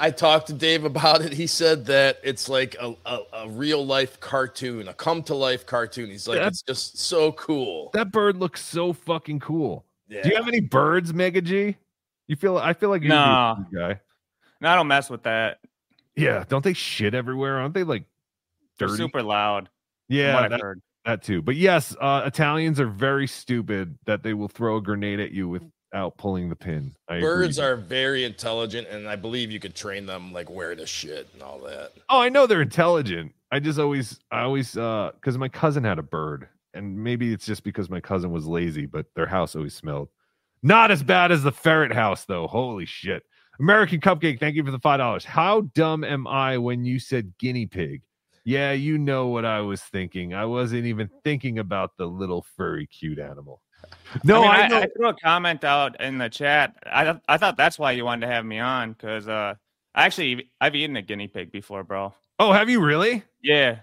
I talked to Dave about it. He said that it's like a, a, a real life cartoon, a come to life cartoon. He's like, That- it's just so cool. That bird looks so fucking cool. Yeah. Do you have any birds, Mega G? You feel? I feel like you're No. a guy. No, I don't mess with that. Yeah, don't they shit everywhere? Aren't they like They're dirty? super loud. Yeah, that, heard. that too. But yes, uh, Italians are very stupid that they will throw a grenade at you without pulling the pin. I agree. Birds are very intelligent, and I believe you could train them like where to shit and all that. Oh, I know they're intelligent. I just always, I always, uh, because my cousin had a bird, and maybe it's just because my cousin was lazy, but their house always smelled. Not as bad as the ferret house, though. Holy shit. American Cupcake, thank you for the five dollars. How dumb am I when you said guinea pig? Yeah, you know what I was thinking. I wasn't even thinking about the little furry cute animal. No, I, mean, I, know. I threw a comment out in the chat. I th- I thought that's why you wanted to have me on because uh, actually I've eaten a guinea pig before, bro. oh, have you really? Yeah.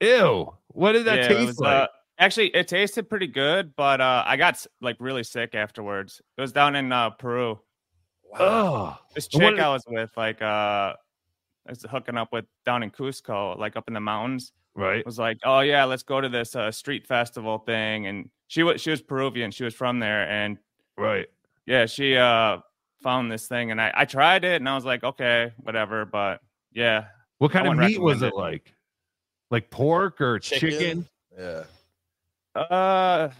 Ew. What did that Yeah, taste was, like? uh, actually, it tasted pretty good, but uh, I got like really sick afterwards. It was down in uh, Peru. Oh, This And what chick I was with, like, uh, I was hooking up with down in Cusco, like up in the mountains. Right. Was like, oh yeah, let's go to this uh, street festival thing, and she was she was Peruvian, she was from there, and right, yeah, she uh found this thing, and I I tried it, and I was like, okay, whatever, but yeah. What kind of meat was recommend it like? Like pork or chicken? Chicken? Yeah. Uh,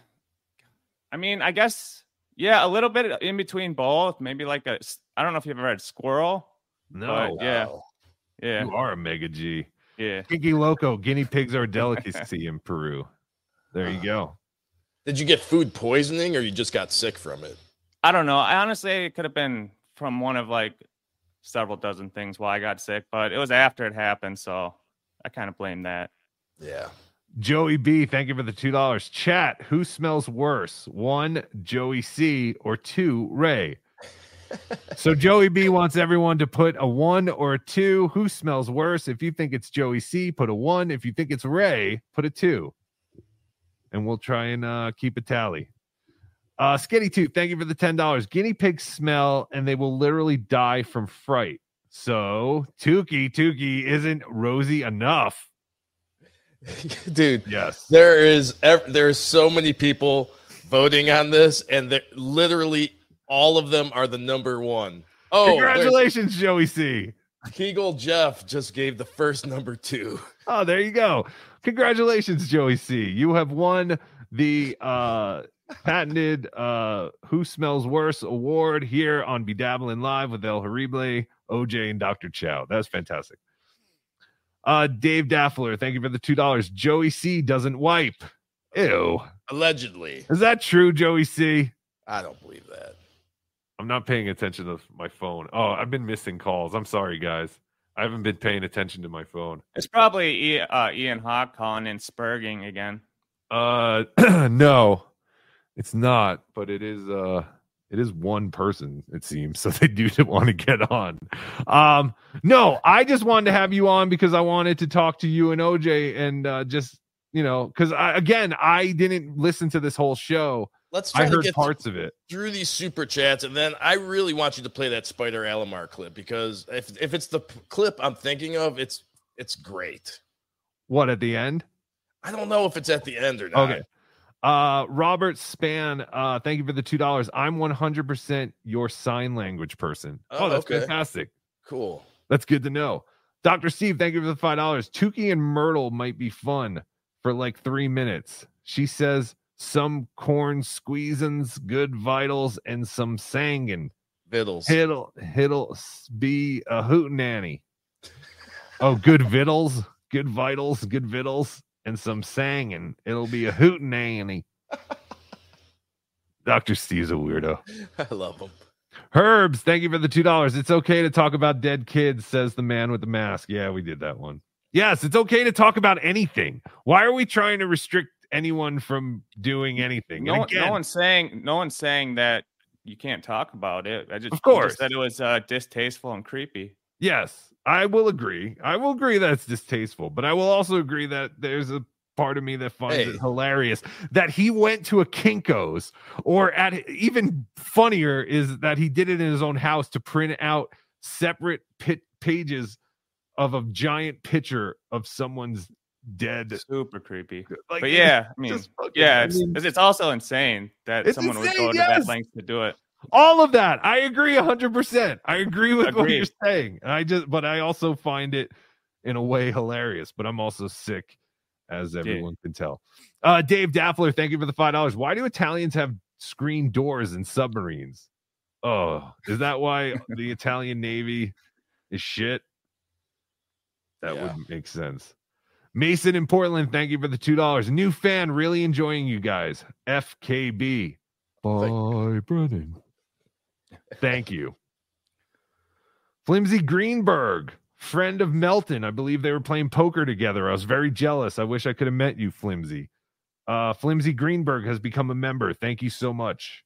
I mean, I guess yeah, a little bit in between both. Maybe like a. I don't know if you've ever had squirrel. No. but yeah, yeah, You are a mega G. yeah. Kinky Loco, guinea pigs are a [laughs] delicacy in Peru. There you uh-huh. go. Did you get food poisoning or you just got sick from it? I don't know. I honestly it could have been from one of like several dozen things why I got sick, but it was after it happened, so I kind of blame that. Yeah. Joey B, thank you for the two dollars. Chat, who smells worse? One, Joey C, or two, Ray. [laughs] so Joey B wants everyone to put a one or a two. Who smells worse? If you think it's Joey C, put a one. If you think it's Ray, put a two. And we'll try and uh, keep a tally. Uh Skitty Tooth, thank you for the ten dollars. Guinea pigs smell and they will literally die from fright. So Tukey, Tukey isn't rosy enough. [laughs] Dude, yes. There is there's so many people voting on this, and they're- literally all of them are the number one. Oh, Congratulations, Joey C. Kegel Jeff just gave the first number two. [laughs] Oh, there you go. Congratulations, Joey C. You have won the uh patented uh Who Smells Worse award here on Bedabbling Live with El Horrible, OJ, and Dr. Chow. That's fantastic. Uh Dave Daffler, thank you for the two dollars. Joey C doesn't wipe. Ew. Allegedly. Is that true, Joey C? I don't believe that. I'm not paying attention to my phone. Oh, I've been missing calls. I'm sorry, guys. I haven't been paying attention to my phone. It's probably uh, Ian Hawk calling in Spurging again. Uh [clears throat] no, it's not, but it is uh it is one person, it seems. [laughs] So they do [laughs] want to get on. Um, no, I just wanted to have you on because I wanted to talk to you and OJ and uh just you know, because I again I didn't listen to this whole show. Let's try I to heard get parts of it. through these super chats, and then I really want you to play that Spider Alamar clip because if if it's the p- clip I'm thinking of, it's it's great. What at the end? I don't know if it's at the end or not. Okay. Uh Robert Span, uh thank you for the two dollars. I'm 100 percent your sign language person. Oh, Oh, that's okay. fantastic. Cool. That's good to know. Dr. Steve, thank you for the five dollars. Tukey and Myrtle might be fun for like three minutes. She says some corn squeezins, good vitals, and some sangin. Vittles. Hit'll hit'll be a hootenanny. Oh, good [laughs] vittles, good vitals, good vittles, and some sangin. It'll be a hootin' hootenanny. [laughs] Dr. Steve's a weirdo. I love them. Herbs, thank you for the two dollars. It's okay to talk about dead kids, says the man with the mask. Yeah, we did that one. Yes, it's okay to talk about anything. Why are we trying to restrict anyone from doing anything? No, And one- no one's saying no one's saying that you can't talk about it. I just, Of you just course. said it was uh, distasteful and creepy. yes, I will agree. I will agree that it's distasteful, but I will also agree that there's a part of me that finds Hey. it hilarious that he went to a Kinko's, or at even funnier is that he did it in his own house to print out separate pit pages of a giant picture of someone's dead. Super creepy. Like, but yeah, I mean, yeah, I it's, mean- it's it's also insane that someone would insane, go to yes. that length to do it. All of that. I agree hundred percent. I agree with what you're saying. I just, but I also find it in a way hilarious. But I'm also sick, as everyone can tell. Uh, Dave Daffler, thank you for the five dollars. Why do Italians have screen doors in submarines? Oh, is that why the [laughs] Italian Navy is shit? That would make sense. Mason in Portland, thank you for the two dollars. New fan, really enjoying you guys. FKB. Bye, Brennan. Thank you. Flimsy Greenberg, friend of Melton. I believe they were playing poker together. I was very jealous. I wish I could have met you, Flimsy. Uh, Flimsy Greenberg has become a member. Thank you so much.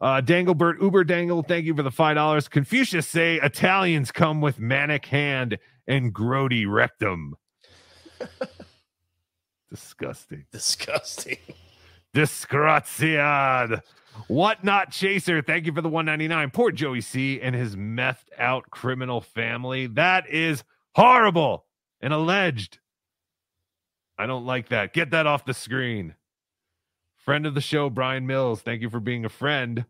Uh, Danglebert Uber Dangle, thank you for the five dollars. Confucius say Italians come with manic hand and grody rectum. [laughs] Disgusting. Disgusting. Disgraziad. What not chaser? Thank you for the 199. Poor Joey C and his methed out criminal family. That is horrible and alleged. I don't like that. Get that off the screen. Friend of the show, Brian Mills. Thank you for being a friend.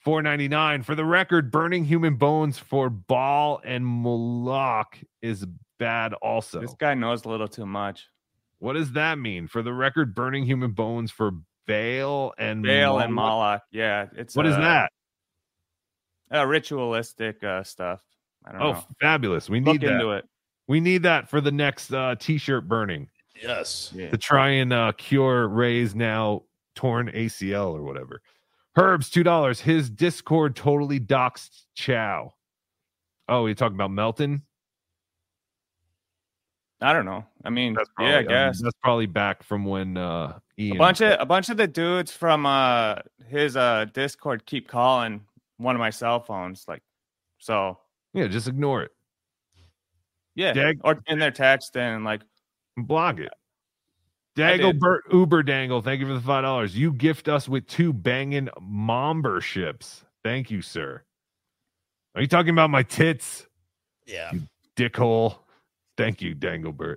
499. For the record, burning human bones for Baal and Moloch is bad also. This guy knows a little too much. What does that mean? For the record, burning human bones for Baal and Baal and Moloch? Moloch. Yeah, it's What is uh, that? Uh, ritualistic uh, stuff. I don't Oh, know. fabulous. We Look need that. into it. We need that for the next uh, t-shirt burning Yes. to try and uh, cure Ray's now torn ACL or whatever. Herbs, two dollars. His Discord totally doxed Chow. Oh, you talking about Melton? I don't know. I mean, Probably- yeah, I mean, guess that's probably back from when uh, Ian. a bunch of a bunch of the dudes from uh his uh Discord keep calling one of my cell phones. Like, so yeah, just ignore it. yeah, Dag- or in their text and like block it. I did. Uber Dangle, thank you for the five dollars. You gift us with two banging momberships. Thank you, sir. Are you talking about my tits? Yeah. Dickhole. Thank you, Danglebert.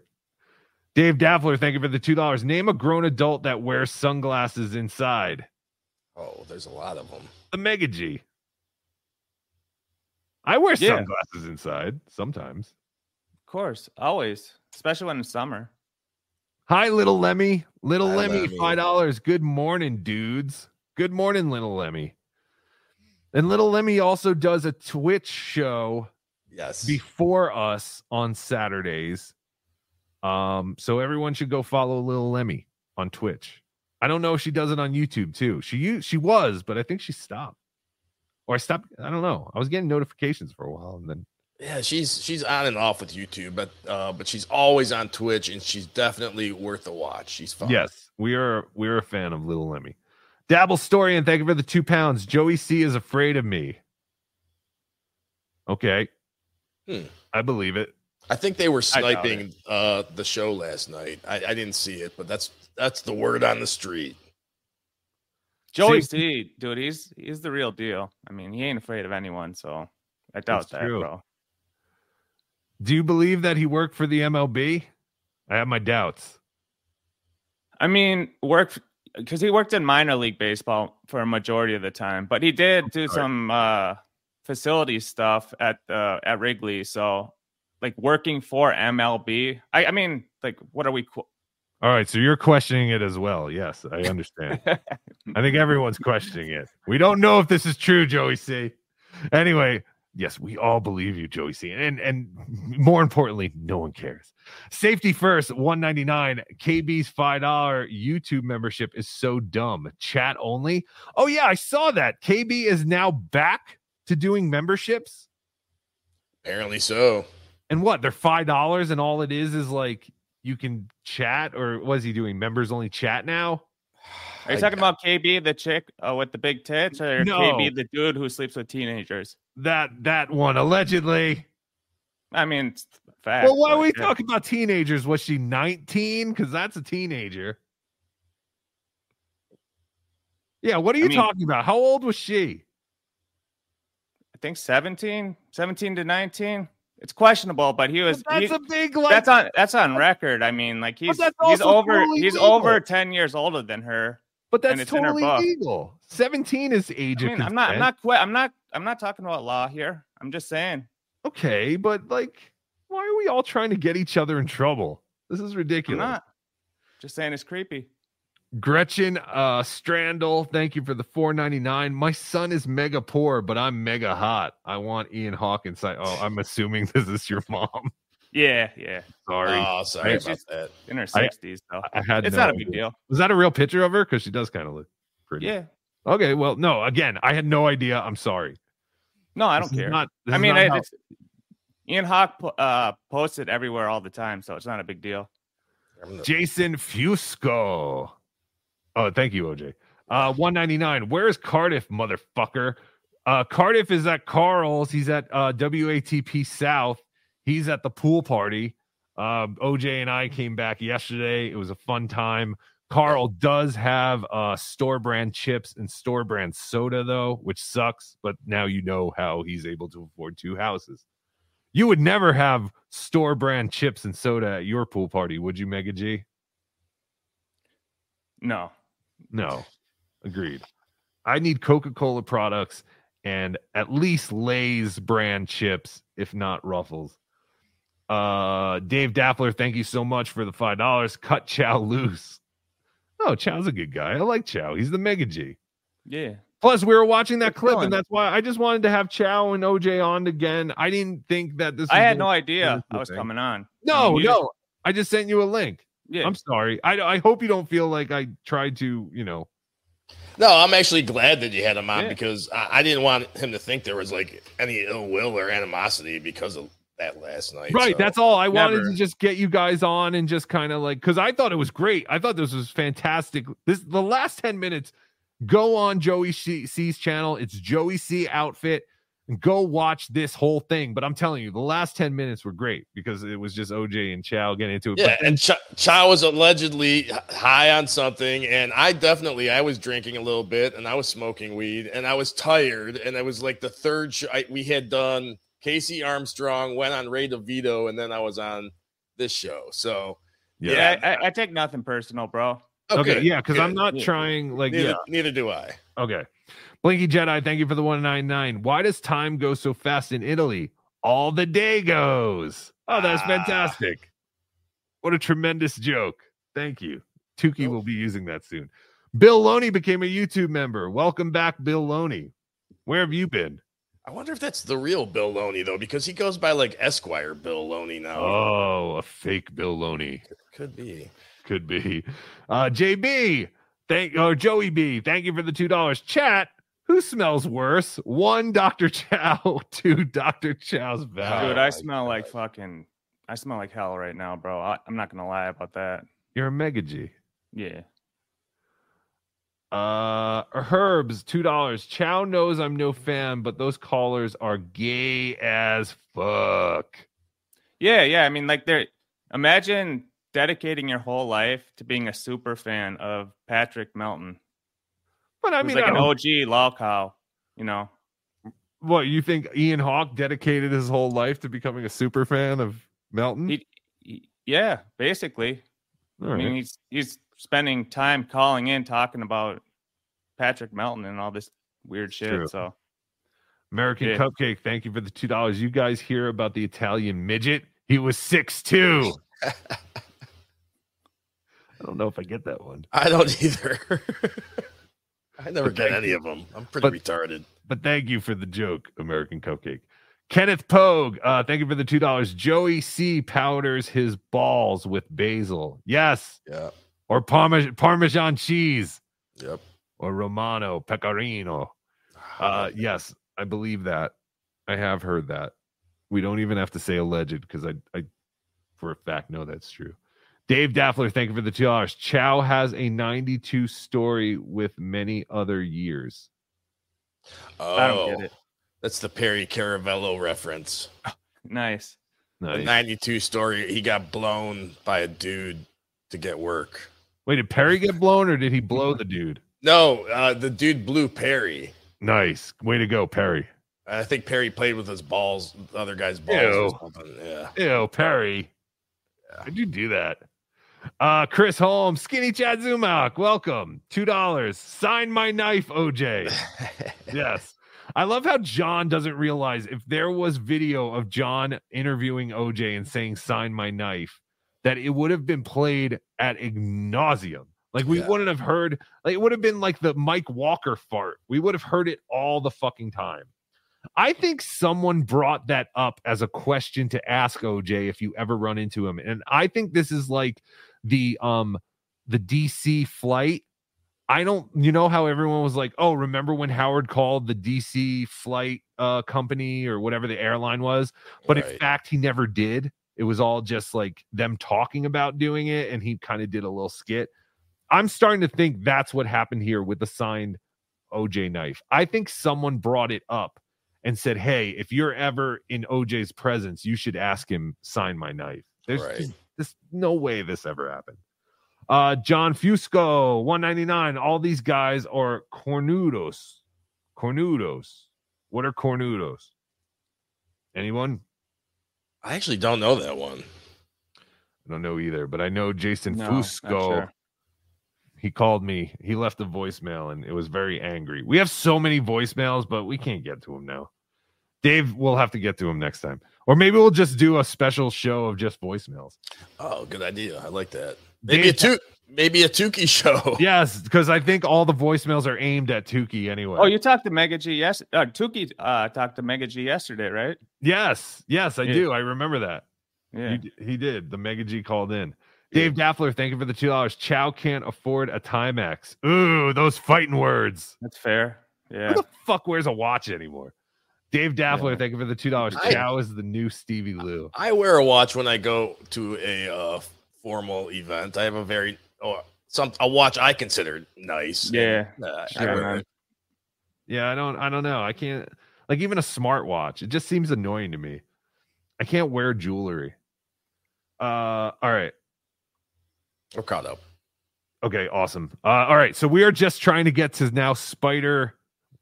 Dave Daffler, thank you for the two dollars. Name a grown adult that wears sunglasses inside. Oh, there's a lot of them. The Mega G. I wear Yeah. sunglasses inside sometimes. of course, always, especially when it's summer. Hi, little Lemmy. Little Hi, Lemmy, Lemmy. five dollars. Good morning, dudes. Good morning, little Lemmy. And little Lemmy also does a Twitch show Yes. before us on Saturdays. Um, so everyone should go follow little Lemmy on Twitch. I don't know if she does it on YouTube too. She she was, but I think she stopped. Or I stopped. I don't know. I was getting notifications for a while, and then Yeah, she's she's on and off with YouTube, but uh, but she's always on Twitch, and she's definitely worth a watch. She's fun. Yes, we are we are a fan of Little Lemmy. Dabble story and thank you for the two pounds. Joey C is afraid of me. Okay. Hmm. I believe it. I think they were sniping uh, the show last night. I, I didn't see it, but that's that's the word on the street. Joey C, dude, he's he's the real deal. I mean, he ain't afraid of anyone, so I doubt That's that, true. bro. Do you believe that he worked for the MLB? I have my doubts. I mean, work because he worked in minor league baseball for a majority of the time, but he did do some uh facility stuff at uh at Wrigley. So, like working for MLB, I, I mean, like, what are we? qu- All right, so you're questioning it as well. Yes, I understand. [laughs] I think everyone's questioning it. We don't know if this is true, Joey C. Anyway, yes, we all believe you, Joey C. And and more importantly, no one cares. Safety first, 199. KB's $5 YouTube membership is so dumb. Chat only. Oh, yeah, I saw that. KB is now back to doing memberships. Apparently so. And what? They're five dollars, and all it is is like you can chat, or was he doing members only chat now? Are you talking about KB, the chick uh, with the big tits, or No. KB, the dude who sleeps with teenagers? That that one allegedly. I mean, fact. Well, why are we yeah. talking about teenagers? Was she 19? Because that's a teenager. Yeah, what are I you mean- talking about? How old was she? I think 17, 17 to 19. It's questionable, but he was. But that's he- a big like. that's on that's on record. I mean, like he's he's over totally he's legal. over ten years older than her. but that's totally legal. Seventeen is age I mean, I'm not I'm not I'm not I'm not talking about law here. I'm just saying. Okay, but like, why are we all trying to get each other in trouble? This is I'm ridiculous. not. Just saying it's creepy. Gretchen uh Strandel, thank you for the 499. My son is mega poor, but I'm mega hot. I want Ian Hawk inside. Oh, I'm assuming [laughs] this is your mom. Yeah, yeah. Sorry. Oh, sorry I- about that. In her I- sixties, though. I had it's no not a big idea. deal. Was that a real picture of her? Because she does kind of look pretty. Yeah. Okay, well, no, again, I had no idea. I'm sorry. No, I don't is care. not- I mean, not I, how- it's, Ian Hawk po- uh, posts it everywhere all the time, so it's not a big deal. Jason Fusco. Oh, thank you, OJ. Uh, 199. Where's Cardiff, motherfucker? Uh, Cardiff is at Carl's. He's at uh, WATP South. He's at the pool party. Um, OJ and I came back yesterday. It was a fun time. Carl does have uh, store brand chips and store brand soda, though, which sucks. But now you know how he's able to afford two houses. You would never have store brand chips and soda at your pool party, would you, Mega G? No. No. Agreed. I need Coca Cola products and at least Lay's brand chips, if not Ruffles. Uh, Dave Daffler, thank you so much for the five dollars. Cut Chow loose. Oh, Chow's a good guy. I like Chow. He's the mega G. Yeah. Plus, we were watching that clip, going. and that's why I just wanted to have Chow and OJ on again. I didn't think that this. I had no idea I was thing. coming on. I No, mean, no. just- I just sent you a link. Yeah. I'm sorry. I I hope you don't feel like I tried to, you know. No, I'm actually glad that you had him on Yeah. because I, I didn't want him to think there was like any ill will or animosity because of that last night. Right. so- That's all. I wanted to just get you guys on and just kind of like because I thought it was great. I thought this was fantastic. This the last 10 minutes. Go on Joey C- C's channel. It's Joey C outfit. And go watch this whole thing. But I'm telling you, the last 10 minutes were great because it was just OJ and Chow getting into it. Yeah, But and Ch- Chow was allegedly high on something, and I definitely I was drinking a little bit, and I was smoking weed, and I was tired, and I was like the third show I, we had done. Casey Armstrong went on Ray DeVito, and then I was on this show. So Yeah, I, I, I take nothing personal, bro. Oh, okay, yeah, because I'm not Yeah. trying like neither, yeah. neither do I. Okay. Blinky Jedi, thank you for the 199. Why does time go so fast in Italy? All the day goes. Oh, that's Ah. fantastic. What a tremendous joke. Thank you. Tukey will be using that soon. Bill Loney became a YouTube member. Welcome back, Bill Loney. Where have you been? I wonder if that's the real Bill Loney though, because he goes by like Esquire Bill Loney now. Oh, a fake Bill Loney. Could be. Could be. Uh JB, thank or Joey B, thank you for the two dollars. Chat. Who smells worse? One, Dr. [laughs] Chow. Two, Dr. Chow's vow. Dude, I smell like fucking. I smell like hell right now, bro. I, I'm not gonna lie about that. You're a mega G. Yeah. Uh, Herbs, two dollars. Chow knows I'm no fan, but those callers are gay as fuck. Yeah, yeah. I mean, like, there. Imagine dedicating your whole life to being a super fan of Patrick Melton. But I mean, like I an um, OG law cow. You know. What you think? Ian Hawk dedicated his whole life to becoming a super fan of Melton. He, he- yeah, basically. All I mean, he's he's spending time calling in, talking about Patrick Melton and all this weird shit. True. So American Yeah. Cupcake, thank you for the two dollars. You guys hear about the Italian midget? He was six two. [laughs] I don't know if I get that one. I don't either. [laughs] I never But get any you. of them. I'm pretty But- retarded. But thank you for the joke, American Cupcake. Kenneth Pogue, uh, thank you for the two dollars. Joey C powders his balls with basil. Yes. Yeah. Or parmesan parmesan cheese. Yep. Or Romano Pecorino. Uh, yes, I believe that. I have heard that. We don't even have to say alleged because I, I, for a fact, know that's true. Dave Daffler, thank you for the two dollars. Chow has a 92 story with many other years. Oh, I don't get it. That's the Perry Caravello reference. [laughs] nice. The 92 story. He got blown by a dude to get work. Wait, did Perry get blown or did he blow the dude? No, uh, the dude blew Perry. Nice. Way to go, Perry. I think Perry played with his balls, the other guy's balls. or something. Yeah. Ew, Perry. How'd you do that? Uh, Chris Holmes, Skinny Chad Zumock, welcome. Two dollars. Sign my knife, OJ. [laughs] yes. I love how John doesn't realize if there was video of John interviewing OJ and saying sign my knife, that it would have been played at nauseum. Like we wouldn't have heard, like it would have been like the Mike Walker fart. We would have heard it all the fucking time. I think someone brought that up as a question to ask OJ if you ever run into him. And I think this is like the um the DC flight. I don't you know how everyone was like, "Oh, remember when Howard called the DC flight uh company or whatever the airline was?" But in fact, he never did. It was all just like them talking about doing it and he kind of did a little skit. I'm starting to think that's what happened here with the signed OJ knife. I think someone brought it up and said, "Hey, if you're ever in OJ's presence, you should ask him sign my knife." There's Right. just, there's no way this ever happened. Uh, John Fusco, 199. All these guys are cornudos. Cornudos. What are cornudos? Anyone? I actually don't know that one. I don't know either, but I know Jason No, Fusco. sure. He called me. He left a voicemail and it was very angry. We have so many voicemails, but we can't get to him now. Dave, we'll have to get to him next time. Or maybe we'll just do a special show of just voicemails. Oh, good idea. I like that. Maybe a Dave- tu- maybe a Tukey show. [laughs] Yes, because I think all the voicemails are aimed at Tukey anyway. Oh, you talked to Mega G yes uh Tukey uh talked to Mega G yesterday, right? Yes, yes, I Yeah. do. I remember that. Yeah. He, he did. The Mega G called in. Dave Daffler, thank you for the two dollars. Chow can't afford a Timex. Ooh, those fighting words. That's fair. Yeah. Who the fuck wears a watch anymore? Dave Daffler, Yeah. thank you for the two dollars. I- Chow is the new Stevie Lou. I wear a watch when I go to a uh, formal event. I have a very oh, some a watch I consider nice. Yeah, And, uh, I sure, wear Yeah, I don't I don't know. I can't like even a smartwatch. It just seems annoying to me. I can't wear jewelry. Uh all right. We're caught up. Okay, awesome. Uh all right. So we are just trying to get to now Spider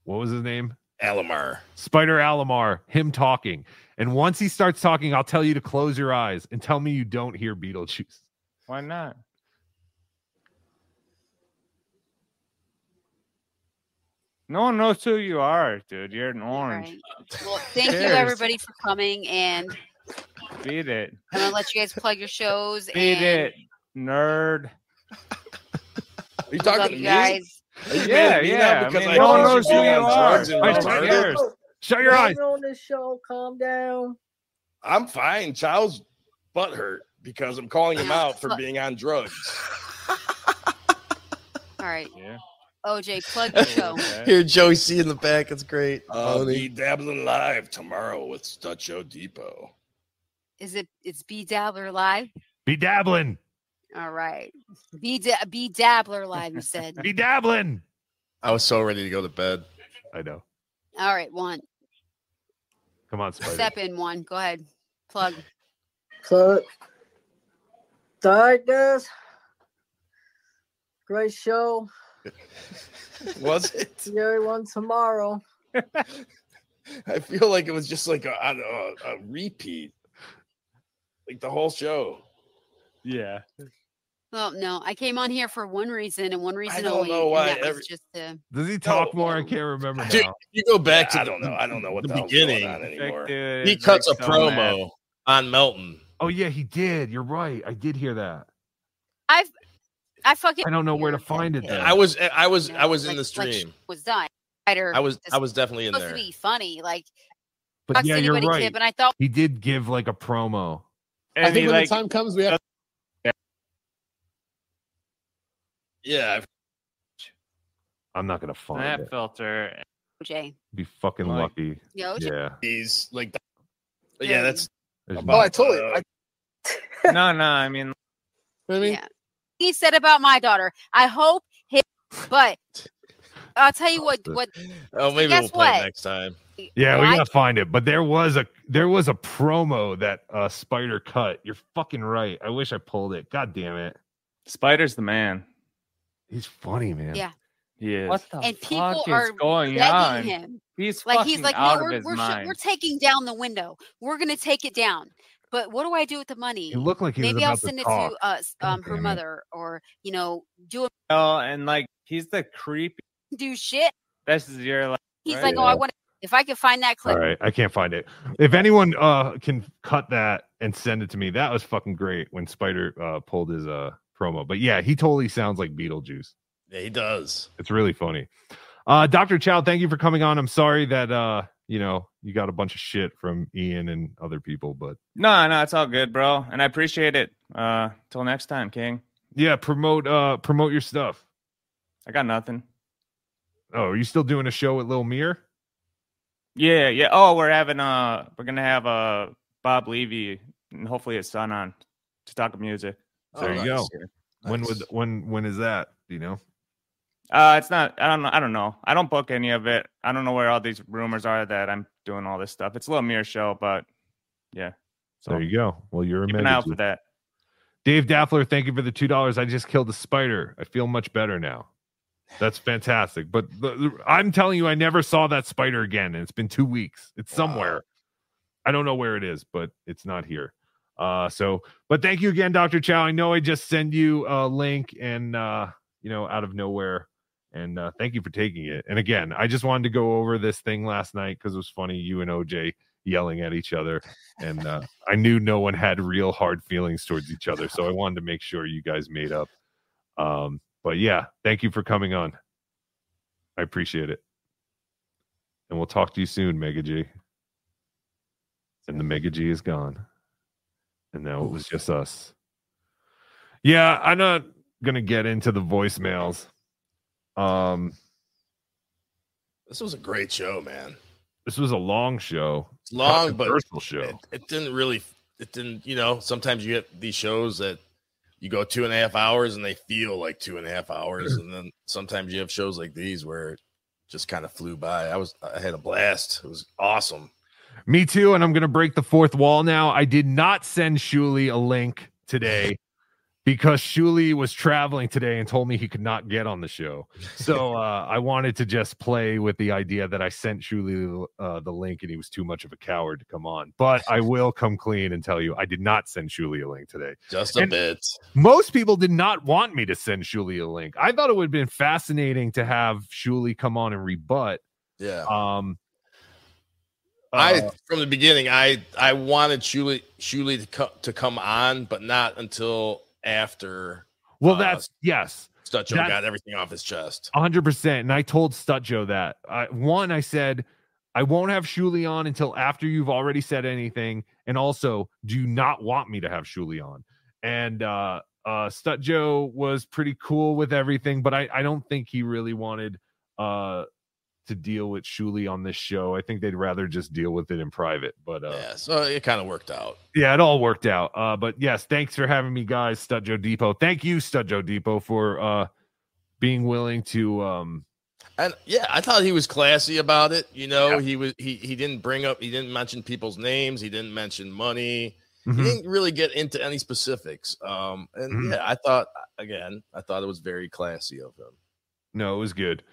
what was his name? Alamar. Spider Alamar, him talking. And once he starts talking, I'll tell you to close your eyes and tell me you don't hear Beetlejuice. Why not? No one knows who you are, dude. You're an orange. Well, thank you everybody for coming, and Beat it. I'm gonna let you guys plug your shows. Beat and it, nerd. Are you we talking to you me? guys. Are you Yeah, mad at me now yeah, I because mean, I no one called knows you who being you on are. drugs and All right. Shut your eyes. on this show. Calm down. I'm fine. Child's butt hurt because I'm calling him out for [laughs] being on drugs. [laughs] All right, Yeah. OJ, plug [laughs] your show. Here, Joey C in the back. It's great. Funny. be dabbling live tomorrow with Stut Joe Depot. Is it? It's be Dabbler live. Be dabbling. All right, B da- B Dabbler live. You said. Be dabbling. I was so ready to go to bed. I know. All right, one Come on, Spider. step in. One, go ahead. Plug. So, alright, guys. Great show. [laughs] Was it? See everyone tomorrow. [laughs] I feel like it was just like a, a, a repeat, like the whole show. Yeah. Well, no, I came on here for one reason and one reason don't only. know and why that was every- just to. Does he talk more? I can't remember Dude, you go back Yeah, to I don't know. I don't know what the, the hell's going beginning. on anymore. Dude, He cuts like a so promo mad. on Melton. Oh yeah, he did. You're right. I did hear that. I've, I fucking. I don't know where to [laughs] find it. Then. I was I was I was in like- the like stream. was done. Spider I was I was definitely in supposed there. to be funny, like but yeah, you're right. kid, and I thought He did give like a promo. I think he when like the time comes, we have. Yeah, I'm not gonna find snap it. filter. OJ. Be fucking Like- lucky. Yo, OJ. Yeah. he's like, the, yeah, that's There's Oh, I not- told you. I, [laughs] No, no. I mean, I mean, Yeah. He said about my daughter. I hope his, but [laughs] I'll tell you what. What? oh maybe guess we'll play what? it next time. Yeah, we Why- gotta find it. But there was a there was a promo that uh Spider cut. You're fucking right. I wish I pulled it. God damn it. Spider's the man. He's funny, man. Yeah. He is. What the And people fuck are is going begging on? him. He's Like he's like, out no, we're we're, sh- we're taking down the window. We're gonna take it down. But what do I do with the money? It looked like he was Maybe I'll about to send it talk. to us, um, her damn it. mother, or you know, do a, Oh, and like he's the creepy. do shit. This is your like. He's right? like, oh, I want. If I could find that clip, All right, I can't find it. If anyone uh can cut that and send it to me, that was fucking great when Spider uh pulled his uh promo. But yeah, he totally sounds like Beetlejuice. Yeah, he does. It's really funny. Uh Dr. Chow, thank you for coming on. I'm sorry that uh you know you got a bunch of shit from Ian and other people, but No, no, it's all good, bro, and I appreciate it. Uh, till next time, King. yeah, promote uh promote your stuff. I got nothing. Oh, are you still doing a show with Lil Mir? Yeah, yeah. Oh, we're having uh, we're gonna have uh Bob Levy and hopefully his son on to talk music. There you go. nice. When would when when is that? Do you know? Uh, it's not. I don't know. I don't know. I don't book any of it. I don't know where all these rumors are that I'm doing all this stuff. It's a little mere show, but yeah. So There you go. Well, you're a keep an eye out for that. Dave Daffler, thank you for the two dollars. I just killed a spider. I feel much better now. That's fantastic. But the, the- I'm telling you, I never saw that spider again. And it's been two weeks. It's somewhere. I don't know where it is, but it's not here. Uh, so, but thank you again, Dr. Chow. I know I just send you a link and uh, you know, out of nowhere. And uh, thank you for taking it. And again, I just wanted to go over this thing last night because it was funny. You and OJ yelling at each other, and uh, I knew no one had real hard feelings towards each other, so I wanted to make sure you guys made up. Um, but yeah, thank you for coming on. I appreciate it, and we'll talk to you soon, Mega G. And the Mega G is gone, and now it was just us. Yeah, I'm not gonna get into the voicemails. Um, This was a great show, man. this was a long show, It's long, but controversial show. It, it didn't really. It didn't. You know, sometimes you get these shows that you go two and a half hours and they feel like two and a half hours, [clears throat] and then sometimes you have shows like these where it just kind of flew by. I was. I had a blast. It was awesome. Me too. And I'm going to break the fourth wall now. I did not send Shuli a link today because Shuli was traveling today and told me he could not get on the show. So [laughs] uh, I wanted to just play with the idea that I sent Shuli uh, the link and he was too much of a coward to come on. But I will come clean and tell you I did not send Shuli a link today. Just a And bit. Most people did not want me to send Shuli a link. I thought it would have been fascinating to have Shuli come on and rebut. Yeah. Um, I uh, from the beginning, I I wanted Shuli Shuli to come to come on, but not until after. Well, uh, that's yes. That's- got everything off his chest. Hundred percent. And I told Stut Joe that. I, one, I said I won't have Shuli on until after you've already said anything, and also, do you not want me to have Shuli on? And uh, uh, Stut Joe was pretty cool with everything, but I, I don't think he really wanted uh to deal with Shuli on this show. I think they'd rather just deal with it in private. But uh, Yeah, so it kind of worked out. yeah, it all worked out. Uh, but yes, thanks for having me, guys. Stut Joe Depot. Thank you, Stut Joe Depot, for uh being willing to um And yeah, I thought he was classy about it. You know, he was he he didn't bring up he didn't mention people's names, he didn't mention money. Mhm. He didn't really get into any specifics. Um and Mhm. yeah, I thought again, I thought it was very classy of him. no, it was good.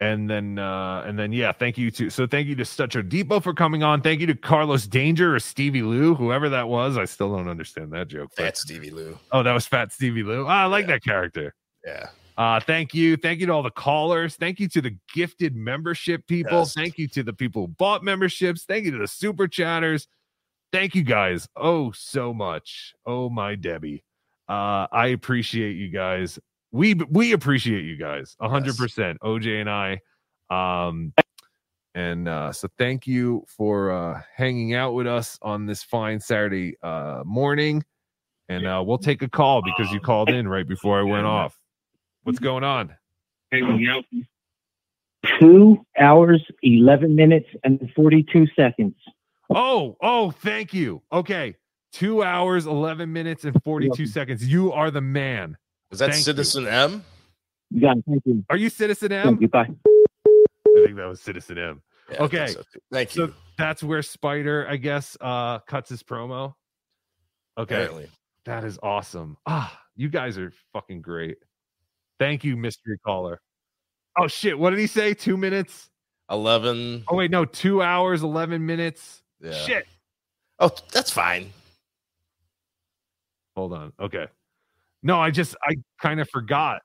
And then uh and then yeah, thank you to so thank you to Stut Joe Depot for coming on. Thank you to Carlos Danger or Stevie Lou, whoever that was. I still don't understand that joke. Fat Stevie Lou. Oh, that was Fat Stevie Lou. Ah, I like that character. Yeah. Uh, thank you. Thank you to all the callers. Thank you to the gifted membership people. Yes. Thank you to the people who bought memberships. Thank you to the super chatters. Thank you guys. Oh, so much. Oh, my Debbie. Uh, I appreciate you guys. We we appreciate you guys a hundred percent. OJ and I. Um and uh so thank you for uh hanging out with us on this fine Saturday uh morning. And uh we'll take a call because you called in right before I went off. What's going on? Two hours, 11 minutes, and 42 seconds. Oh, oh, thank you. Okay. Two hours, 11 minutes, and 42 seconds. You are the man. Was that Thank you. Citizen M? You got it. Thank you. Are you Citizen M? Thank you. Bye. I think that was Citizen M. Yeah, okay. so too. Thank so you. that's where Spider, I guess, uh cuts his promo. Okay. Apparently. That is awesome. Ah, you guys are fucking great. Thank you, mystery caller. Oh shit, what did he say? Two minutes? 11. Oh wait, no, two hours, eleven minutes. Yeah. Shit. Oh, that's fine. Hold on. Okay. No, I just I kind of forgot.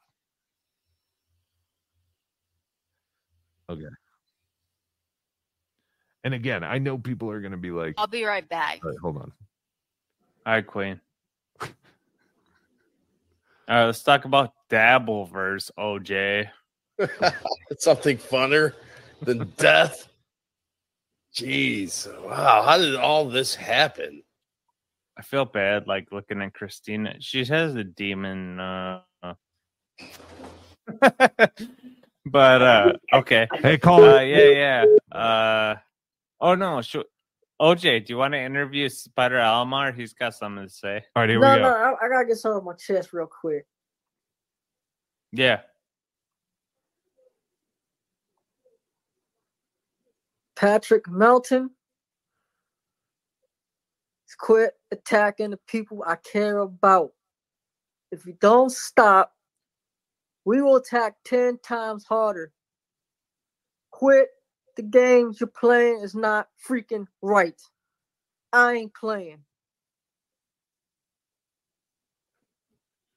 Okay. And again, I know people are gonna be like, I'll be right back. All right, hold on. All right, Queen. [laughs] All right, let's talk about Dabbleverse, OJ. [laughs] Something funner than [laughs] death. Jeez. Wow. How did all this happen? I feel bad, like looking at Christina. She has a demon. Uh, [laughs] but uh, okay. Hey, call Uh, yeah, yeah. Uh, oh no, sure. OJ, do you want to interview Spider Alamar? He's got something to say. All right, here no, no, I, I gotta get something on my chest real quick. Yeah. Patrick Melton has quit attacking the people I care about. If you don't stop, we will attack 10 times harder. Quit the games you're playing is not freaking right. I ain't playing.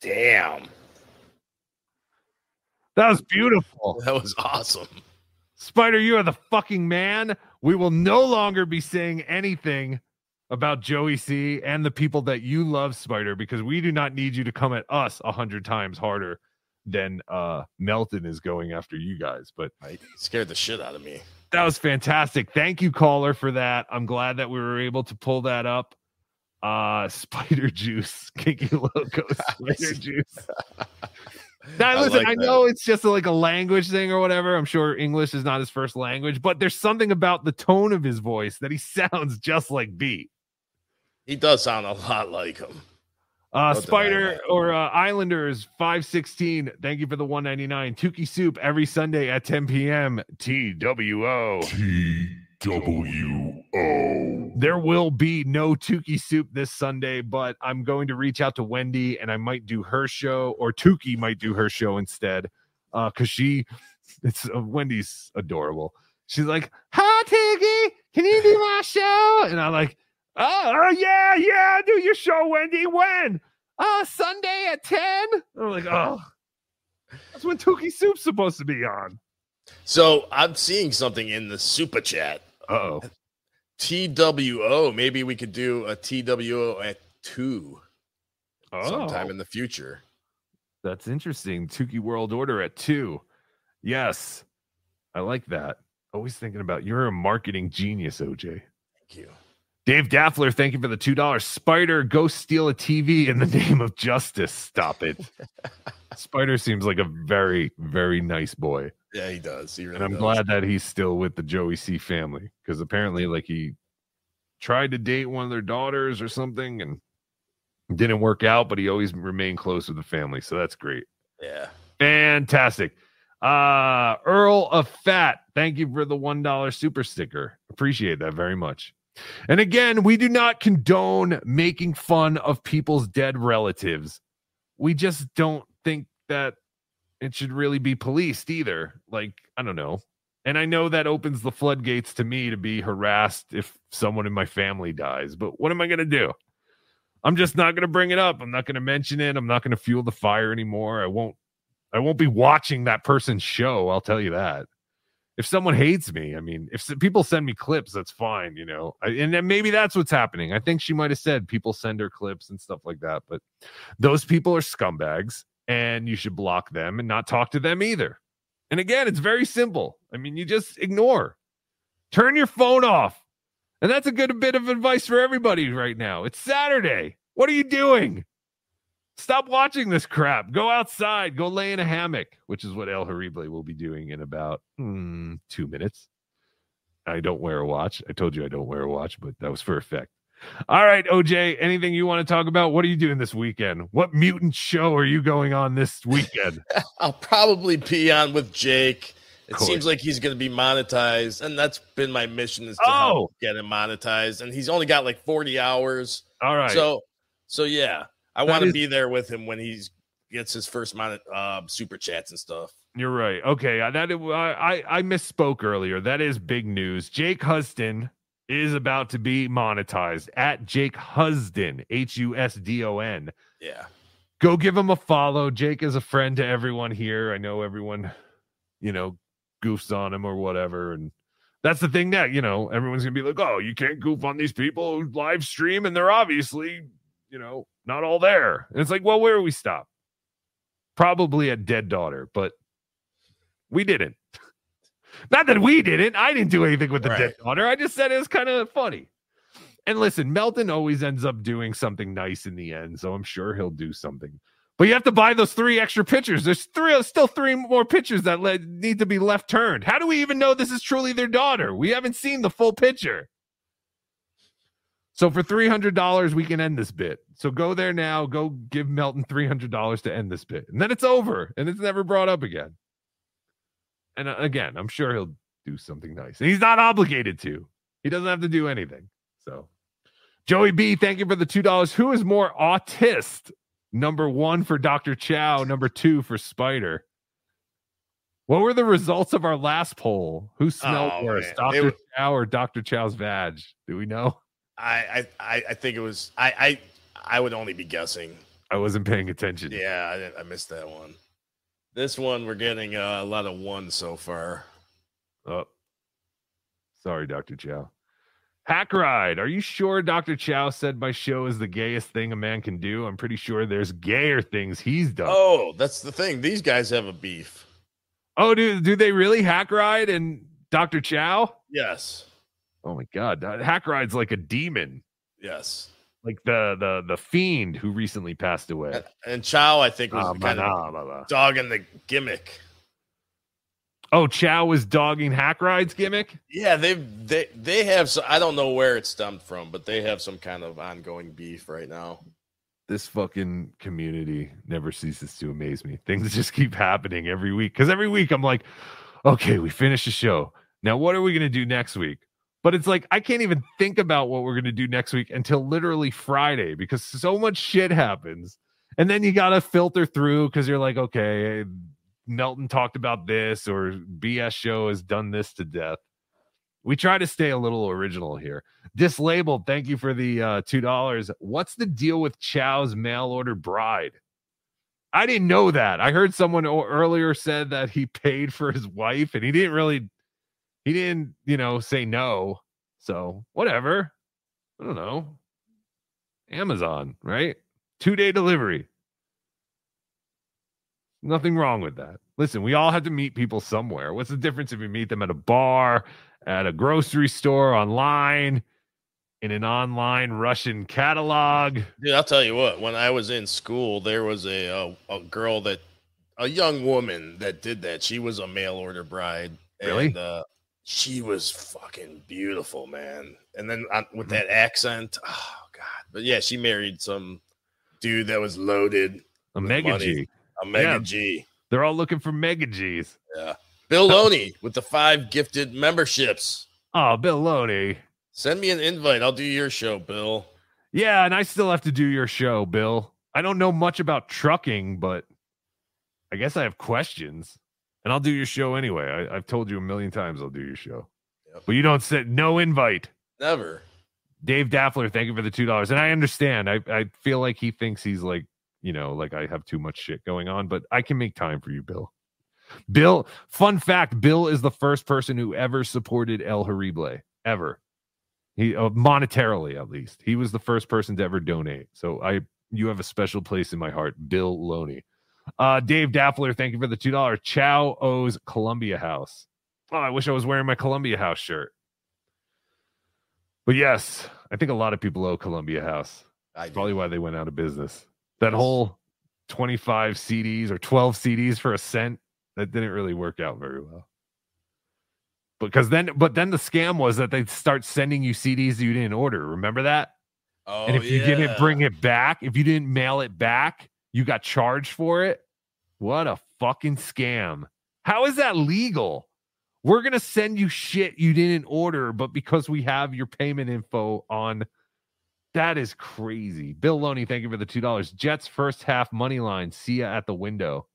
Damn. That was beautiful. That was awesome. Spider, you are the fucking man. We will no longer be saying anything about Joey C and the people that you love, Spider, because we do not need you to come at us a hundred times harder than uh Melton is going after you guys. But I scared the shit out of me. that was fantastic. Thank you, caller, for that. I'm glad that we were able to pull that up. Uh [laughs] Spider Juice, Kinky Loco, [laughs] Spider Juice. [laughs] Now, I listen, like I that. know it's just a, like a language thing or whatever. I'm sure English is not his first language, but there's something about the tone of his voice that he sounds just like B. He does sound a lot like him. Uh, Don't Spider or uh, Islanders 516. Thank you for the 199. Tukey Soup every Sunday at 10 p.m. TWO. TWO. There will be no Tukey Soup this Sunday, but I'm going to reach out to Wendy and I might do her show, or Tukey might do her show instead. Uh, because she, it's uh, Wendy's adorable. She's like, Hi, Tukey, can you do my show? And I'm like, Oh, oh, yeah, yeah, do your show, Wendy. When? Uh, Sunday at 10. I'm like, oh, that's when Tukey Soup's supposed to be on. So I'm seeing something in the super chat. Oh. TWO. Maybe we could do a TWO at two Oh. sometime in the future. That's interesting. Tukey World Order at two. Yes, I like that. Always thinking about you're a marketing genius, OJ. Thank you. Dave Daffler, thank you for the two dollars. Spider, go steal a TV in the [laughs] name of justice. Stop it. [laughs] Spider seems like a very, very nice boy. Yeah, he does. He really and I'm does. glad that he's still with the Joey C family because apparently, like, he tried to date one of their daughters or something and didn't work out, but he always remained close with the family. So that's great. Yeah. Fantastic. Uh Earl of Fat, thank you for the one dollar super sticker. Appreciate that very much. And again, we do not condone making fun of people's dead relatives. We just don't think that it should really be policed either. Like, I don't know. And I know that opens the floodgates to me to be harassed if someone in my family dies. But what am I going to do? I'm just not going to bring it up. I'm not going to mention it. I'm not going to fuel the fire anymore. I won't I won't be watching that person's show, I'll tell you that. If someone hates me, I mean, if people send me clips, that's fine, you know. And then maybe that's what's happening. I think she might have said people send her clips and stuff like that, but those people are scumbags and you should block them and not talk to them either. And again, it's very simple. I mean, you just ignore. Turn your phone off. And that's a good bit of advice for everybody right now. It's Saturday. What are you doing? Stop watching this crap. Go outside. Go lay in a hammock, which is what El Horrible will be doing in about hmm, two minutes. I don't wear a watch. I told you I don't wear a watch, but that was for effect. All right, OJ, anything you want to talk about? What are you doing this weekend? What mutant show are you going on this weekend? [laughs] I'll probably be on with Jake. It seems like he's going to be monetized, and that's been my mission is to Oh. help get him monetized. And he's only got like forty hours. All right. So, so yeah, I want to is- be there with him when he's gets his first monet, uh, super chats and stuff. You're right. Okay, uh, that I I I misspoke earlier. That is big news. Jake Huston is about to be monetized at Jake Husden, H U S D O N. Yeah. Go give him a follow. Jake is a friend to everyone here. I know everyone, you know, goofs on him or whatever, and that's the thing that you know everyone's gonna be like, oh, you can't goof on these people who live stream, and they're obviously, you know, not all there. And it's like, well, where do we stop? Probably a Dead Daughter, but we didn't. [laughs] Not that we didn't. I didn't do anything with the dead daughter. I just said it was kind of funny. And listen, Melton always ends up doing something nice in the end, so I'm sure he'll do something. But you have to buy those three extra pitchers. There's three, still three more pitchers that le- need to be left turned. How do we even know this is truly their daughter? We haven't seen the full picture. So for three hundred dollars, we can end this bit. So go there now. Go give Melton three hundred dollars to end this bit, and then it's over, and it's never brought up again. And uh, again, I'm sure he'll do something nice. And he's not obligated to. He doesn't have to do anything. So, Joey B, thank you for the $2. Who is more autist? Number one for Dr. Chow, number two for Spider. What were the results of our last poll? Who smelled Oh, worse, man. Dr. Chow or Dr. Chow's vag? Do we know? I, I, I- think it was. I, I, I would only be guessing. I wasn't paying attention. Yeah, I, didn't- I missed that one. This one, we're getting uh, a lot of ones so far. Oh, sorry, Dr. Chow. Hack ride. Are you sure Dr. Chow said my show is the gayest thing a man can do? I'm pretty sure there's gayer things he's done. Oh, that's the thing. These guys have a beef. Oh, do do they really hack ride and Dr. Chow? Yes. Oh my god, that- hack ride's like a demon, Yes. like the the the fiend who recently passed away. And Chow, I think, was Ah, kind blah, of blah, blah. dogging the gimmick. Oh, Chow was dogging hack ride's gimmick. Yeah, they they they have. So, I don't know where it stemmed from, but they have some kind of ongoing beef right now. This fucking community never ceases to amaze me. Things [laughs] just keep happening every week because every week I'm like, okay, we finished the show. Now, what are we gonna do next week? But it's like I can't even think about what we're gonna do next week until literally Friday because so much shit happens. And then you gotta filter through because you're like, okay, Melton talked about this, or BS show has done this to death. We try to stay a little original here. Dislabeled, thank you for the uh, two dollars. What's the deal with Chow's mail order bride? I didn't know that. I heard someone earlier said that he paid for his wife, and he didn't really, he didn't, you know, say no. So whatever. I don't know. Amazon, right? Two day delivery. Nothing wrong with that. Listen, we all have to meet people somewhere. What's the difference if you meet them at a bar, at a grocery store, online, in an online Russian catalog? Dude, I'll tell you what. When I was in school, there was a a, a girl that a young woman that did that. She was a mail order bride. Really? And, uh, she was fucking beautiful, man. And then uh, Mm-hmm. with that accent, oh god. But yeah, she married some dude that was loaded. A mega money. G. A mega Yeah. G. They're all looking for mega G's. Yeah. Bill Loney with the five gifted memberships. Oh, Bill Loney. Send me an invite. I'll do your show, Bill. Yeah, and I still have to do your show, Bill. I don't know much about trucking, but I guess I have questions. And I'll do your show anyway. I, I've told you a million times I'll do your show. But you don't say no invite. Never. Dave Daffler, thank you for the two dollars. And I understand. I, I feel like he thinks he's like, you know, like I have too much shit going on, but I can make time for you, Bill. Bill, fun fact: Bill is the first person who ever supported El Horrible ever. He uh, monetarily, at least, he was the first person to ever donate. So I, you have a special place in my heart, Bill Loney. Uh, Dave Daffler, thank you for the two dollars. Chow owes Columbia House. Oh, I wish I was wearing my Columbia House shirt. But yes, I think a lot of people owe Columbia House. That's probably why they went out of business. That whole 25 CDs or 12 CDs for a cent, that didn't really work out very well. Because then, but then the scam was that they'd start sending you CDs you didn't order. Remember that? Oh, and if you didn't bring it back, if you didn't mail it back, you got charged for it. What a fucking scam. How is that legal? We're going to send you shit you didn't order, but because we have your payment info on that is crazy. Bill Loney, thank you for the $2. Jets first half money line. See ya at the window.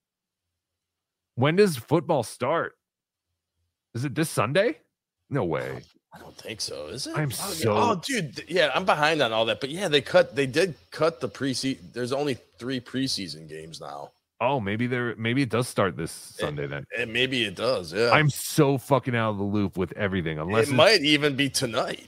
When does football start? Is it this Sunday? No way. I don't think so. Is it? I'm oh, so- Oh, dude. Yeah, I'm behind on all that. But yeah, they cut. They did cut the preseason. There's only three preseason games now, Oh, maybe there. Maybe it does start this Sunday then. and maybe it does. Yeah, I'm so fucking out of the loop with everything. Unless it might even be tonight.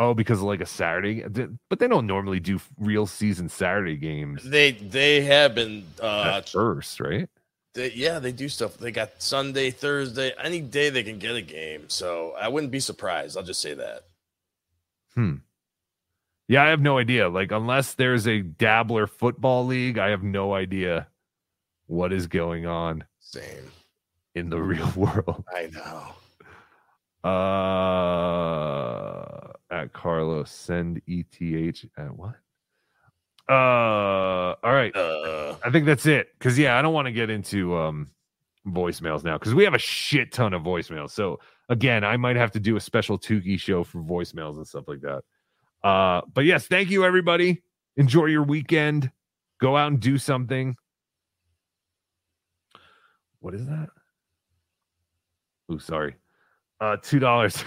Oh, because of like a Saturday, but they don't normally do real season Saturday games They they have been. uh at first, right? They, Yeah, they do stuff. They got Sunday, Thursday, any day they can get a game. So I wouldn't be surprised. I'll just say that. Hmm. Yeah, I have no idea. Like, unless there's a dabbler football league, I have no idea what is going on Same. in the [laughs] real world. I know. Uh, at Carlos, send ETH at what? Uh, all right. Uh, I think that's it. Cause yeah, I don't want to get into um voicemails now because we have a shit ton of voicemails. So again, I might have to do a special Tukey show for voicemails and stuff like that. Uh, but yes, thank you everybody. Enjoy your weekend. Go out and do something. What is that? Oh, sorry. Uh, two dollars.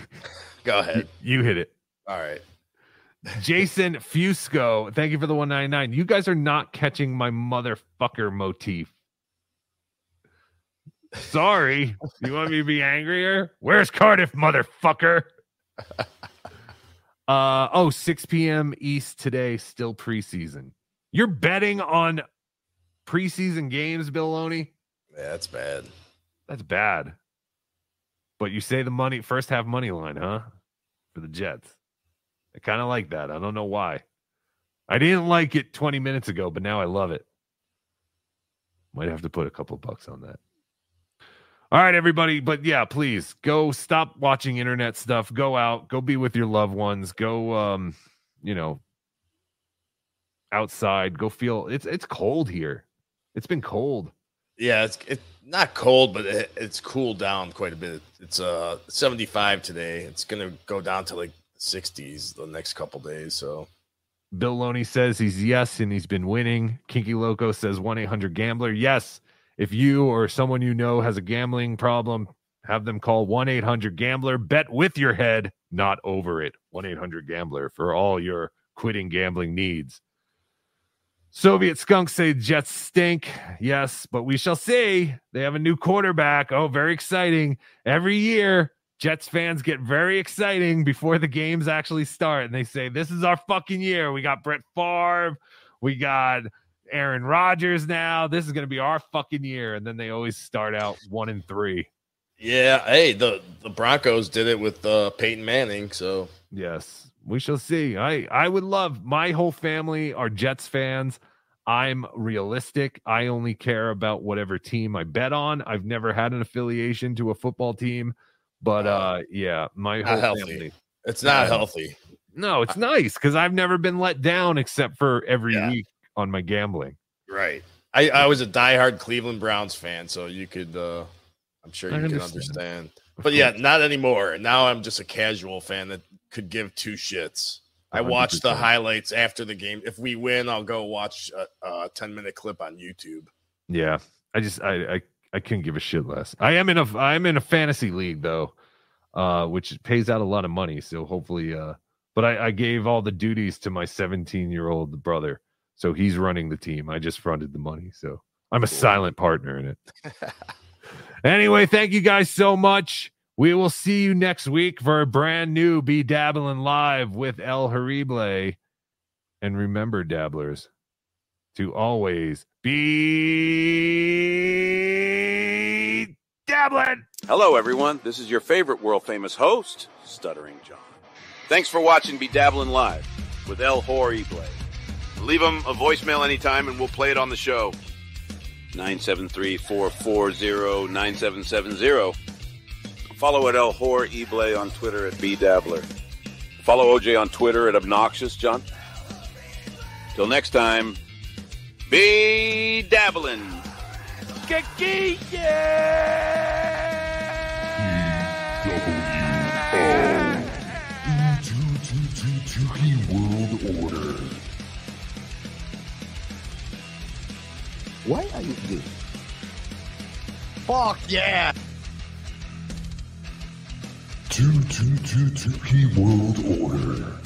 Go ahead. [laughs] You hit it. All right. Jason Fusco, thank you for the 199. You guys are not catching my motherfucker motif. Sorry. You want me to be angrier? Where's Cardiff, motherfucker? [laughs] Uh oh, 6 p.m. East today, still preseason. You're betting on preseason games, Bill Loney? Yeah, that's bad. That's bad. But you say the money first half money line, huh? For the Jets. I kind of like that. I don't know why. I didn't like it 20 minutes ago, but now I love it. Might have to put a couple bucks on that. All right, everybody. But yeah, please go stop watching internet stuff. Go out, go be with your loved ones. Go um, you know, outside. Go feel it's it's cold here. It's been cold. Yeah, it's it's not cold, but it, it's cooled down quite a bit. It's uh 75 today. It's gonna go down to like 60s the next couple days. So Bill Loney says he's yes, and he's been winning. Kinky Loco says 1 800 Gambler. Yes, if you or someone you know has a gambling problem, have them call 1 800 Gambler. Bet with your head, not over it. 1 800 Gambler for all your quitting gambling needs. Soviet skunks say Jets stink. Yes, but we shall see. They have a new quarterback. Oh, very exciting. Every year, Jets fans get very exciting before the games actually start. And they say, This is our fucking year. We got Brett Favre. We got Aaron Rodgers now. This is going to be our fucking year. And then they always start out one and three. yeah, hey, the the Broncos did it with uh Peyton Manning. So Yes, we shall see. I I would love my whole family are Jets fans. I'm realistic. I only care about whatever team I bet on. I've never had an affiliation to a football team, but uh yeah, my Not whole healthy. family. it's not Yeah. healthy. No, it's nice because I've never been let down except for every week on my gambling. Right. I, I was a diehard Cleveland Browns fan, so you could uh I'm sure I you can understand. understand. But yeah, not anymore. Now I'm just a casual fan that could give two shits. I watch the 100%. highlights after the game. If we win, I'll go watch a, a 10 minute clip on YouTube. Yeah, I just I I I couldn't give a shit less. I am in a I'm in a fantasy league though, uh, which pays out a lot of money. So hopefully, uh, but I, I gave all the duties to my 17 year old brother, so he's running the team. I just fronted the money, so I'm a silent partner in it. [laughs] anyway, thank you guys so much. We will see you next week for a brand new Be Dabbling Live with El Horrible. And remember, dabblers, to always be dabbling. Hello, everyone. This is your favorite world famous host, Stuttering John. Thanks for watching Be Dabbling Live with El Horrible. Leave him a voicemail anytime and we'll play it on the show. 973 440 9770. Follow at El Horrible on Twitter at B Dabbler. Follow OJ on Twitter at Obnoxious John. Till next time, be dabbling. World Order. Why are you here? Fuck yeah. 2222P World Order.